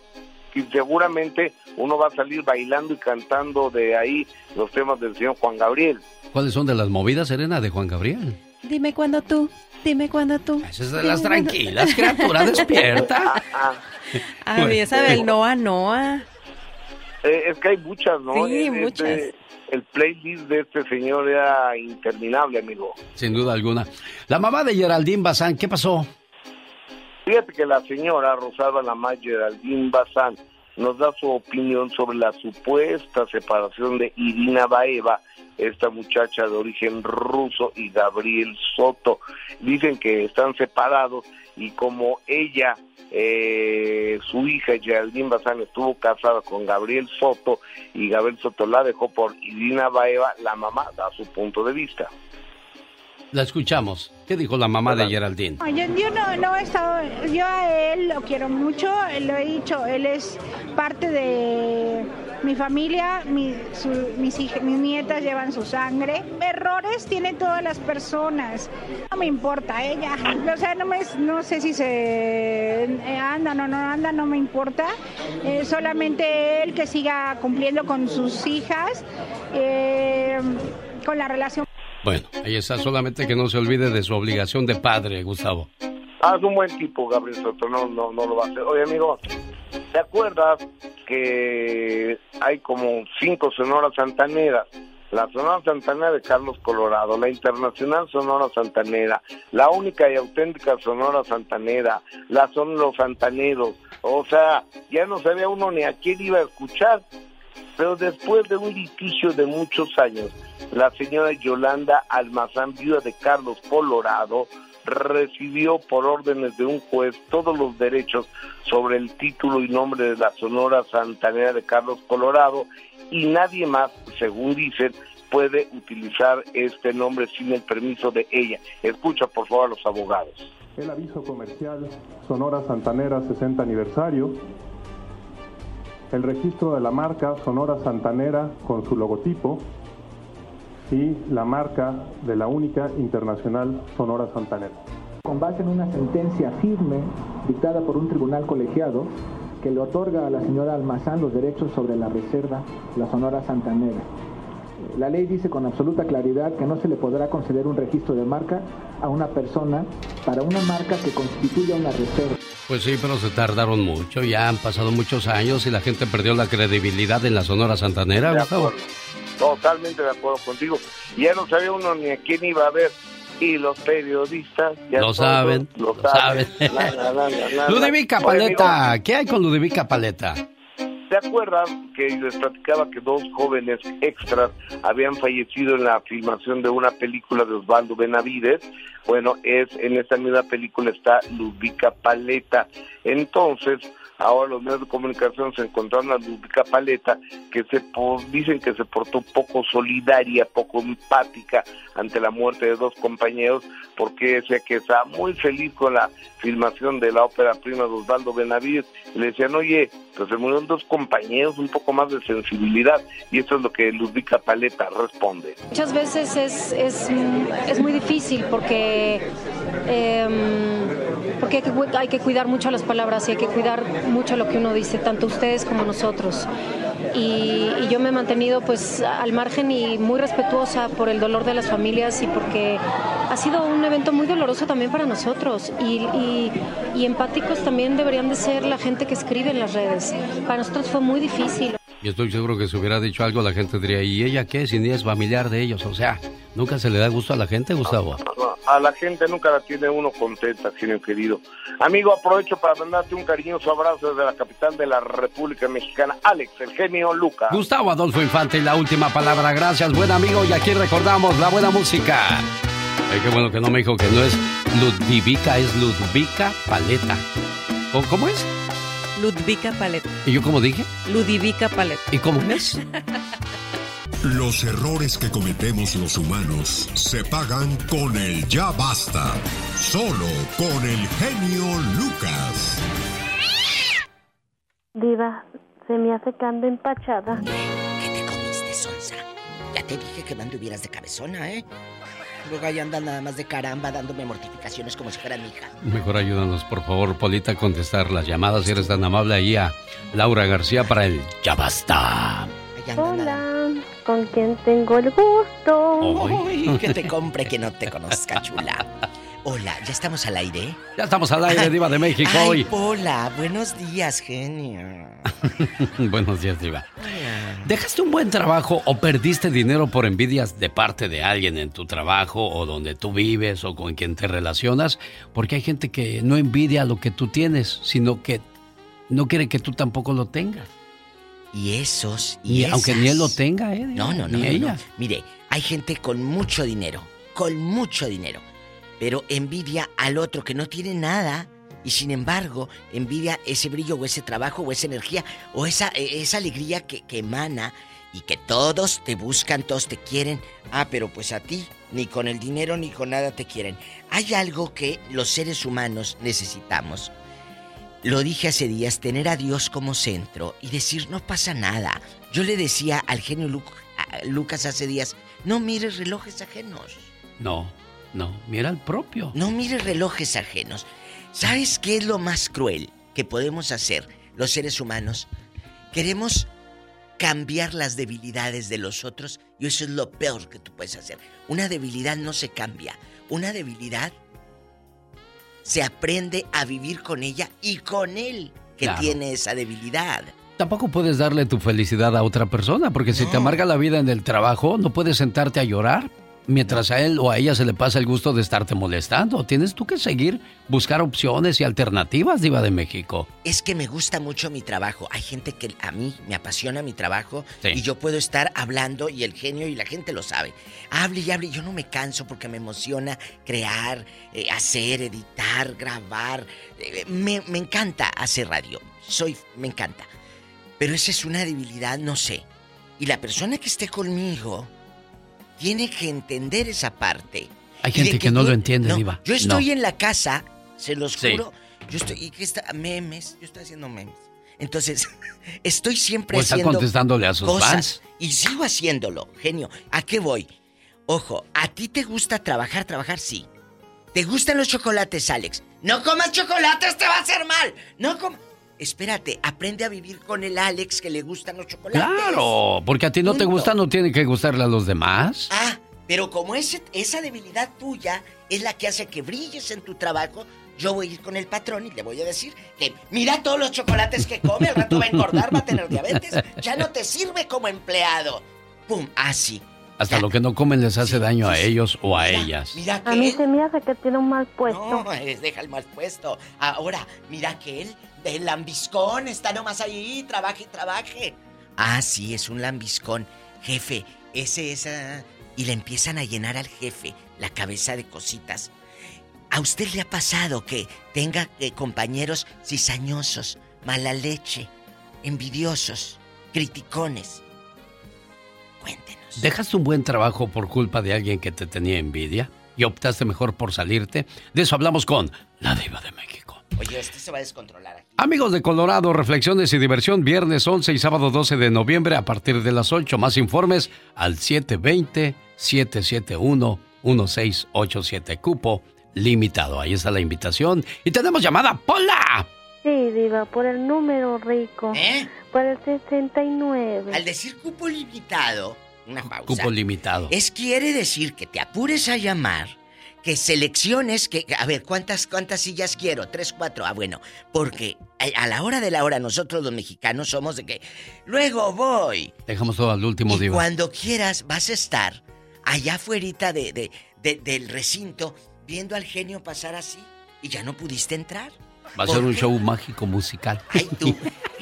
y seguramente uno va a salir bailando y cantando de ahí los temas del señor Juan Gabriel. ¿Cuáles son de las movidas, Serena, de Juan Gabriel? Dime cuándo tú, dime cuándo tú. Esa es de las tranquilas, criatura despierta. A mí esa del Noa Noa. Eh, es que hay muchas, ¿no? Sí, este, muchas. el playlist de este señor era interminable, amigo. Sin duda alguna. La mamá de Geraldine Bazán, ¿qué pasó? Fíjate que la señora Rosalba Lamar Geraldine Bazán nos da su opinión sobre la supuesta separación de Irina Baeva, esta muchacha de origen ruso, y Gabriel Soto. Dicen que están separados y como ella, eh, su hija Geraldine Bazán estuvo casada con Gabriel Soto y Gabriel Soto la dejó por Irina Baeva, la mamá da su punto de vista. La escuchamos. ¿Qué dijo la mamá de Geraldine? Yo, no, no he estado, yo a él lo quiero mucho, lo he dicho, él es parte de, mi familia, mi- su- mis, hij- mis nietas llevan su sangre. Errores tienen todas las personas. No me importa ella. O sea, no, me, no sé si se eh, anda o no anda, no me importa. Eh, solamente él que siga cumpliendo con sus hijas, eh, con la relación. Bueno, ahí está, solamente que no se olvide de su obligación de padre, Gustavo. Ah, es un buen tipo, Gabriel Soto, no, no, no lo va a hacer. Oye, amigo, ¿te acuerdas que hay como cinco sonoras santaneras? La Sonora Santanera de Carlos Colorado, la Internacional Sonora Santanera, la única y auténtica Sonora Santanera, la son los santaneros. O sea, ya no sabía uno ni a quién iba a escuchar. Pero después de un litigio de muchos años, la señora Yolanda Almazán, viuda de Carlos Colorado, recibió por órdenes de un juez todos los derechos sobre el título y nombre de la Sonora Santanera de Carlos Colorado y nadie más, según dicen, puede utilizar este nombre sin el permiso de ella. Escucha por favor a los abogados. El aviso comercial Sonora Santanera 60 aniversario. El registro de la marca Sonora Santanera con su logotipo y la marca de la única internacional Sonora Santanera. con base en una sentencia firme dictada por un tribunal colegiado que le otorga a la señora Almazán los derechos sobre la reserva, la Sonora Santanera. La ley dice con absoluta claridad que no se le podrá conceder un registro de marca a una persona para una marca que constituya una reserva. Pues sí, pero se tardaron mucho, ya han pasado muchos años y la gente perdió la credibilidad en la Sonora Santanera, De Gustavo. acuerdo. Totalmente de acuerdo contigo. Ya no sabía uno ni a quién iba a ver. Y los periodistas ya Lo saben, lo lo saben. La, la, la, la, la. Ludovica Paleta, ¿qué hay con Ludovica Paleta? ¿Se acuerdan que les platicaba que dos jóvenes extras habían fallecido en la filmación de una película de Osvaldo Benavides? Bueno, es en esta misma película está Ludvica Paleta. Entonces, ahora los medios de comunicación se encontraron a Ludvica Paleta que se po- dicen que se portó poco solidaria, poco empática ante la muerte de dos compañeros, porque decía que estaba muy feliz con la filmación de la ópera prima de Osvaldo Benavides le decían, oye, pues se murieron dos compañeros, un poco más de sensibilidad, y esto es lo que Ludvica Paleta responde. Muchas veces es, es, es muy difícil porque, em, porque hay que, hay que cuidar mucho las palabras y hay que cuidar mucho lo que uno dice, tanto ustedes como nosotros. Y, yo me he mantenido pues al margen y muy respetuosa por el dolor de las familias y porque ha sido un evento muy doloroso también para nosotros y- y empáticos también deberían de ser la gente que escribe en las redes. Para nosotros fue muy difícil. Y estoy seguro que si hubiera dicho algo la gente diría, ¿y ella qué? Si ni es familiar de ellos. O sea, ¿nunca se le da gusto a la gente, Gustavo? A la gente nunca la tiene uno contenta, señor querido. Amigo, aprovecho para mandarte un cariñoso abrazo desde la capital de la República Mexicana, Alex, el genio Lucas. Gustavo Adolfo Infante y la última palabra. Gracias, buen amigo. Y aquí recordamos la buena música. Ay, qué bueno que no me dijo que no es Ludvica, es Ludvica Paleta. ¿O ¿Cómo es? Ludvica Paleta. ¿Y yo cómo dije? Ludivica Paleta. ¿Y cómo es? Los errores que cometemos los humanos se pagan con el ya basta. Solo con el genio Lucas. Diva, se me hace que ando empachada. comiste, Sonsa? Ya te dije que no anduvieras de cabezona, ¿eh? Luego ahí andan nada más de caramba dándome mortificaciones como si fuera mi hija. Mejor ayúdanos, por favor, Polita, a contestar las llamadas. Si eres tan amable ahí a Laura García para el Ya Basta. Hola, ¿con quién tengo el gusto? Uy, que te compre que no te conozca, chula. Hola, ¿ya estamos al aire? Ya estamos al aire, Diva de México. Ay, hoy. Pola, buenos días, genio. Buenos días, Diva. ¿Dejaste un buen trabajo o perdiste dinero por envidias de parte de alguien en tu trabajo o donde tú vives o con quien te relacionas? Porque hay gente que no envidia lo que tú tienes, sino que no quiere que tú tampoco lo tengas. Y esos, Y y aunque ni él lo tenga, ¿eh? No, no, no, Ni no, ella. no. Mire, hay gente con mucho dinero, con mucho dinero, pero envidia al otro que no tiene nada y sin embargo envidia ese brillo o ese trabajo o esa energía o esa, e- esa alegría que, que emana y que todos te buscan, todos te quieren. Ah, pero pues a ti ni con el dinero ni con nada te quieren. Hay algo que los seres humanos necesitamos lo dije hace días, tener a Dios como centro y decir no pasa nada. Yo le decía al genio Lucas hace días, no mires relojes ajenos. No, no, mira el propio. No mires relojes ajenos. ¿Sabes qué es lo más cruel que podemos hacer los seres humanos? Queremos cambiar las debilidades de los otros y eso es lo peor que tú puedes hacer. Una debilidad no se cambia. Una debilidad se aprende a vivir con ella y con él que tiene esa debilidad. Tampoco puedes darle tu felicidad a otra persona, porque si te amarga la vida en el trabajo, no puedes sentarte a llorar mientras a él o a ella se le pasa el gusto de estarte molestando. Tienes tú que seguir, buscar opciones y alternativas, Diva de México. Es que me gusta mucho mi trabajo. Hay gente que a mí me apasiona mi trabajo y yo puedo estar hablando y el genio y la gente lo sabe. Hable y hable. Yo no me canso porque me emociona crear, eh, hacer, editar, grabar. Eh, me, me encanta hacer radio. Soy, me encanta. Pero esa es una debilidad, no sé. Y la persona que esté conmigo tiene que entender esa parte. Hay gente que, no lo entiende, no, Yo estoy en la casa, se los juro. Yo estoy, ¿y qué está? Memes, yo estoy haciendo memes. Entonces, estoy siempre pues haciendo contestándole a sus cosas y sigo haciéndolo, genio. ¿A qué voy? Ojo, ¿a ti te gusta trabajar, trabajar? Sí. ¿Te gustan los chocolates, Alex? No comas chocolates, te va a hacer mal. No comas espérate, aprende a vivir con el Alex que le gustan los chocolates. Claro, porque a ti no te gusta, no tiene que gustarle a los demás. Ah, pero como ese, esa debilidad tuya es la que hace que brilles en tu trabajo, yo voy a ir con el patrón y le voy a decir que mira todos los chocolates que come, al rato va a engordar, va a tener diabetes, ya no te sirve como empleado. ¡Pum! Así. Hasta lo que no comen les hace daño a ellos o a ellas. Mira que a mí se me hace que tiene un mal puesto. No, deja el mal puesto. Ahora, mira que él del lambiscón, está nomás ahí, trabaje trabaje. Ah, sí, es un lambiscón. Jefe, ese es... Ah, y le empiezan a llenar al jefe la cabeza de cositas. ¿A usted le ha pasado que tenga eh, compañeros cizañosos, mala leche, envidiosos, criticones? Cuéntenos. ¿Dejaste un buen trabajo por culpa de alguien que te tenía envidia? ¿Y optaste mejor por salirte? De eso hablamos con la diva de México. Oye, este se va a descontrolar Amigos de Colorado, reflexiones y diversión, viernes 11 y sábado 12 de noviembre a partir de las 8. Más informes al 720-771-1687. Cupo limitado. Ahí está la invitación. Y tenemos llamada, Pola. Sí, Diva, por el número rico. ¿Eh? Por el 69. Al decir cupo limitado, una pausa. Cupo limitado. Es quiere decir que te apures a llamar que selecciones que a ver cuántas cuántas sillas quiero tres cuatro. Ah bueno porque a, la hora de la hora nosotros los mexicanos somos de que luego voy dejamos todo al último día. cuando quieras vas a estar allá afuera de, de, del recinto viendo al genio pasar así y ya no pudiste entrar Va a ser un show mágico musical.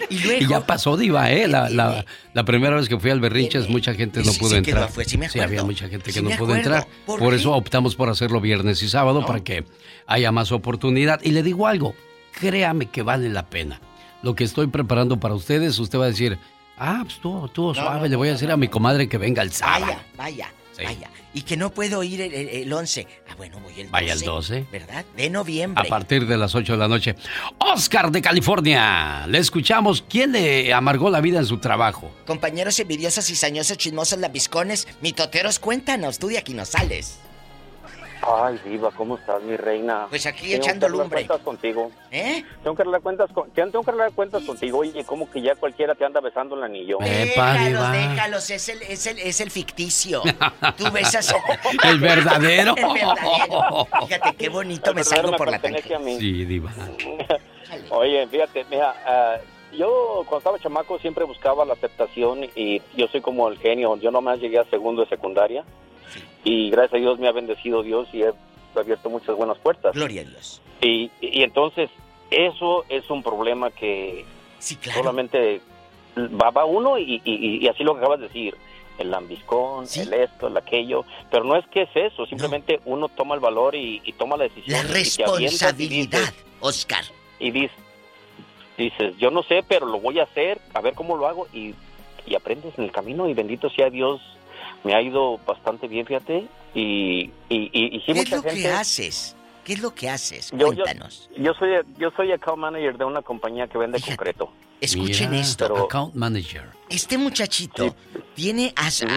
Y, ya pasó, Diva, ¿eh? La, la, la, primera vez que fui al Berrinches, mucha gente no pudo entrar. sí, había mucha gente que no pudo entrar. Por, eso optamos por hacerlo viernes y sábado para que haya más oportunidad. Y le digo algo, créame que vale la pena. Lo que estoy preparando para ustedes, usted va a decir, ah, pues tú, tú suave, le voy a decir a mi comadre que venga el sábado. Vaya, vaya. Vaya. Y que no puedo ir el, 11. Ah, bueno, voy el 12. Vaya el 12. ¿Verdad? De noviembre. A partir de las 8 de la noche. Oscar de California. Le escuchamos. ¿Quién le amargó la vida en su trabajo? Compañeros envidiosos, cizañosos, chismosos, labiscones, mitoteros, cuéntanos. Tú de aquí no sales. Ay, Diva, ¿cómo estás, mi reina? Pues aquí echando lumbre. cuentas contigo. ¿Eh? Tengo que arreglar cuentas, con... tengo que arreglar cuentas contigo. Oye, como que ya cualquiera te anda besando el anillo. Déjalos, déjalos, es el, es el, es el ficticio. Tú besas el verdadero. el verdadero. Fíjate qué bonito me salgo por la tangente. Sí, Diva. Oye, fíjate, mira, uh, yo cuando estaba chamaco siempre buscaba la aceptación y yo soy como el genio. Yo nomás llegué a segundo de secundaria. Y gracias a Dios me ha bendecido Dios y he abierto muchas buenas puertas. Gloria a Dios. Y, y entonces, eso es un problema que solamente va, va uno y, y, así lo que acabas de decir. El lambiscón, el esto, el aquello. Pero no es que es eso, simplemente uno toma el valor y, toma la decisión. La responsabilidad, Oscar. Y dices, dices, yo no sé, pero lo voy a hacer, a ver cómo lo hago y, y aprendes en el camino y bendito sea Dios me ha ido bastante bien, fíjate. Y, y, y, ¿Qué es lo que haces? ¿Qué es lo que haces? Cuéntanos. Yo, soy yo soy account manager de una compañía que vende concreto. Escuchen esto. Account manager. Este muchachito tiene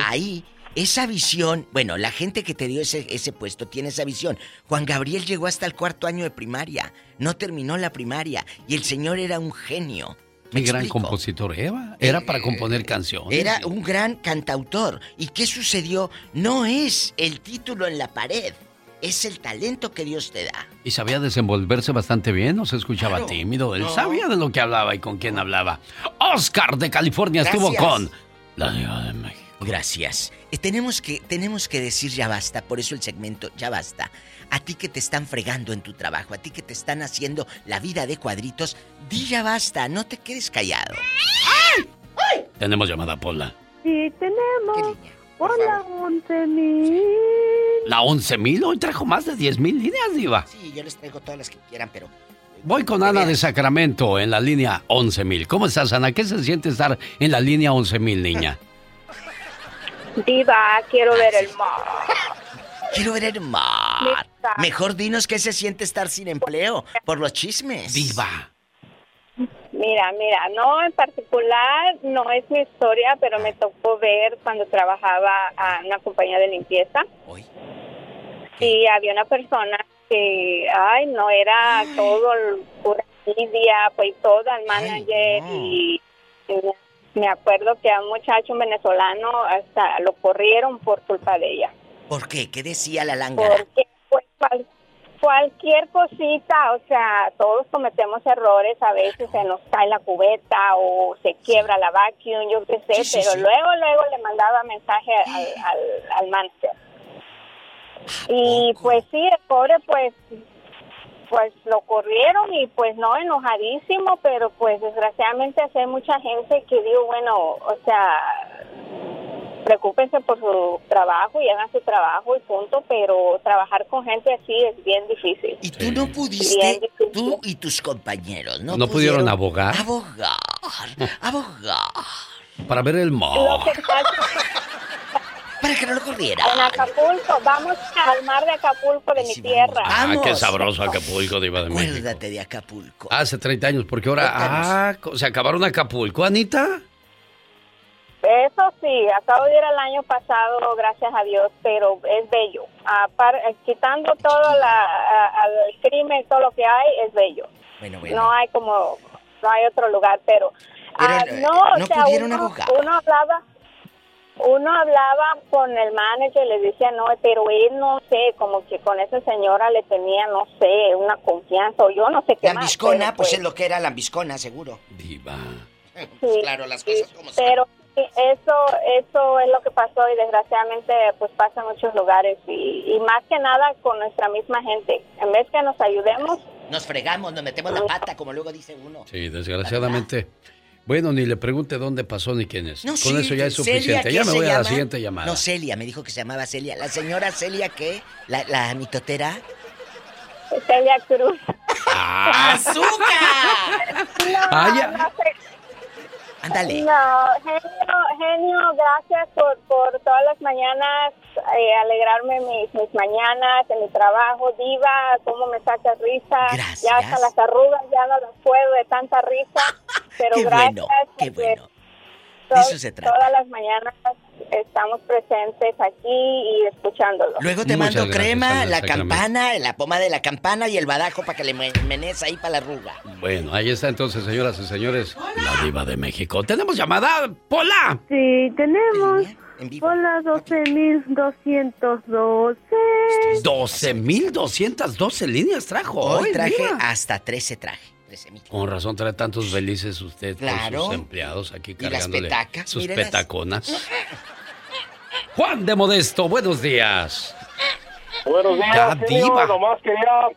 ahí esa visión, bueno, la gente que te dio ese, ese puesto tiene esa visión. Juan Gabriel llegó hasta el cuarto año de primaria, no terminó la primaria y el señor era un genio. Mi gran compositor, Eva. Era para componer canciones. Era un gran cantautor. ¿Y qué sucedió? No es el título en la pared, es el talento que Dios te da. Y sabía desenvolverse bastante bien, no se escuchaba tímido. Él sabía de lo que hablaba y con quién hablaba. Oscar de California estuvo con la Diva de México. Gracias. Eh, tenemos, que, tenemos que decir ya basta, por eso el segmento ya basta. A ti que te están fregando en tu trabajo, a ti que te están haciendo la vida de cuadritos, di ya basta, no te quedes callado. Tenemos llamada, Pola. Sí, tenemos. Hola, 11.000. ¿La 11.000? Hoy trajo más de 10.000 líneas, Diva. Sí, yo les traigo todas las que quieran, pero... Voy con Ana de Sacramento en la línea 11.000. ¿Cómo estás, Ana? ¿Qué se siente estar en la línea 11.000, niña? Diva, quiero ver el mar. Quiero ver el mar. Mejor dinos qué se siente estar sin empleo por los chismes. Diva. Mira, mira, no en particular, no es mi historia, pero me tocó ver cuando trabajaba en una compañía de limpieza. ¿Hoy? Y había una persona que, ay, no era todo pura envidia, pues todo el manager y me acuerdo que a un muchacho venezolano hasta lo corrieron por culpa de ella. ¿Por qué? ¿Qué decía la lángara? Porque pues, cualquier cosita, o sea, todos cometemos errores, a veces se nos cae la cubeta o se quiebra la vacuum, yo qué sé, pero luego, luego le mandaba mensaje al, al, al manager. Y pues sí, el pobre pues pues lo corrieron y pues no enojadísimo, pero pues desgraciadamente hay mucha gente que digo, bueno, o sea, preocúpense por su trabajo y hagan su trabajo y punto, pero trabajar con gente así es bien difícil. Y tú no pudiste, tú y tus compañeros, ¿no? ¿No pudieron, abogar? Abogar, abogar. Para ver el mar para que no lo corriera. En Acapulco, vamos al mar de Acapulco de mi tierra. Ah, qué sabroso Acapulco, Diva de México. Acuérdate de Acapulco. Hace 30 años, porque ahora. Ah, ¿se acabaron Acapulco, Anita? Eso sí, acabo de ir el año pasado, gracias a Dios, pero es bello. Eh, quitando todo la, el crimen, todo lo que hay, es bello. Bueno, bueno. No hay como, no hay otro lugar, pero... Ah, no, no o sea, pudieron uno, uno hablaba uno hablaba con el manager y le decía, no, pero él no sé, como que con esa señora le tenía, no sé, una confianza o yo no sé qué La ambiscona, pues, es lo que era la ambiscona, seguro. Diva. Sí, claro, las cosas como Pero eso, eso es lo que pasó y desgraciadamente pues pasa en muchos lugares y, y más que nada con nuestra misma gente. En vez que nos ayudemos... Nos fregamos, nos metemos la pata, como luego dice uno. Sí, desgraciadamente. Bueno, ni le pregunte dónde pasó ni quién es. Con eso ya es suficiente. ya me voy a la siguiente llamada. No, Celia, me dijo que se llamaba Celia. ¿La señora Celia qué? ¿La, la mitotera? Celia Cruz. ¡Ah! ¡Azúcar! no, Ándale. No, genio, genio, gracias por, por todas las mañanas, eh, alegrarme mis, mis mañanas en mi trabajo. Diva, cómo me saca risa. Gracias. Ya hasta las arrugas ya no las puedo de tanta risa. Pero qué gracias. Bueno, qué bueno. De eso se trata. Todas las mañanas estamos presentes aquí y escuchándolo. Luego te mando crema, la campana, la poma de la campana y el badajo para que le menes ahí para la arruga. Bueno, ahí está entonces, señoras y señores, la diva de México. ¿Tenemos llamada? ¡Pola! Sí, tenemos. Pola 12.212. 12.212 líneas trajo. Hoy, traje hasta 13 traje. Con razón trae tantos felices usted con sus empleados aquí cargándole sus petaconas. Juan de Modesto, buenos días. Buenos días, genio, nomás quería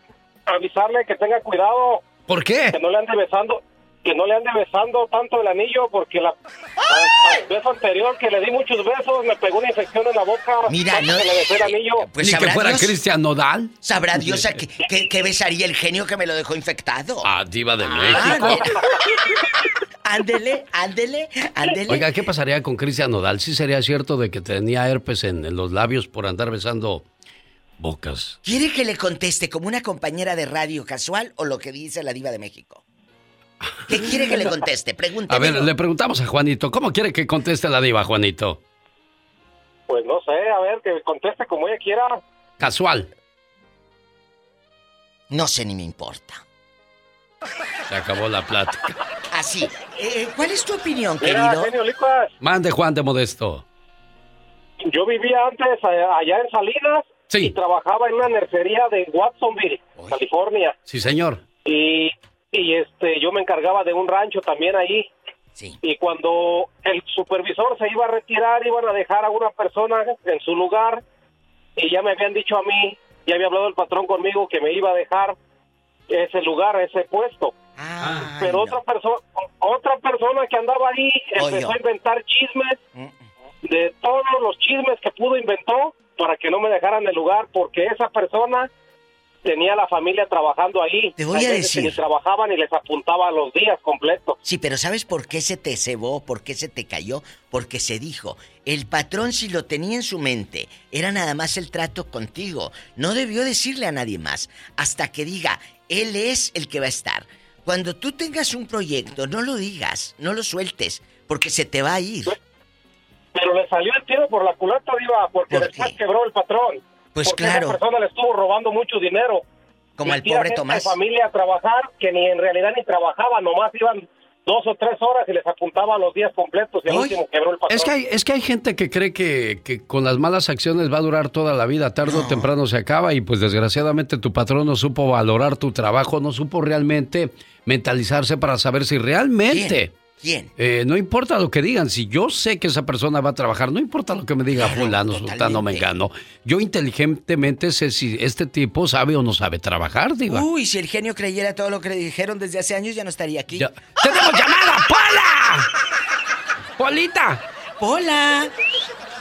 avisarle que tenga cuidado. ¿Por qué? Que no le ande besando, que no le ande besando tanto el anillo porque la al, beso anterior que le di muchos besos me pegó una infección en la boca. Mira, no le besé el anillo. Pues Ni que fuera Cristian Nodal. Sabrá Dios a qué, besaría el genio que me lo dejó infectado. Ah, diva de México. Ándele, ándele, ándele. Oiga, ¿qué pasaría con Cristian Nodal? ¿Sí sería cierto de que tenía herpes en, en los labios por andar besando bocas. ¿Quiere que le conteste como una compañera de radio casual o lo que dice la diva de México? ¿Qué quiere que le conteste? Pregúnteme. A ver, le preguntamos a Juanito. ¿Cómo quiere que conteste la diva, Juanito? Pues no sé, a ver, que conteste como ella quiera. Casual. No sé ni me importa. Se acabó la plática. Así. Eh, ¿Cuál es tu opinión, querido? Mande Juan de Modesto. yo vivía antes eh, allá en Salinas Sí. y trabajaba en una nercería de Watsonville, California. Sí, señor. Y, y este yo me encargaba de un rancho también ahí. Y cuando el supervisor se iba a retirar, iban a dejar a una persona en su lugar y ya me habían dicho a mí, ya había hablado el patrón conmigo que me iba a dejar ese lugar, ese puesto. Pero otra persona otra persona que andaba ahí empezó a inventar chismes de todos los chismes que pudo inventó para que no me dejaran el lugar porque esa persona tenía la familia trabajando ahí. Te voy a decir. ni trabajaban y les apuntaba los días completos. Sí, pero ¿sabes por qué se te cebó? ¿Por qué se te cayó? Porque se dijo, el patrón si lo tenía en su mente, era nada más el trato contigo. No debió decirle a nadie más. Hasta que diga, él es el que va a estar. Cuando tú tengas un proyecto, no lo digas, no lo sueltes, porque se te va a ir. Pero le salió el tiro por la culata, Diva, porque después quebró el patrón. Pues porque claro. Esa persona le estuvo robando mucho dinero. Como al pobre Tomás. familia a trabajar que ni en realidad ni trabajaba, nomás iban dos o tres horas y les apuntaba los días completos y al último quebró el patrón. Es que, hay, es que hay gente que cree que, que con las malas acciones va a durar toda la vida, tarde o temprano se acaba y pues desgraciadamente tu patrón no supo valorar tu trabajo, no supo realmente mentalizarse para saber si realmente... ¿Quién? Eh, no importa lo que digan, si yo sé que esa persona va a trabajar, no importa lo que me diga fulano, sultano, mengano, yo inteligentemente sé si este tipo sabe o no sabe trabajar, diva. Uy, si el genio creyera todo lo que le dijeron desde hace años, ya no estaría aquí. ¡Tenemos llamada, Pola! ¡Polita! ¡Pola!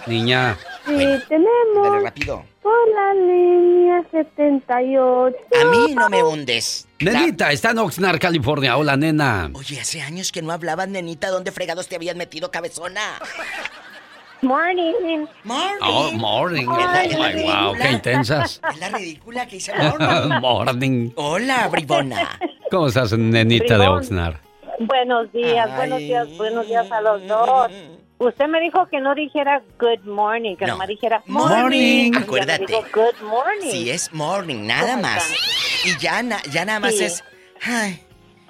Niña, Sí, tenemos Dale rápido. Por la línea 78. A mí no me hundes. nenita, está en Oxnard, California. Hola, nena. Oye, hace años que no hablaban, nenita. ¿Dónde fregados te habían metido, cabezona? Morning. Morning. Oh, morning. Oh, my, wow, qué intensas. Es la ridícula que hice morning. morning. Hola, bribona. ¿Cómo estás, nenita de. Oxnard? Buenos días, buenos días, buenos días a los dos. Usted me dijo que no dijera good morning, que No. no. dijera Morning. morning. Acuérdate. digo good morning. Sí, es morning, nada ¿Cómo más. están? Y ya, na- ya nada más Sí. es. Ay,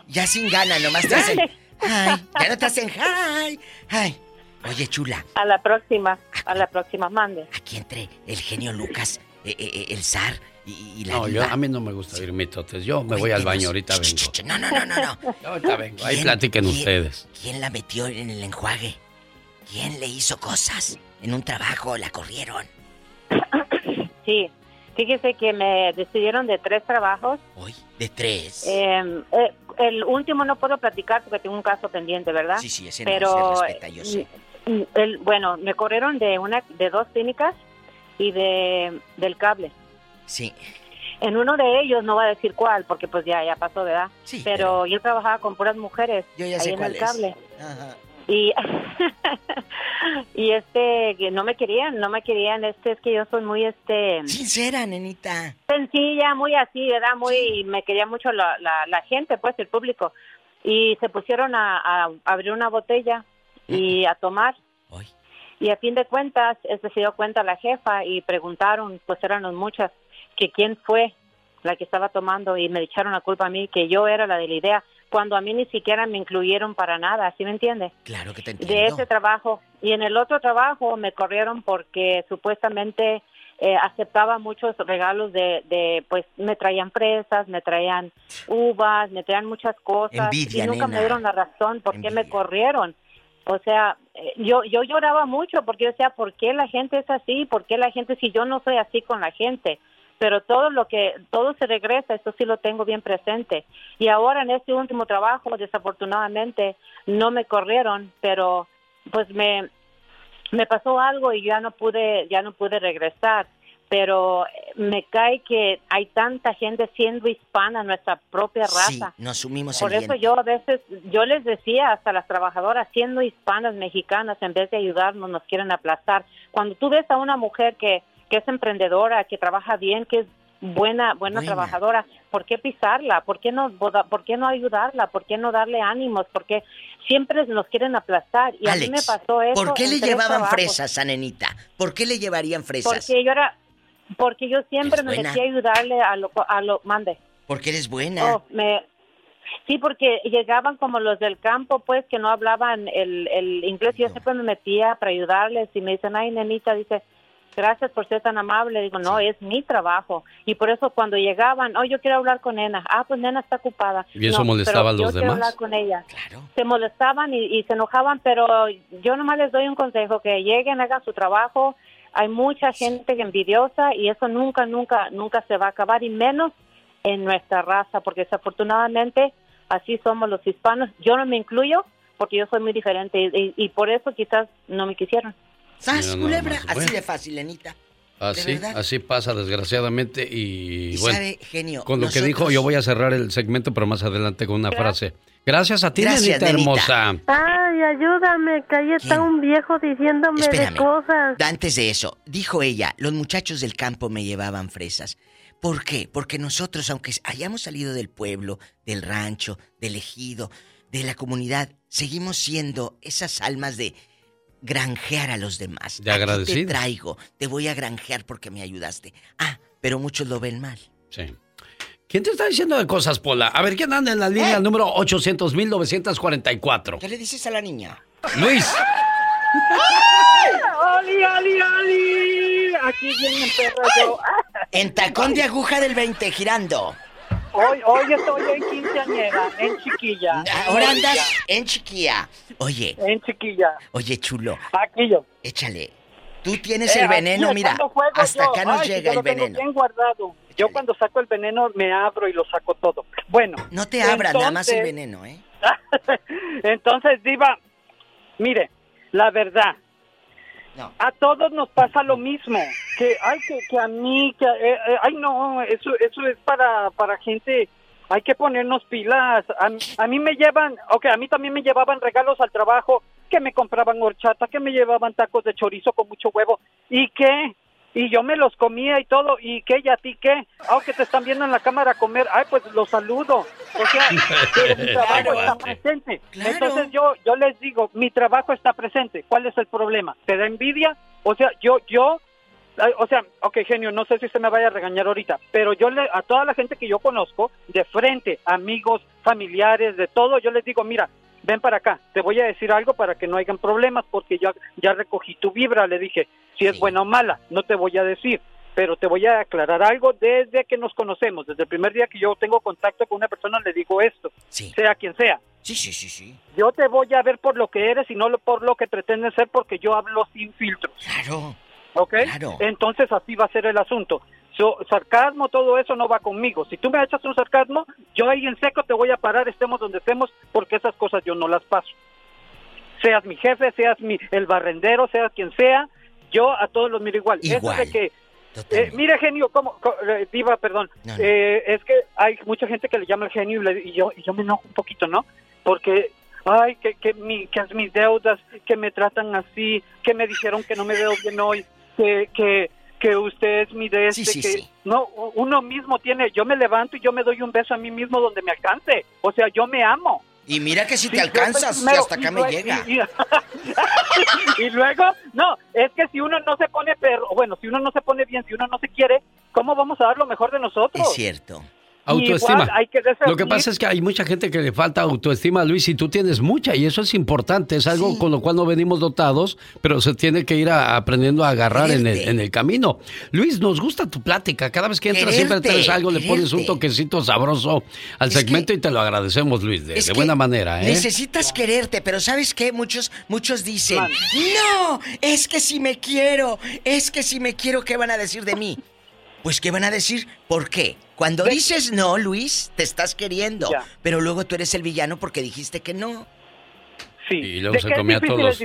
ya sin gana, nomás te hacen. Ay, ya no te hacen. Ay, ay. Oye, chula, A la próxima, a la próxima, mande. aquí entre el genio Lucas, eh, eh, eh, el zar y, y la No, yo, a mí no me gusta oír mitotes. Yo me voy al baño, ahorita vengo. No, no, no, no, no. Ahorita vengo. Ahí ¿Quién- platiquen quién- ustedes. ¿Quién la metió en el enjuague? ¿Quién le hizo cosas? En un trabajo la corrieron. Sí, fíjese que me despidieron de tres trabajos. De tres. Eh, eh, el último no puedo platicar porque tengo un caso pendiente, ¿verdad? Sí, sí, ese no Pero, se respeta, yo sé. mm, el- bueno, me corrieron de una, de dos clínicas y de del cable. Sí. En uno de ellos, no voy a decir cuál, porque pues ya, ya pasó, ¿verdad? Sí, pero, yo trabajaba con puras mujeres Yo ya ahí sé en cuál el es. cable. Ajá. Y, y este, que no me querían, no me querían, este, es que yo soy muy, este... Sincera, nenita. Sencilla, muy así, ¿verdad? Muy, me quería mucho la, la, la gente, pues, el público. Y se pusieron a, a abrir una botella y a tomar. Y a fin de cuentas, este, se dio cuenta la jefa y preguntaron, pues éramos muchas, que quién fue la que estaba tomando y me echaron la culpa a mí, que yo era la de la idea, cuando a mí ni siquiera me incluyeron para nada, ¿sí me entiende? Claro que te de entiendo. ese trabajo. Y en el otro trabajo me corrieron porque supuestamente eh, aceptaba muchos regalos de, de, pues me traían fresas, me traían uvas, me traían muchas cosas. Envidia, y nunca nena. me dieron la razón por qué me corrieron. O sea, eh, yo, yo lloraba mucho porque yo decía, ¿por qué la gente es así? ¿Por qué la gente, si yo no soy así con la gente? Pero todo lo que, todo se regresa, eso sí lo tengo bien presente. Y ahora en este último trabajo, desafortunadamente, no me corrieron, pero pues me, me pasó algo y ya no pude, ya no pude regresar. Pero eh, me cae que hay tanta gente siendo hispana, nuestra propia Sí, raza. nos sumimos Por eso yo a veces, yo les decía hasta las trabajadoras, siendo hispanas, mexicanas, en vez de ayudarnos, nos quieren aplastar. Cuando tú ves a una mujer que, que es emprendedora, que trabaja bien, que es buena, buena, trabajadora. ¿Por qué pisarla? ¿Por qué no, por qué no ayudarla? ¿Por qué no darle ánimos? Porque siempre nos quieren aplastar. Y a mí me pasó eso. ¿Por qué le llevaban fresas a Nenita? ¿Por qué le llevarían fresas? Porque yo era, porque yo siempre me metí a ayudarle a lo, a lo, mande. Porque eres buena. Oh, me, Sí, porque llegaban como los del campo, pues, que no hablaban el, el inglés. Yo siempre me metía para ayudarles y me dicen, ay, nenita, dice, gracias por ser tan amable. Digo, no, es mi trabajo. Y por eso cuando llegaban, oh, yo quiero hablar con Nena. Ah, pues Nena está ocupada. Y eso molestaba a los yo demás. Quiero hablar con ella. Se molestaban y, se enojaban, pero yo nomás les doy un consejo, que lleguen, hagan su trabajo. Hay mucha gente envidiosa y eso nunca, nunca, nunca se va a acabar y menos en nuestra raza, porque desafortunadamente así somos los hispanos. Yo no me incluyo porque yo soy muy diferente y por eso quizás no me quisieron. ¡Sas, culebra! Así de fácil, Lenita. Así, así pasa desgraciadamente y, bueno, sabe, genio, con lo que dijo yo voy a cerrar el segmento pero más adelante con una frase. Gracias a ti, Gracias, hermosa. Ay, ayúdame, que ahí está un viejo diciéndome de cosas. Antes de eso, dijo ella, los muchachos del campo me llevaban fresas. ¿Por qué? Porque nosotros, aunque hayamos salido del pueblo, del rancho, del ejido, de la comunidad, seguimos siendo esas almas de granjear a los demás. De agradecido. te traigo, te voy a granjear porque me ayudaste. Ah, pero muchos lo ven mal. Sí. ¿Quién te está diciendo de cosas, Pola? A ver, ¿quién anda en la línea ¿Eh? número 800.944? ¿Qué le dices a la niña? Luis. ¡Ali, ali, ali! Aquí viene el perro yo. En tacón de aguja del 20, girando. Hoy, hoy estoy en quinceañera, en chiquilla. Ahora andas en chiquilla. Oye. En chiquilla. Oye, chulo. Aquí yo. Échale. Tú tienes el eh, veneno, mira. Hasta acá nos llega el veneno. Bien guardado. Yo cuando saco el veneno me abro y lo saco todo. Bueno. No te abras, nada más el veneno, ¿eh? entonces, Diva, mire, la verdad, a todos nos pasa lo mismo. Que, ay, que, que a mí, que, eh, eh, ay, no, eso, eso es para, para gente, hay que ponernos pilas. A, a, mí me llevan, ok, a mí también me llevaban regalos al trabajo, que me compraban horchata, que me llevaban tacos de chorizo con mucho huevo. ¿Y qué? Y yo me los comía y todo, y qué, y a ti qué, aunque te están viendo en la cámara comer, ay, pues los saludo, o sea, mi trabajo está presente, entonces yo, yo les digo, mi trabajo está presente, ¿cuál es el problema? ¿Te da envidia? O sea, yo, yo, o sea, ok, genio, no sé si se me vaya a regañar ahorita, pero yo le, a toda la gente que yo conozco, de frente, amigos, familiares, de todo, yo les digo, mira, ven para acá, te voy a decir algo para que no hayan problemas, porque yo ya recogí tu vibra, le dije, si es buena o mala, no te voy a decir, pero te voy a aclarar algo desde que nos conocemos, desde el primer día que yo tengo contacto con una persona le digo esto, sea quien sea. Sí, sí, sí, sí. Yo te voy a ver por lo que eres y no por lo que pretendes ser porque yo hablo sin filtros. Claro. ¿Ok? Entonces así va a ser el asunto. Sarcasmo, todo eso no va conmigo. Si tú me echas un sarcasmo, yo ahí en seco te voy a parar, estemos donde estemos, porque esas cosas yo no las paso. Seas mi jefe, seas mi, el barrendero, seas quien sea, yo a todos los miro igual. igual. Eso de que, eh, mire genio, como, eh, diva, perdón, Eh, es que hay mucha gente que le llama el genio y, yo, y yo me enojo un poquito, ¿no? Porque ay, que, que, mi, que es mis deudas, que me tratan así, que me dijeron que no me veo bien hoy, que, que, que usted es mi de este, que no, uno mismo tiene, yo me levanto y yo me doy un beso a mí mismo donde me alcance, o sea, yo me amo. Y mira que si te alcanzas, hasta acá me llega. Y, luego, no, es que si uno no se pone perro, bueno, si uno no se pone bien, si uno no se quiere, ¿cómo vamos a dar lo mejor de nosotros? Es cierto. Autoestima. lo que pasa es que hay mucha gente que le falta autoestima, Luis, y tú tienes mucha, y eso es importante, es algo con lo cual no venimos dotados, pero se tiene que ir aprendiendo a agarrar en el, en el, camino. Luis, nos gusta tu plática, cada vez que entras siempre traes algo, le pones un toquecito sabroso al segmento y te lo agradecemos, Luis, de, buena manera. ¿eh? Necesitas quererte, pero ¿sabes qué? Muchos, muchos dicen, no, es que si me quiero, es que si me quiero, ¿qué van a decir de mí? Pues, ¿qué van a decir? ¿Por qué? Cuando dices no, Luis, te estás queriendo. Pero luego tú eres el villano porque dijiste que no. Sí. Y luego se comía todos,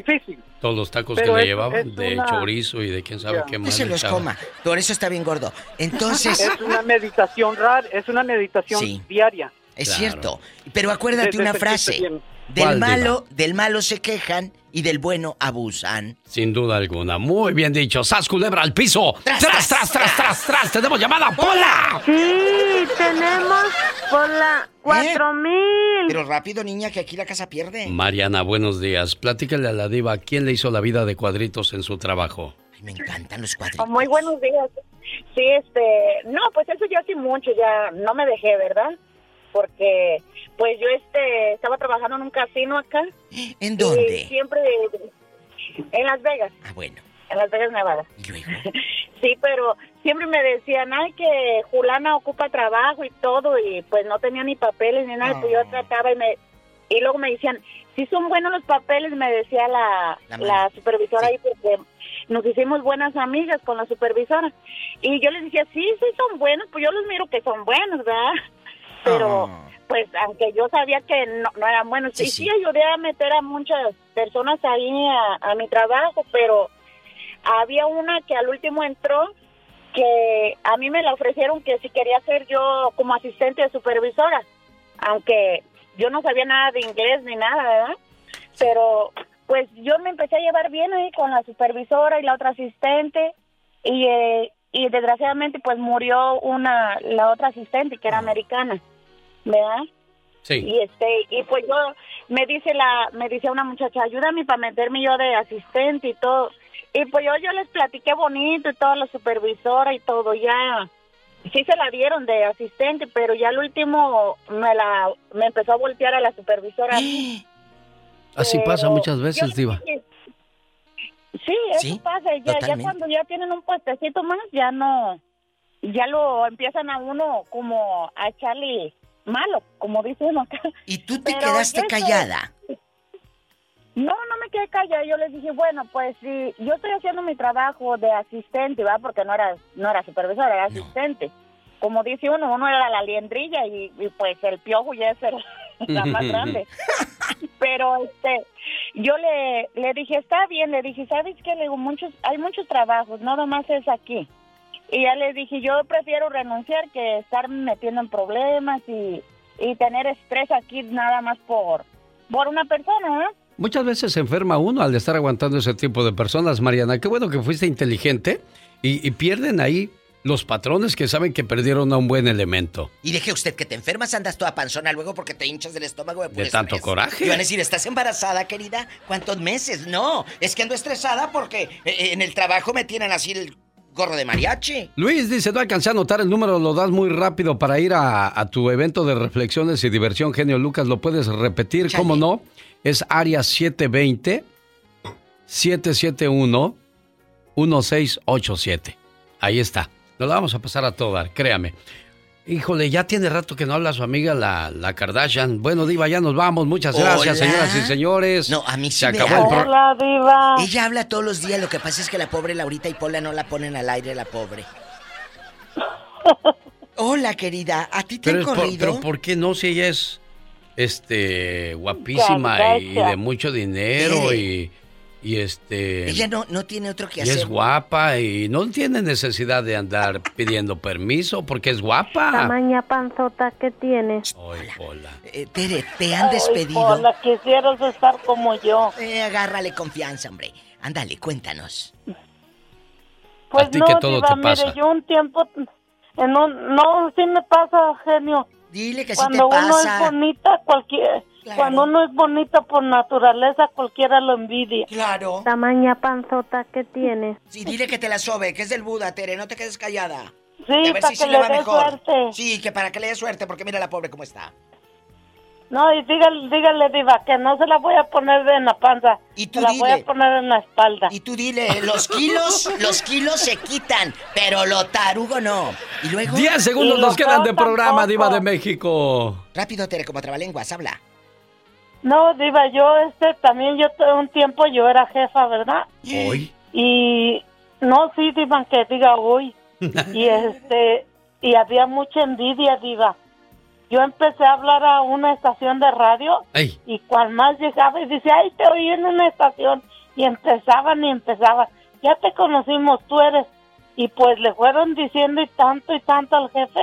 todos los tacos que le llevaban de chorizo y de quién sabe qué más. Que se los coma. Por eso está bien gordo. Entonces. Es una meditación rara, es una meditación diaria. Es cierto. Pero acuérdate una frase. Del malo, del malo se quejan y del bueno abusan. Sin duda alguna. Muy bien dicho. ¡Sas culebra al piso! ¡Tras, tras, tras, tras, tras! tras, tenemos llamada! ¡Pola! Sí, tenemos Pola cuatro mil. Pero rápido, niña, que aquí la casa pierde. Mariana, buenos días. Platícale a la diva quién le hizo la vida de cuadritos en su trabajo. Ay, me encantan los cuadritos. muy buenos días. Sí, este... No, pues eso ya hace mucho, ya no me dejé, ¿verdad? Porque pues yo este estaba trabajando en un casino acá. ¿En dónde? siempre en Las Vegas. Ah, bueno. En Las Vegas, Nevada. sí, pero siempre me decían, ay, que Julana ocupa trabajo y todo, y pues no tenía ni papeles ni nada, pues yo trataba y me... Y luego me decían, si son buenos los papeles, me decía la, la, supervisora ahí, porque nos hicimos buenas amigas con la supervisora. Y yo les decía, sí, sí son buenos, pues yo los miro que son buenos, ¿verdad? Pero... Ah pues aunque yo sabía que no, eran buenos, y sí, ayudé a meter a muchas personas ahí a, mi trabajo, pero había una que al último entró que a mí me la ofrecieron que si quería ser yo como asistente de supervisora, aunque yo no sabía nada de inglés ni nada, ¿verdad? Pero pues yo me empecé a llevar bien ahí con la supervisora y la otra asistente y, eh, y desgraciadamente pues murió una la otra asistente que era americana. ¿Verdad? Sí. Y este y pues yo me dice la me dice una muchacha, "Ayúdame para meterme yo de asistente y todo." Y pues yo yo les platiqué bonito y toda la supervisora y todo ya sí se la dieron de asistente, pero ya al último me la me empezó a voltear a la supervisora. Así pasa muchas veces, diva. sí, eso pasa, ya, ya cuando ya tienen un puestecito más ya no ya lo empiezan a uno como a echarle malo, como dice uno acá. ¿Y tú te quedaste callada? No, no me quedé callada. Yo les dije, bueno, pues si yo estoy haciendo mi trabajo de asistente, ¿va? Porque no era, no era supervisora, era asistente. Como dice uno, uno era la liendrilla y, pues el piojo ya es la más grande. Pero este, yo le, le dije, está bien, le dije, ¿sabes qué? Le digo, muchos, hay muchos trabajos, no nomás es aquí. Y ya les dije, yo prefiero renunciar que estar metiendo en problemas y, tener estrés aquí nada más por, por una persona, ¿eh? Muchas veces se enferma uno al estar aguantando ese tipo de personas, Mariana. Qué bueno que fuiste inteligente y, pierden ahí los patrones que saben que perdieron a un buen elemento. Y deje usted que te enfermas, andas toda panzona luego porque te hinchas del estómago de, de tanto coraje. Yo a decir, ¿estás embarazada, querida? ¿Cuántos meses? No, es que ando estresada porque eh, en el trabajo me tienen así el gorro de mariachi. Luis dice, no alcancé a anotar el número, lo das muy rápido para ir a, tu evento de reflexiones y diversión, genio Lucas, ¿lo puedes repetir? ¿Cómo no? Es área 720 771 1687. Ahí está. Lo vamos a pasar a todo créame. Híjole, ya tiene rato que no habla su amiga la, la Kardashian. Bueno, Diva, ya nos vamos. Muchas gracias, señoras y señores. No, a mí se acabó el Hola, Diva. Ella habla todos los días. Lo que pasa es que la pobre Laurita y Pola no la ponen al aire, la pobre. Hola, querida. ¿A ti te pero, han corrido? pero ¿por qué no si ella es este guapísima y de mucho dinero y y este ella no no tiene otro que y hacer. es guapa y no tiene necesidad de andar pidiendo permiso porque es guapa. Tamaña panzota que tiene. Hola, hola. Eh, Tere te han despedido. hola quisieras estar como yo. Eh, agárrale confianza hombre. Ándale cuéntanos. Pues no que todo te pasa. Mire, yo un tiempo no no sí me pasa genio. Dile que sí te pasa cuando uno es bonita cualquier cuando uno es bonito por naturaleza, cualquiera lo envidia. Claro. Tamaña panzota que tiene. Sí, dile que te la sobe, que es del Buda, Tere, no te quedes callada. Sí, para que le, dé suerte. Sí, que para que le dé suerte, porque mira la pobre cómo está. No, y dígale, dígale, Diva, que no se la voy a poner en la panza. Y tú se la voy a poner en la espalda. Y tú dile, los kilos, los kilos se quitan, pero lo tarugo no. Y luego... Diez segundos nos quedan de programa, Diva de México. Rápido, Tere, como trabalenguas, habla. No, Diva, yo este también yo todo un tiempo yo era jefa, ¿verdad? Hoy. Y no, sí, Diva, que diga hoy. y este y había mucha envidia, Diva. Yo empecé a hablar a una estación de radio y cual más llegaba y decía, ay, te oí en una estación y empezaban y empezaban. Ya te conocimos, tú eres. Y pues le fueron diciendo y tanto y tanto al jefe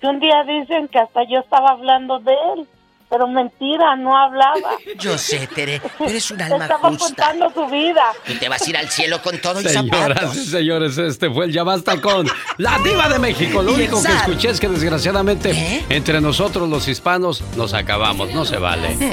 que un día dicen que hasta yo estaba hablando de él. Pero mentira, no hablaba. Yo sé, Tere, eres un alma Estaba justa. contando su vida. Tú te vas a ir al cielo con todo y Señoras zapatos. y señores, este fue el Ya Basta con la diva de México. Lo Y único que escuché es que desgraciadamente entre nosotros los hispanos nos acabamos. No se vale.